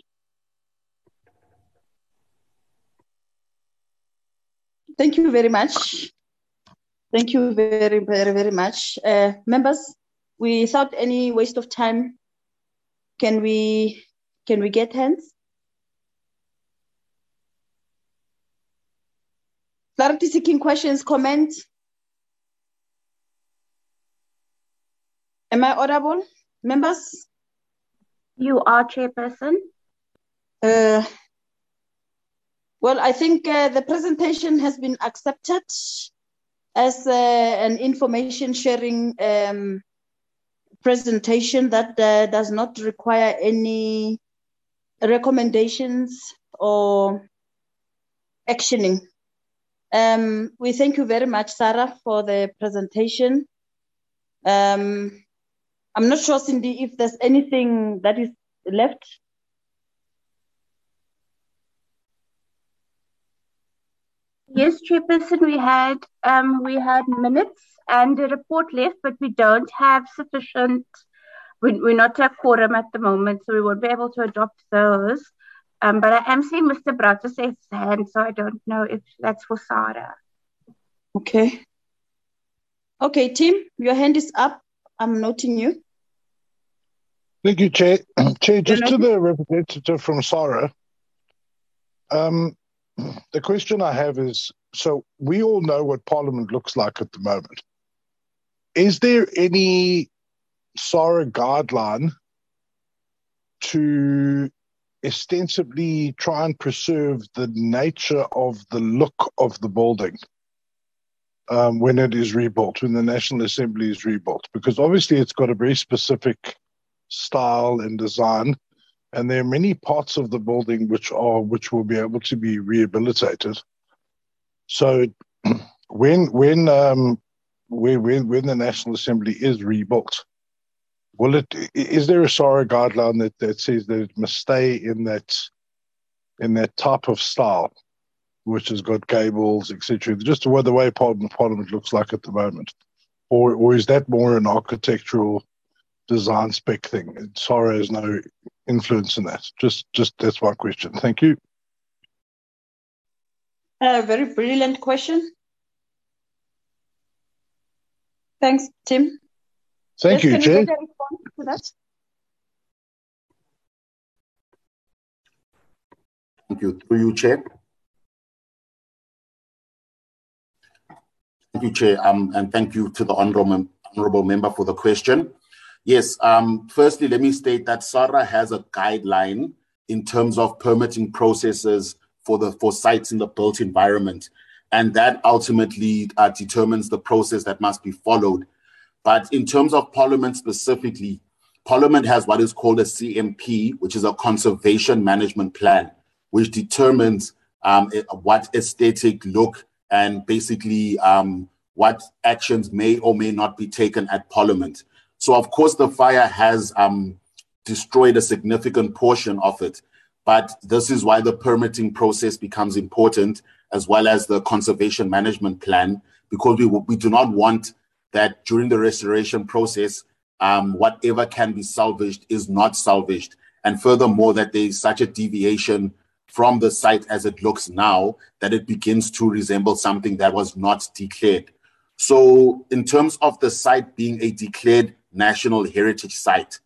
Thank you very much. Thank you very, very, very much. Uh, members, without any waste of time, can we can we get hands? Clarity seeking questions, comments? Am I audible, members? You are chairperson. Uh, well, I think uh, the presentation has been accepted as uh, an information sharing um, presentation that uh, does not require any recommendations or actioning. Um, we thank you very much, SAHRA, for the presentation. Um, I'm not sure, Cindy, if there's anything that is left. Yes, Chairperson, we had um, we had minutes and a report left, but we don't have sufficient. We, we're not at quorum at the moment, so we won't be able to adopt those. Um, but I am seeing Mr. Brauteseth's hand, so I don't know if that's for SAHRA. Okay. Okay, Tim, your hand is up. I'm noting you. Thank you, Chair. Chair, just to the representative from SAHRA, um, the question I have is so we all know what Parliament looks like at the moment. Is there any SAHRA guideline to ostensibly try and preserve the nature of the look of the building um, when it is rebuilt, when the National Assembly is rebuilt? Because obviously it's got a very specific style and design, and there are many parts of the building which are which will be able to be rehabilitated. So when when um, when when, the National Assembly is rebuilt, will it is there a SAHRA guideline that, that says that it must stay in that in that type of style, which has got gables, etc. Just the way the way Parliament, Parliament looks like at the moment, or or is that more an architectural design spec thing? SAHRA has no influence in that. Just just that's one question. Thank you. A very brilliant question. Thanks, Tim. Thank Yes, you, can Jay. get a response to that? Thank you. Through you, Chair. Thank you, Chair, um, and thank you to the honourable, honourable member for the question. Yes, um, firstly, let me state that SAHRA has a guideline in terms of permitting processes for the for sites in the built environment, and that ultimately uh, determines the process that must be followed. But in terms of Parliament specifically, Parliament has what is called a CMP, which is a conservation management plan, which determines um, eh, what aesthetic look and basically um, what actions may or may not be taken at Parliament. So, of course, the fire has um, destroyed a significant portion of it. But this is why the permitting process becomes important, as well as the conservation management plan, because we, we do not want that during the restoration process, um, whatever can be salvaged is not salvaged. And furthermore, that there is such a deviation from the site as it looks now that it begins to resemble something that was not declared. So, in terms of the site being a declared national heritage site,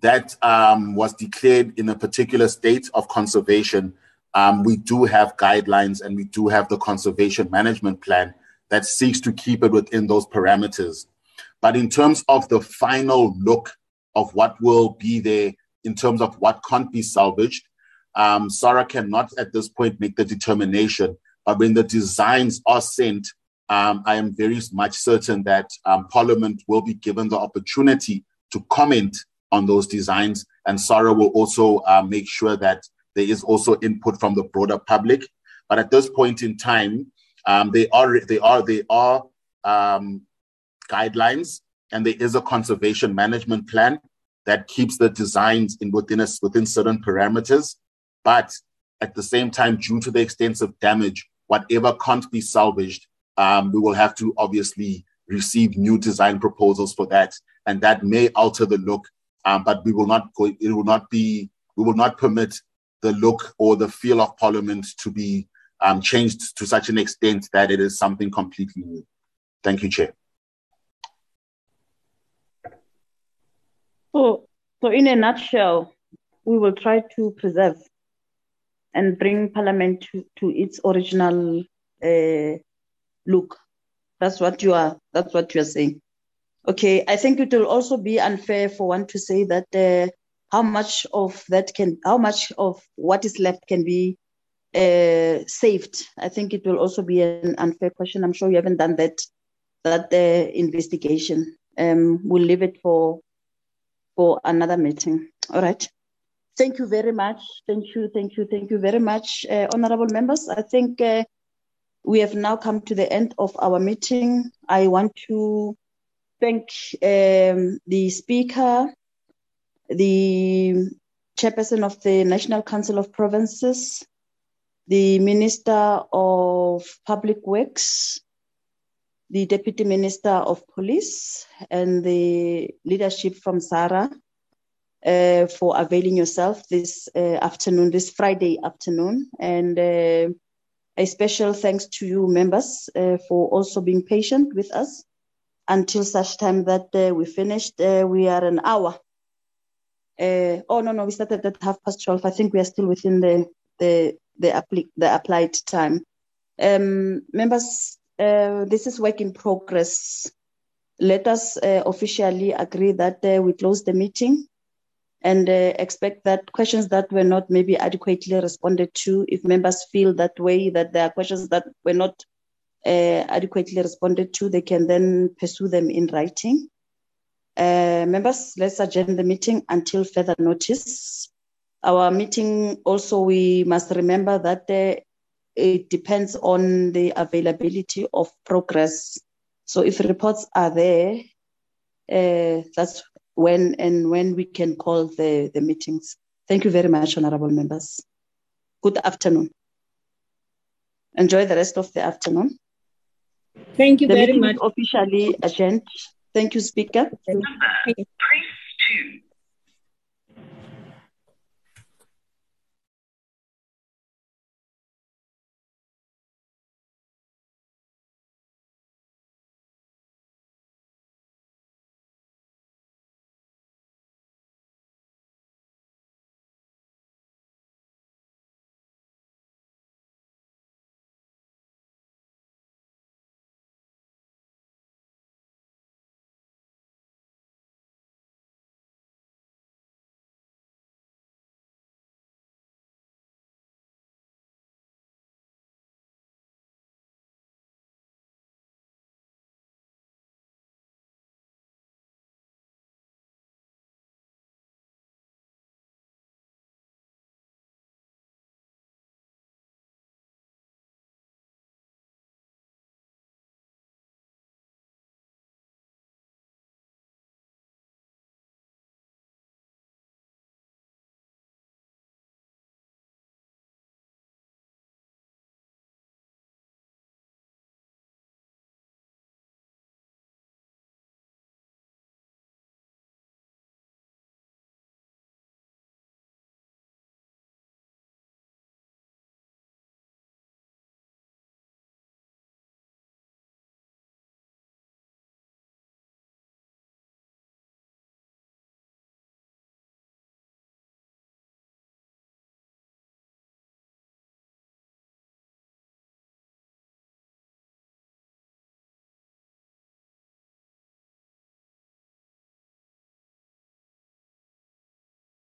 that um, was declared in a particular state of conservation, um, we do have guidelines and we do have the conservation management plan that seeks to keep it within those parameters. But in terms of the final look of what will be there, in terms of what can't be salvaged, um, SAHRA cannot at this point make the determination. But when the designs are sent, um, I am very much certain that um, Parliament will be given the opportunity to comment on those designs, and SAHRA will also uh, make sure that there is also input from the broader public. But at this point in time, um, they are they are they are um, guidelines, and there is a conservation management plan that keeps the designs in within within certain parameters. But at the same time, due to the extensive damage, whatever can't be salvaged, um, we will have to obviously receive new design proposals for that, and that may alter the look. Um, but we will not go. It will not be. We will not permit the look or the feel of Parliament to be um, changed to such an extent that it is something completely new. Thank you, Chair. So, so in a nutshell, we will try to preserve and bring Parliament to, to its original uh, look. That's what you are. That's what you are saying. Okay, I think it will also be unfair for one to say that uh, how much of that can, how much of what is left can be uh, saved. I think it will also be an unfair question. I'm sure you haven't done that that uh, investigation. Um, we'll leave it for for another meeting. All right. Thank you very much. Thank you. Thank you. Thank you very much, uh, honorable members. I think uh, we have now come to the end of our meeting. I want to thank um, the speaker, the chairperson of the National Council of Provinces, the Minister of Public Works, the Deputy Minister of Police, and the leadership from SAHRA uh, for availing yourself this uh, afternoon, this Friday afternoon. And uh, a special thanks to you, members, uh, for also being patient with us until such time that uh, we finished. Uh, we are an hour. oh no, no, we started at half past twelve. I think we are still within the the the, appli- the applied time. Um, members, this is work in progress. Let us officially agree that we close the meeting and uh, expect that questions that were not maybe adequately responded to, if members feel that way, that there are questions that were not uh, adequately responded to, they can then pursue them in writing. Uh, members, let's adjourn the meeting until further notice. Our meeting also, we must remember that uh, it depends on the availability of progress. So if reports are there, uh, that's when and when we can call the, the meetings. Thank you very much, honorable members. Good afternoon. Enjoy the rest of the afternoon. Thank you the very meeting much. Is officially adjourned. Thank you, Speaker. Number, press two.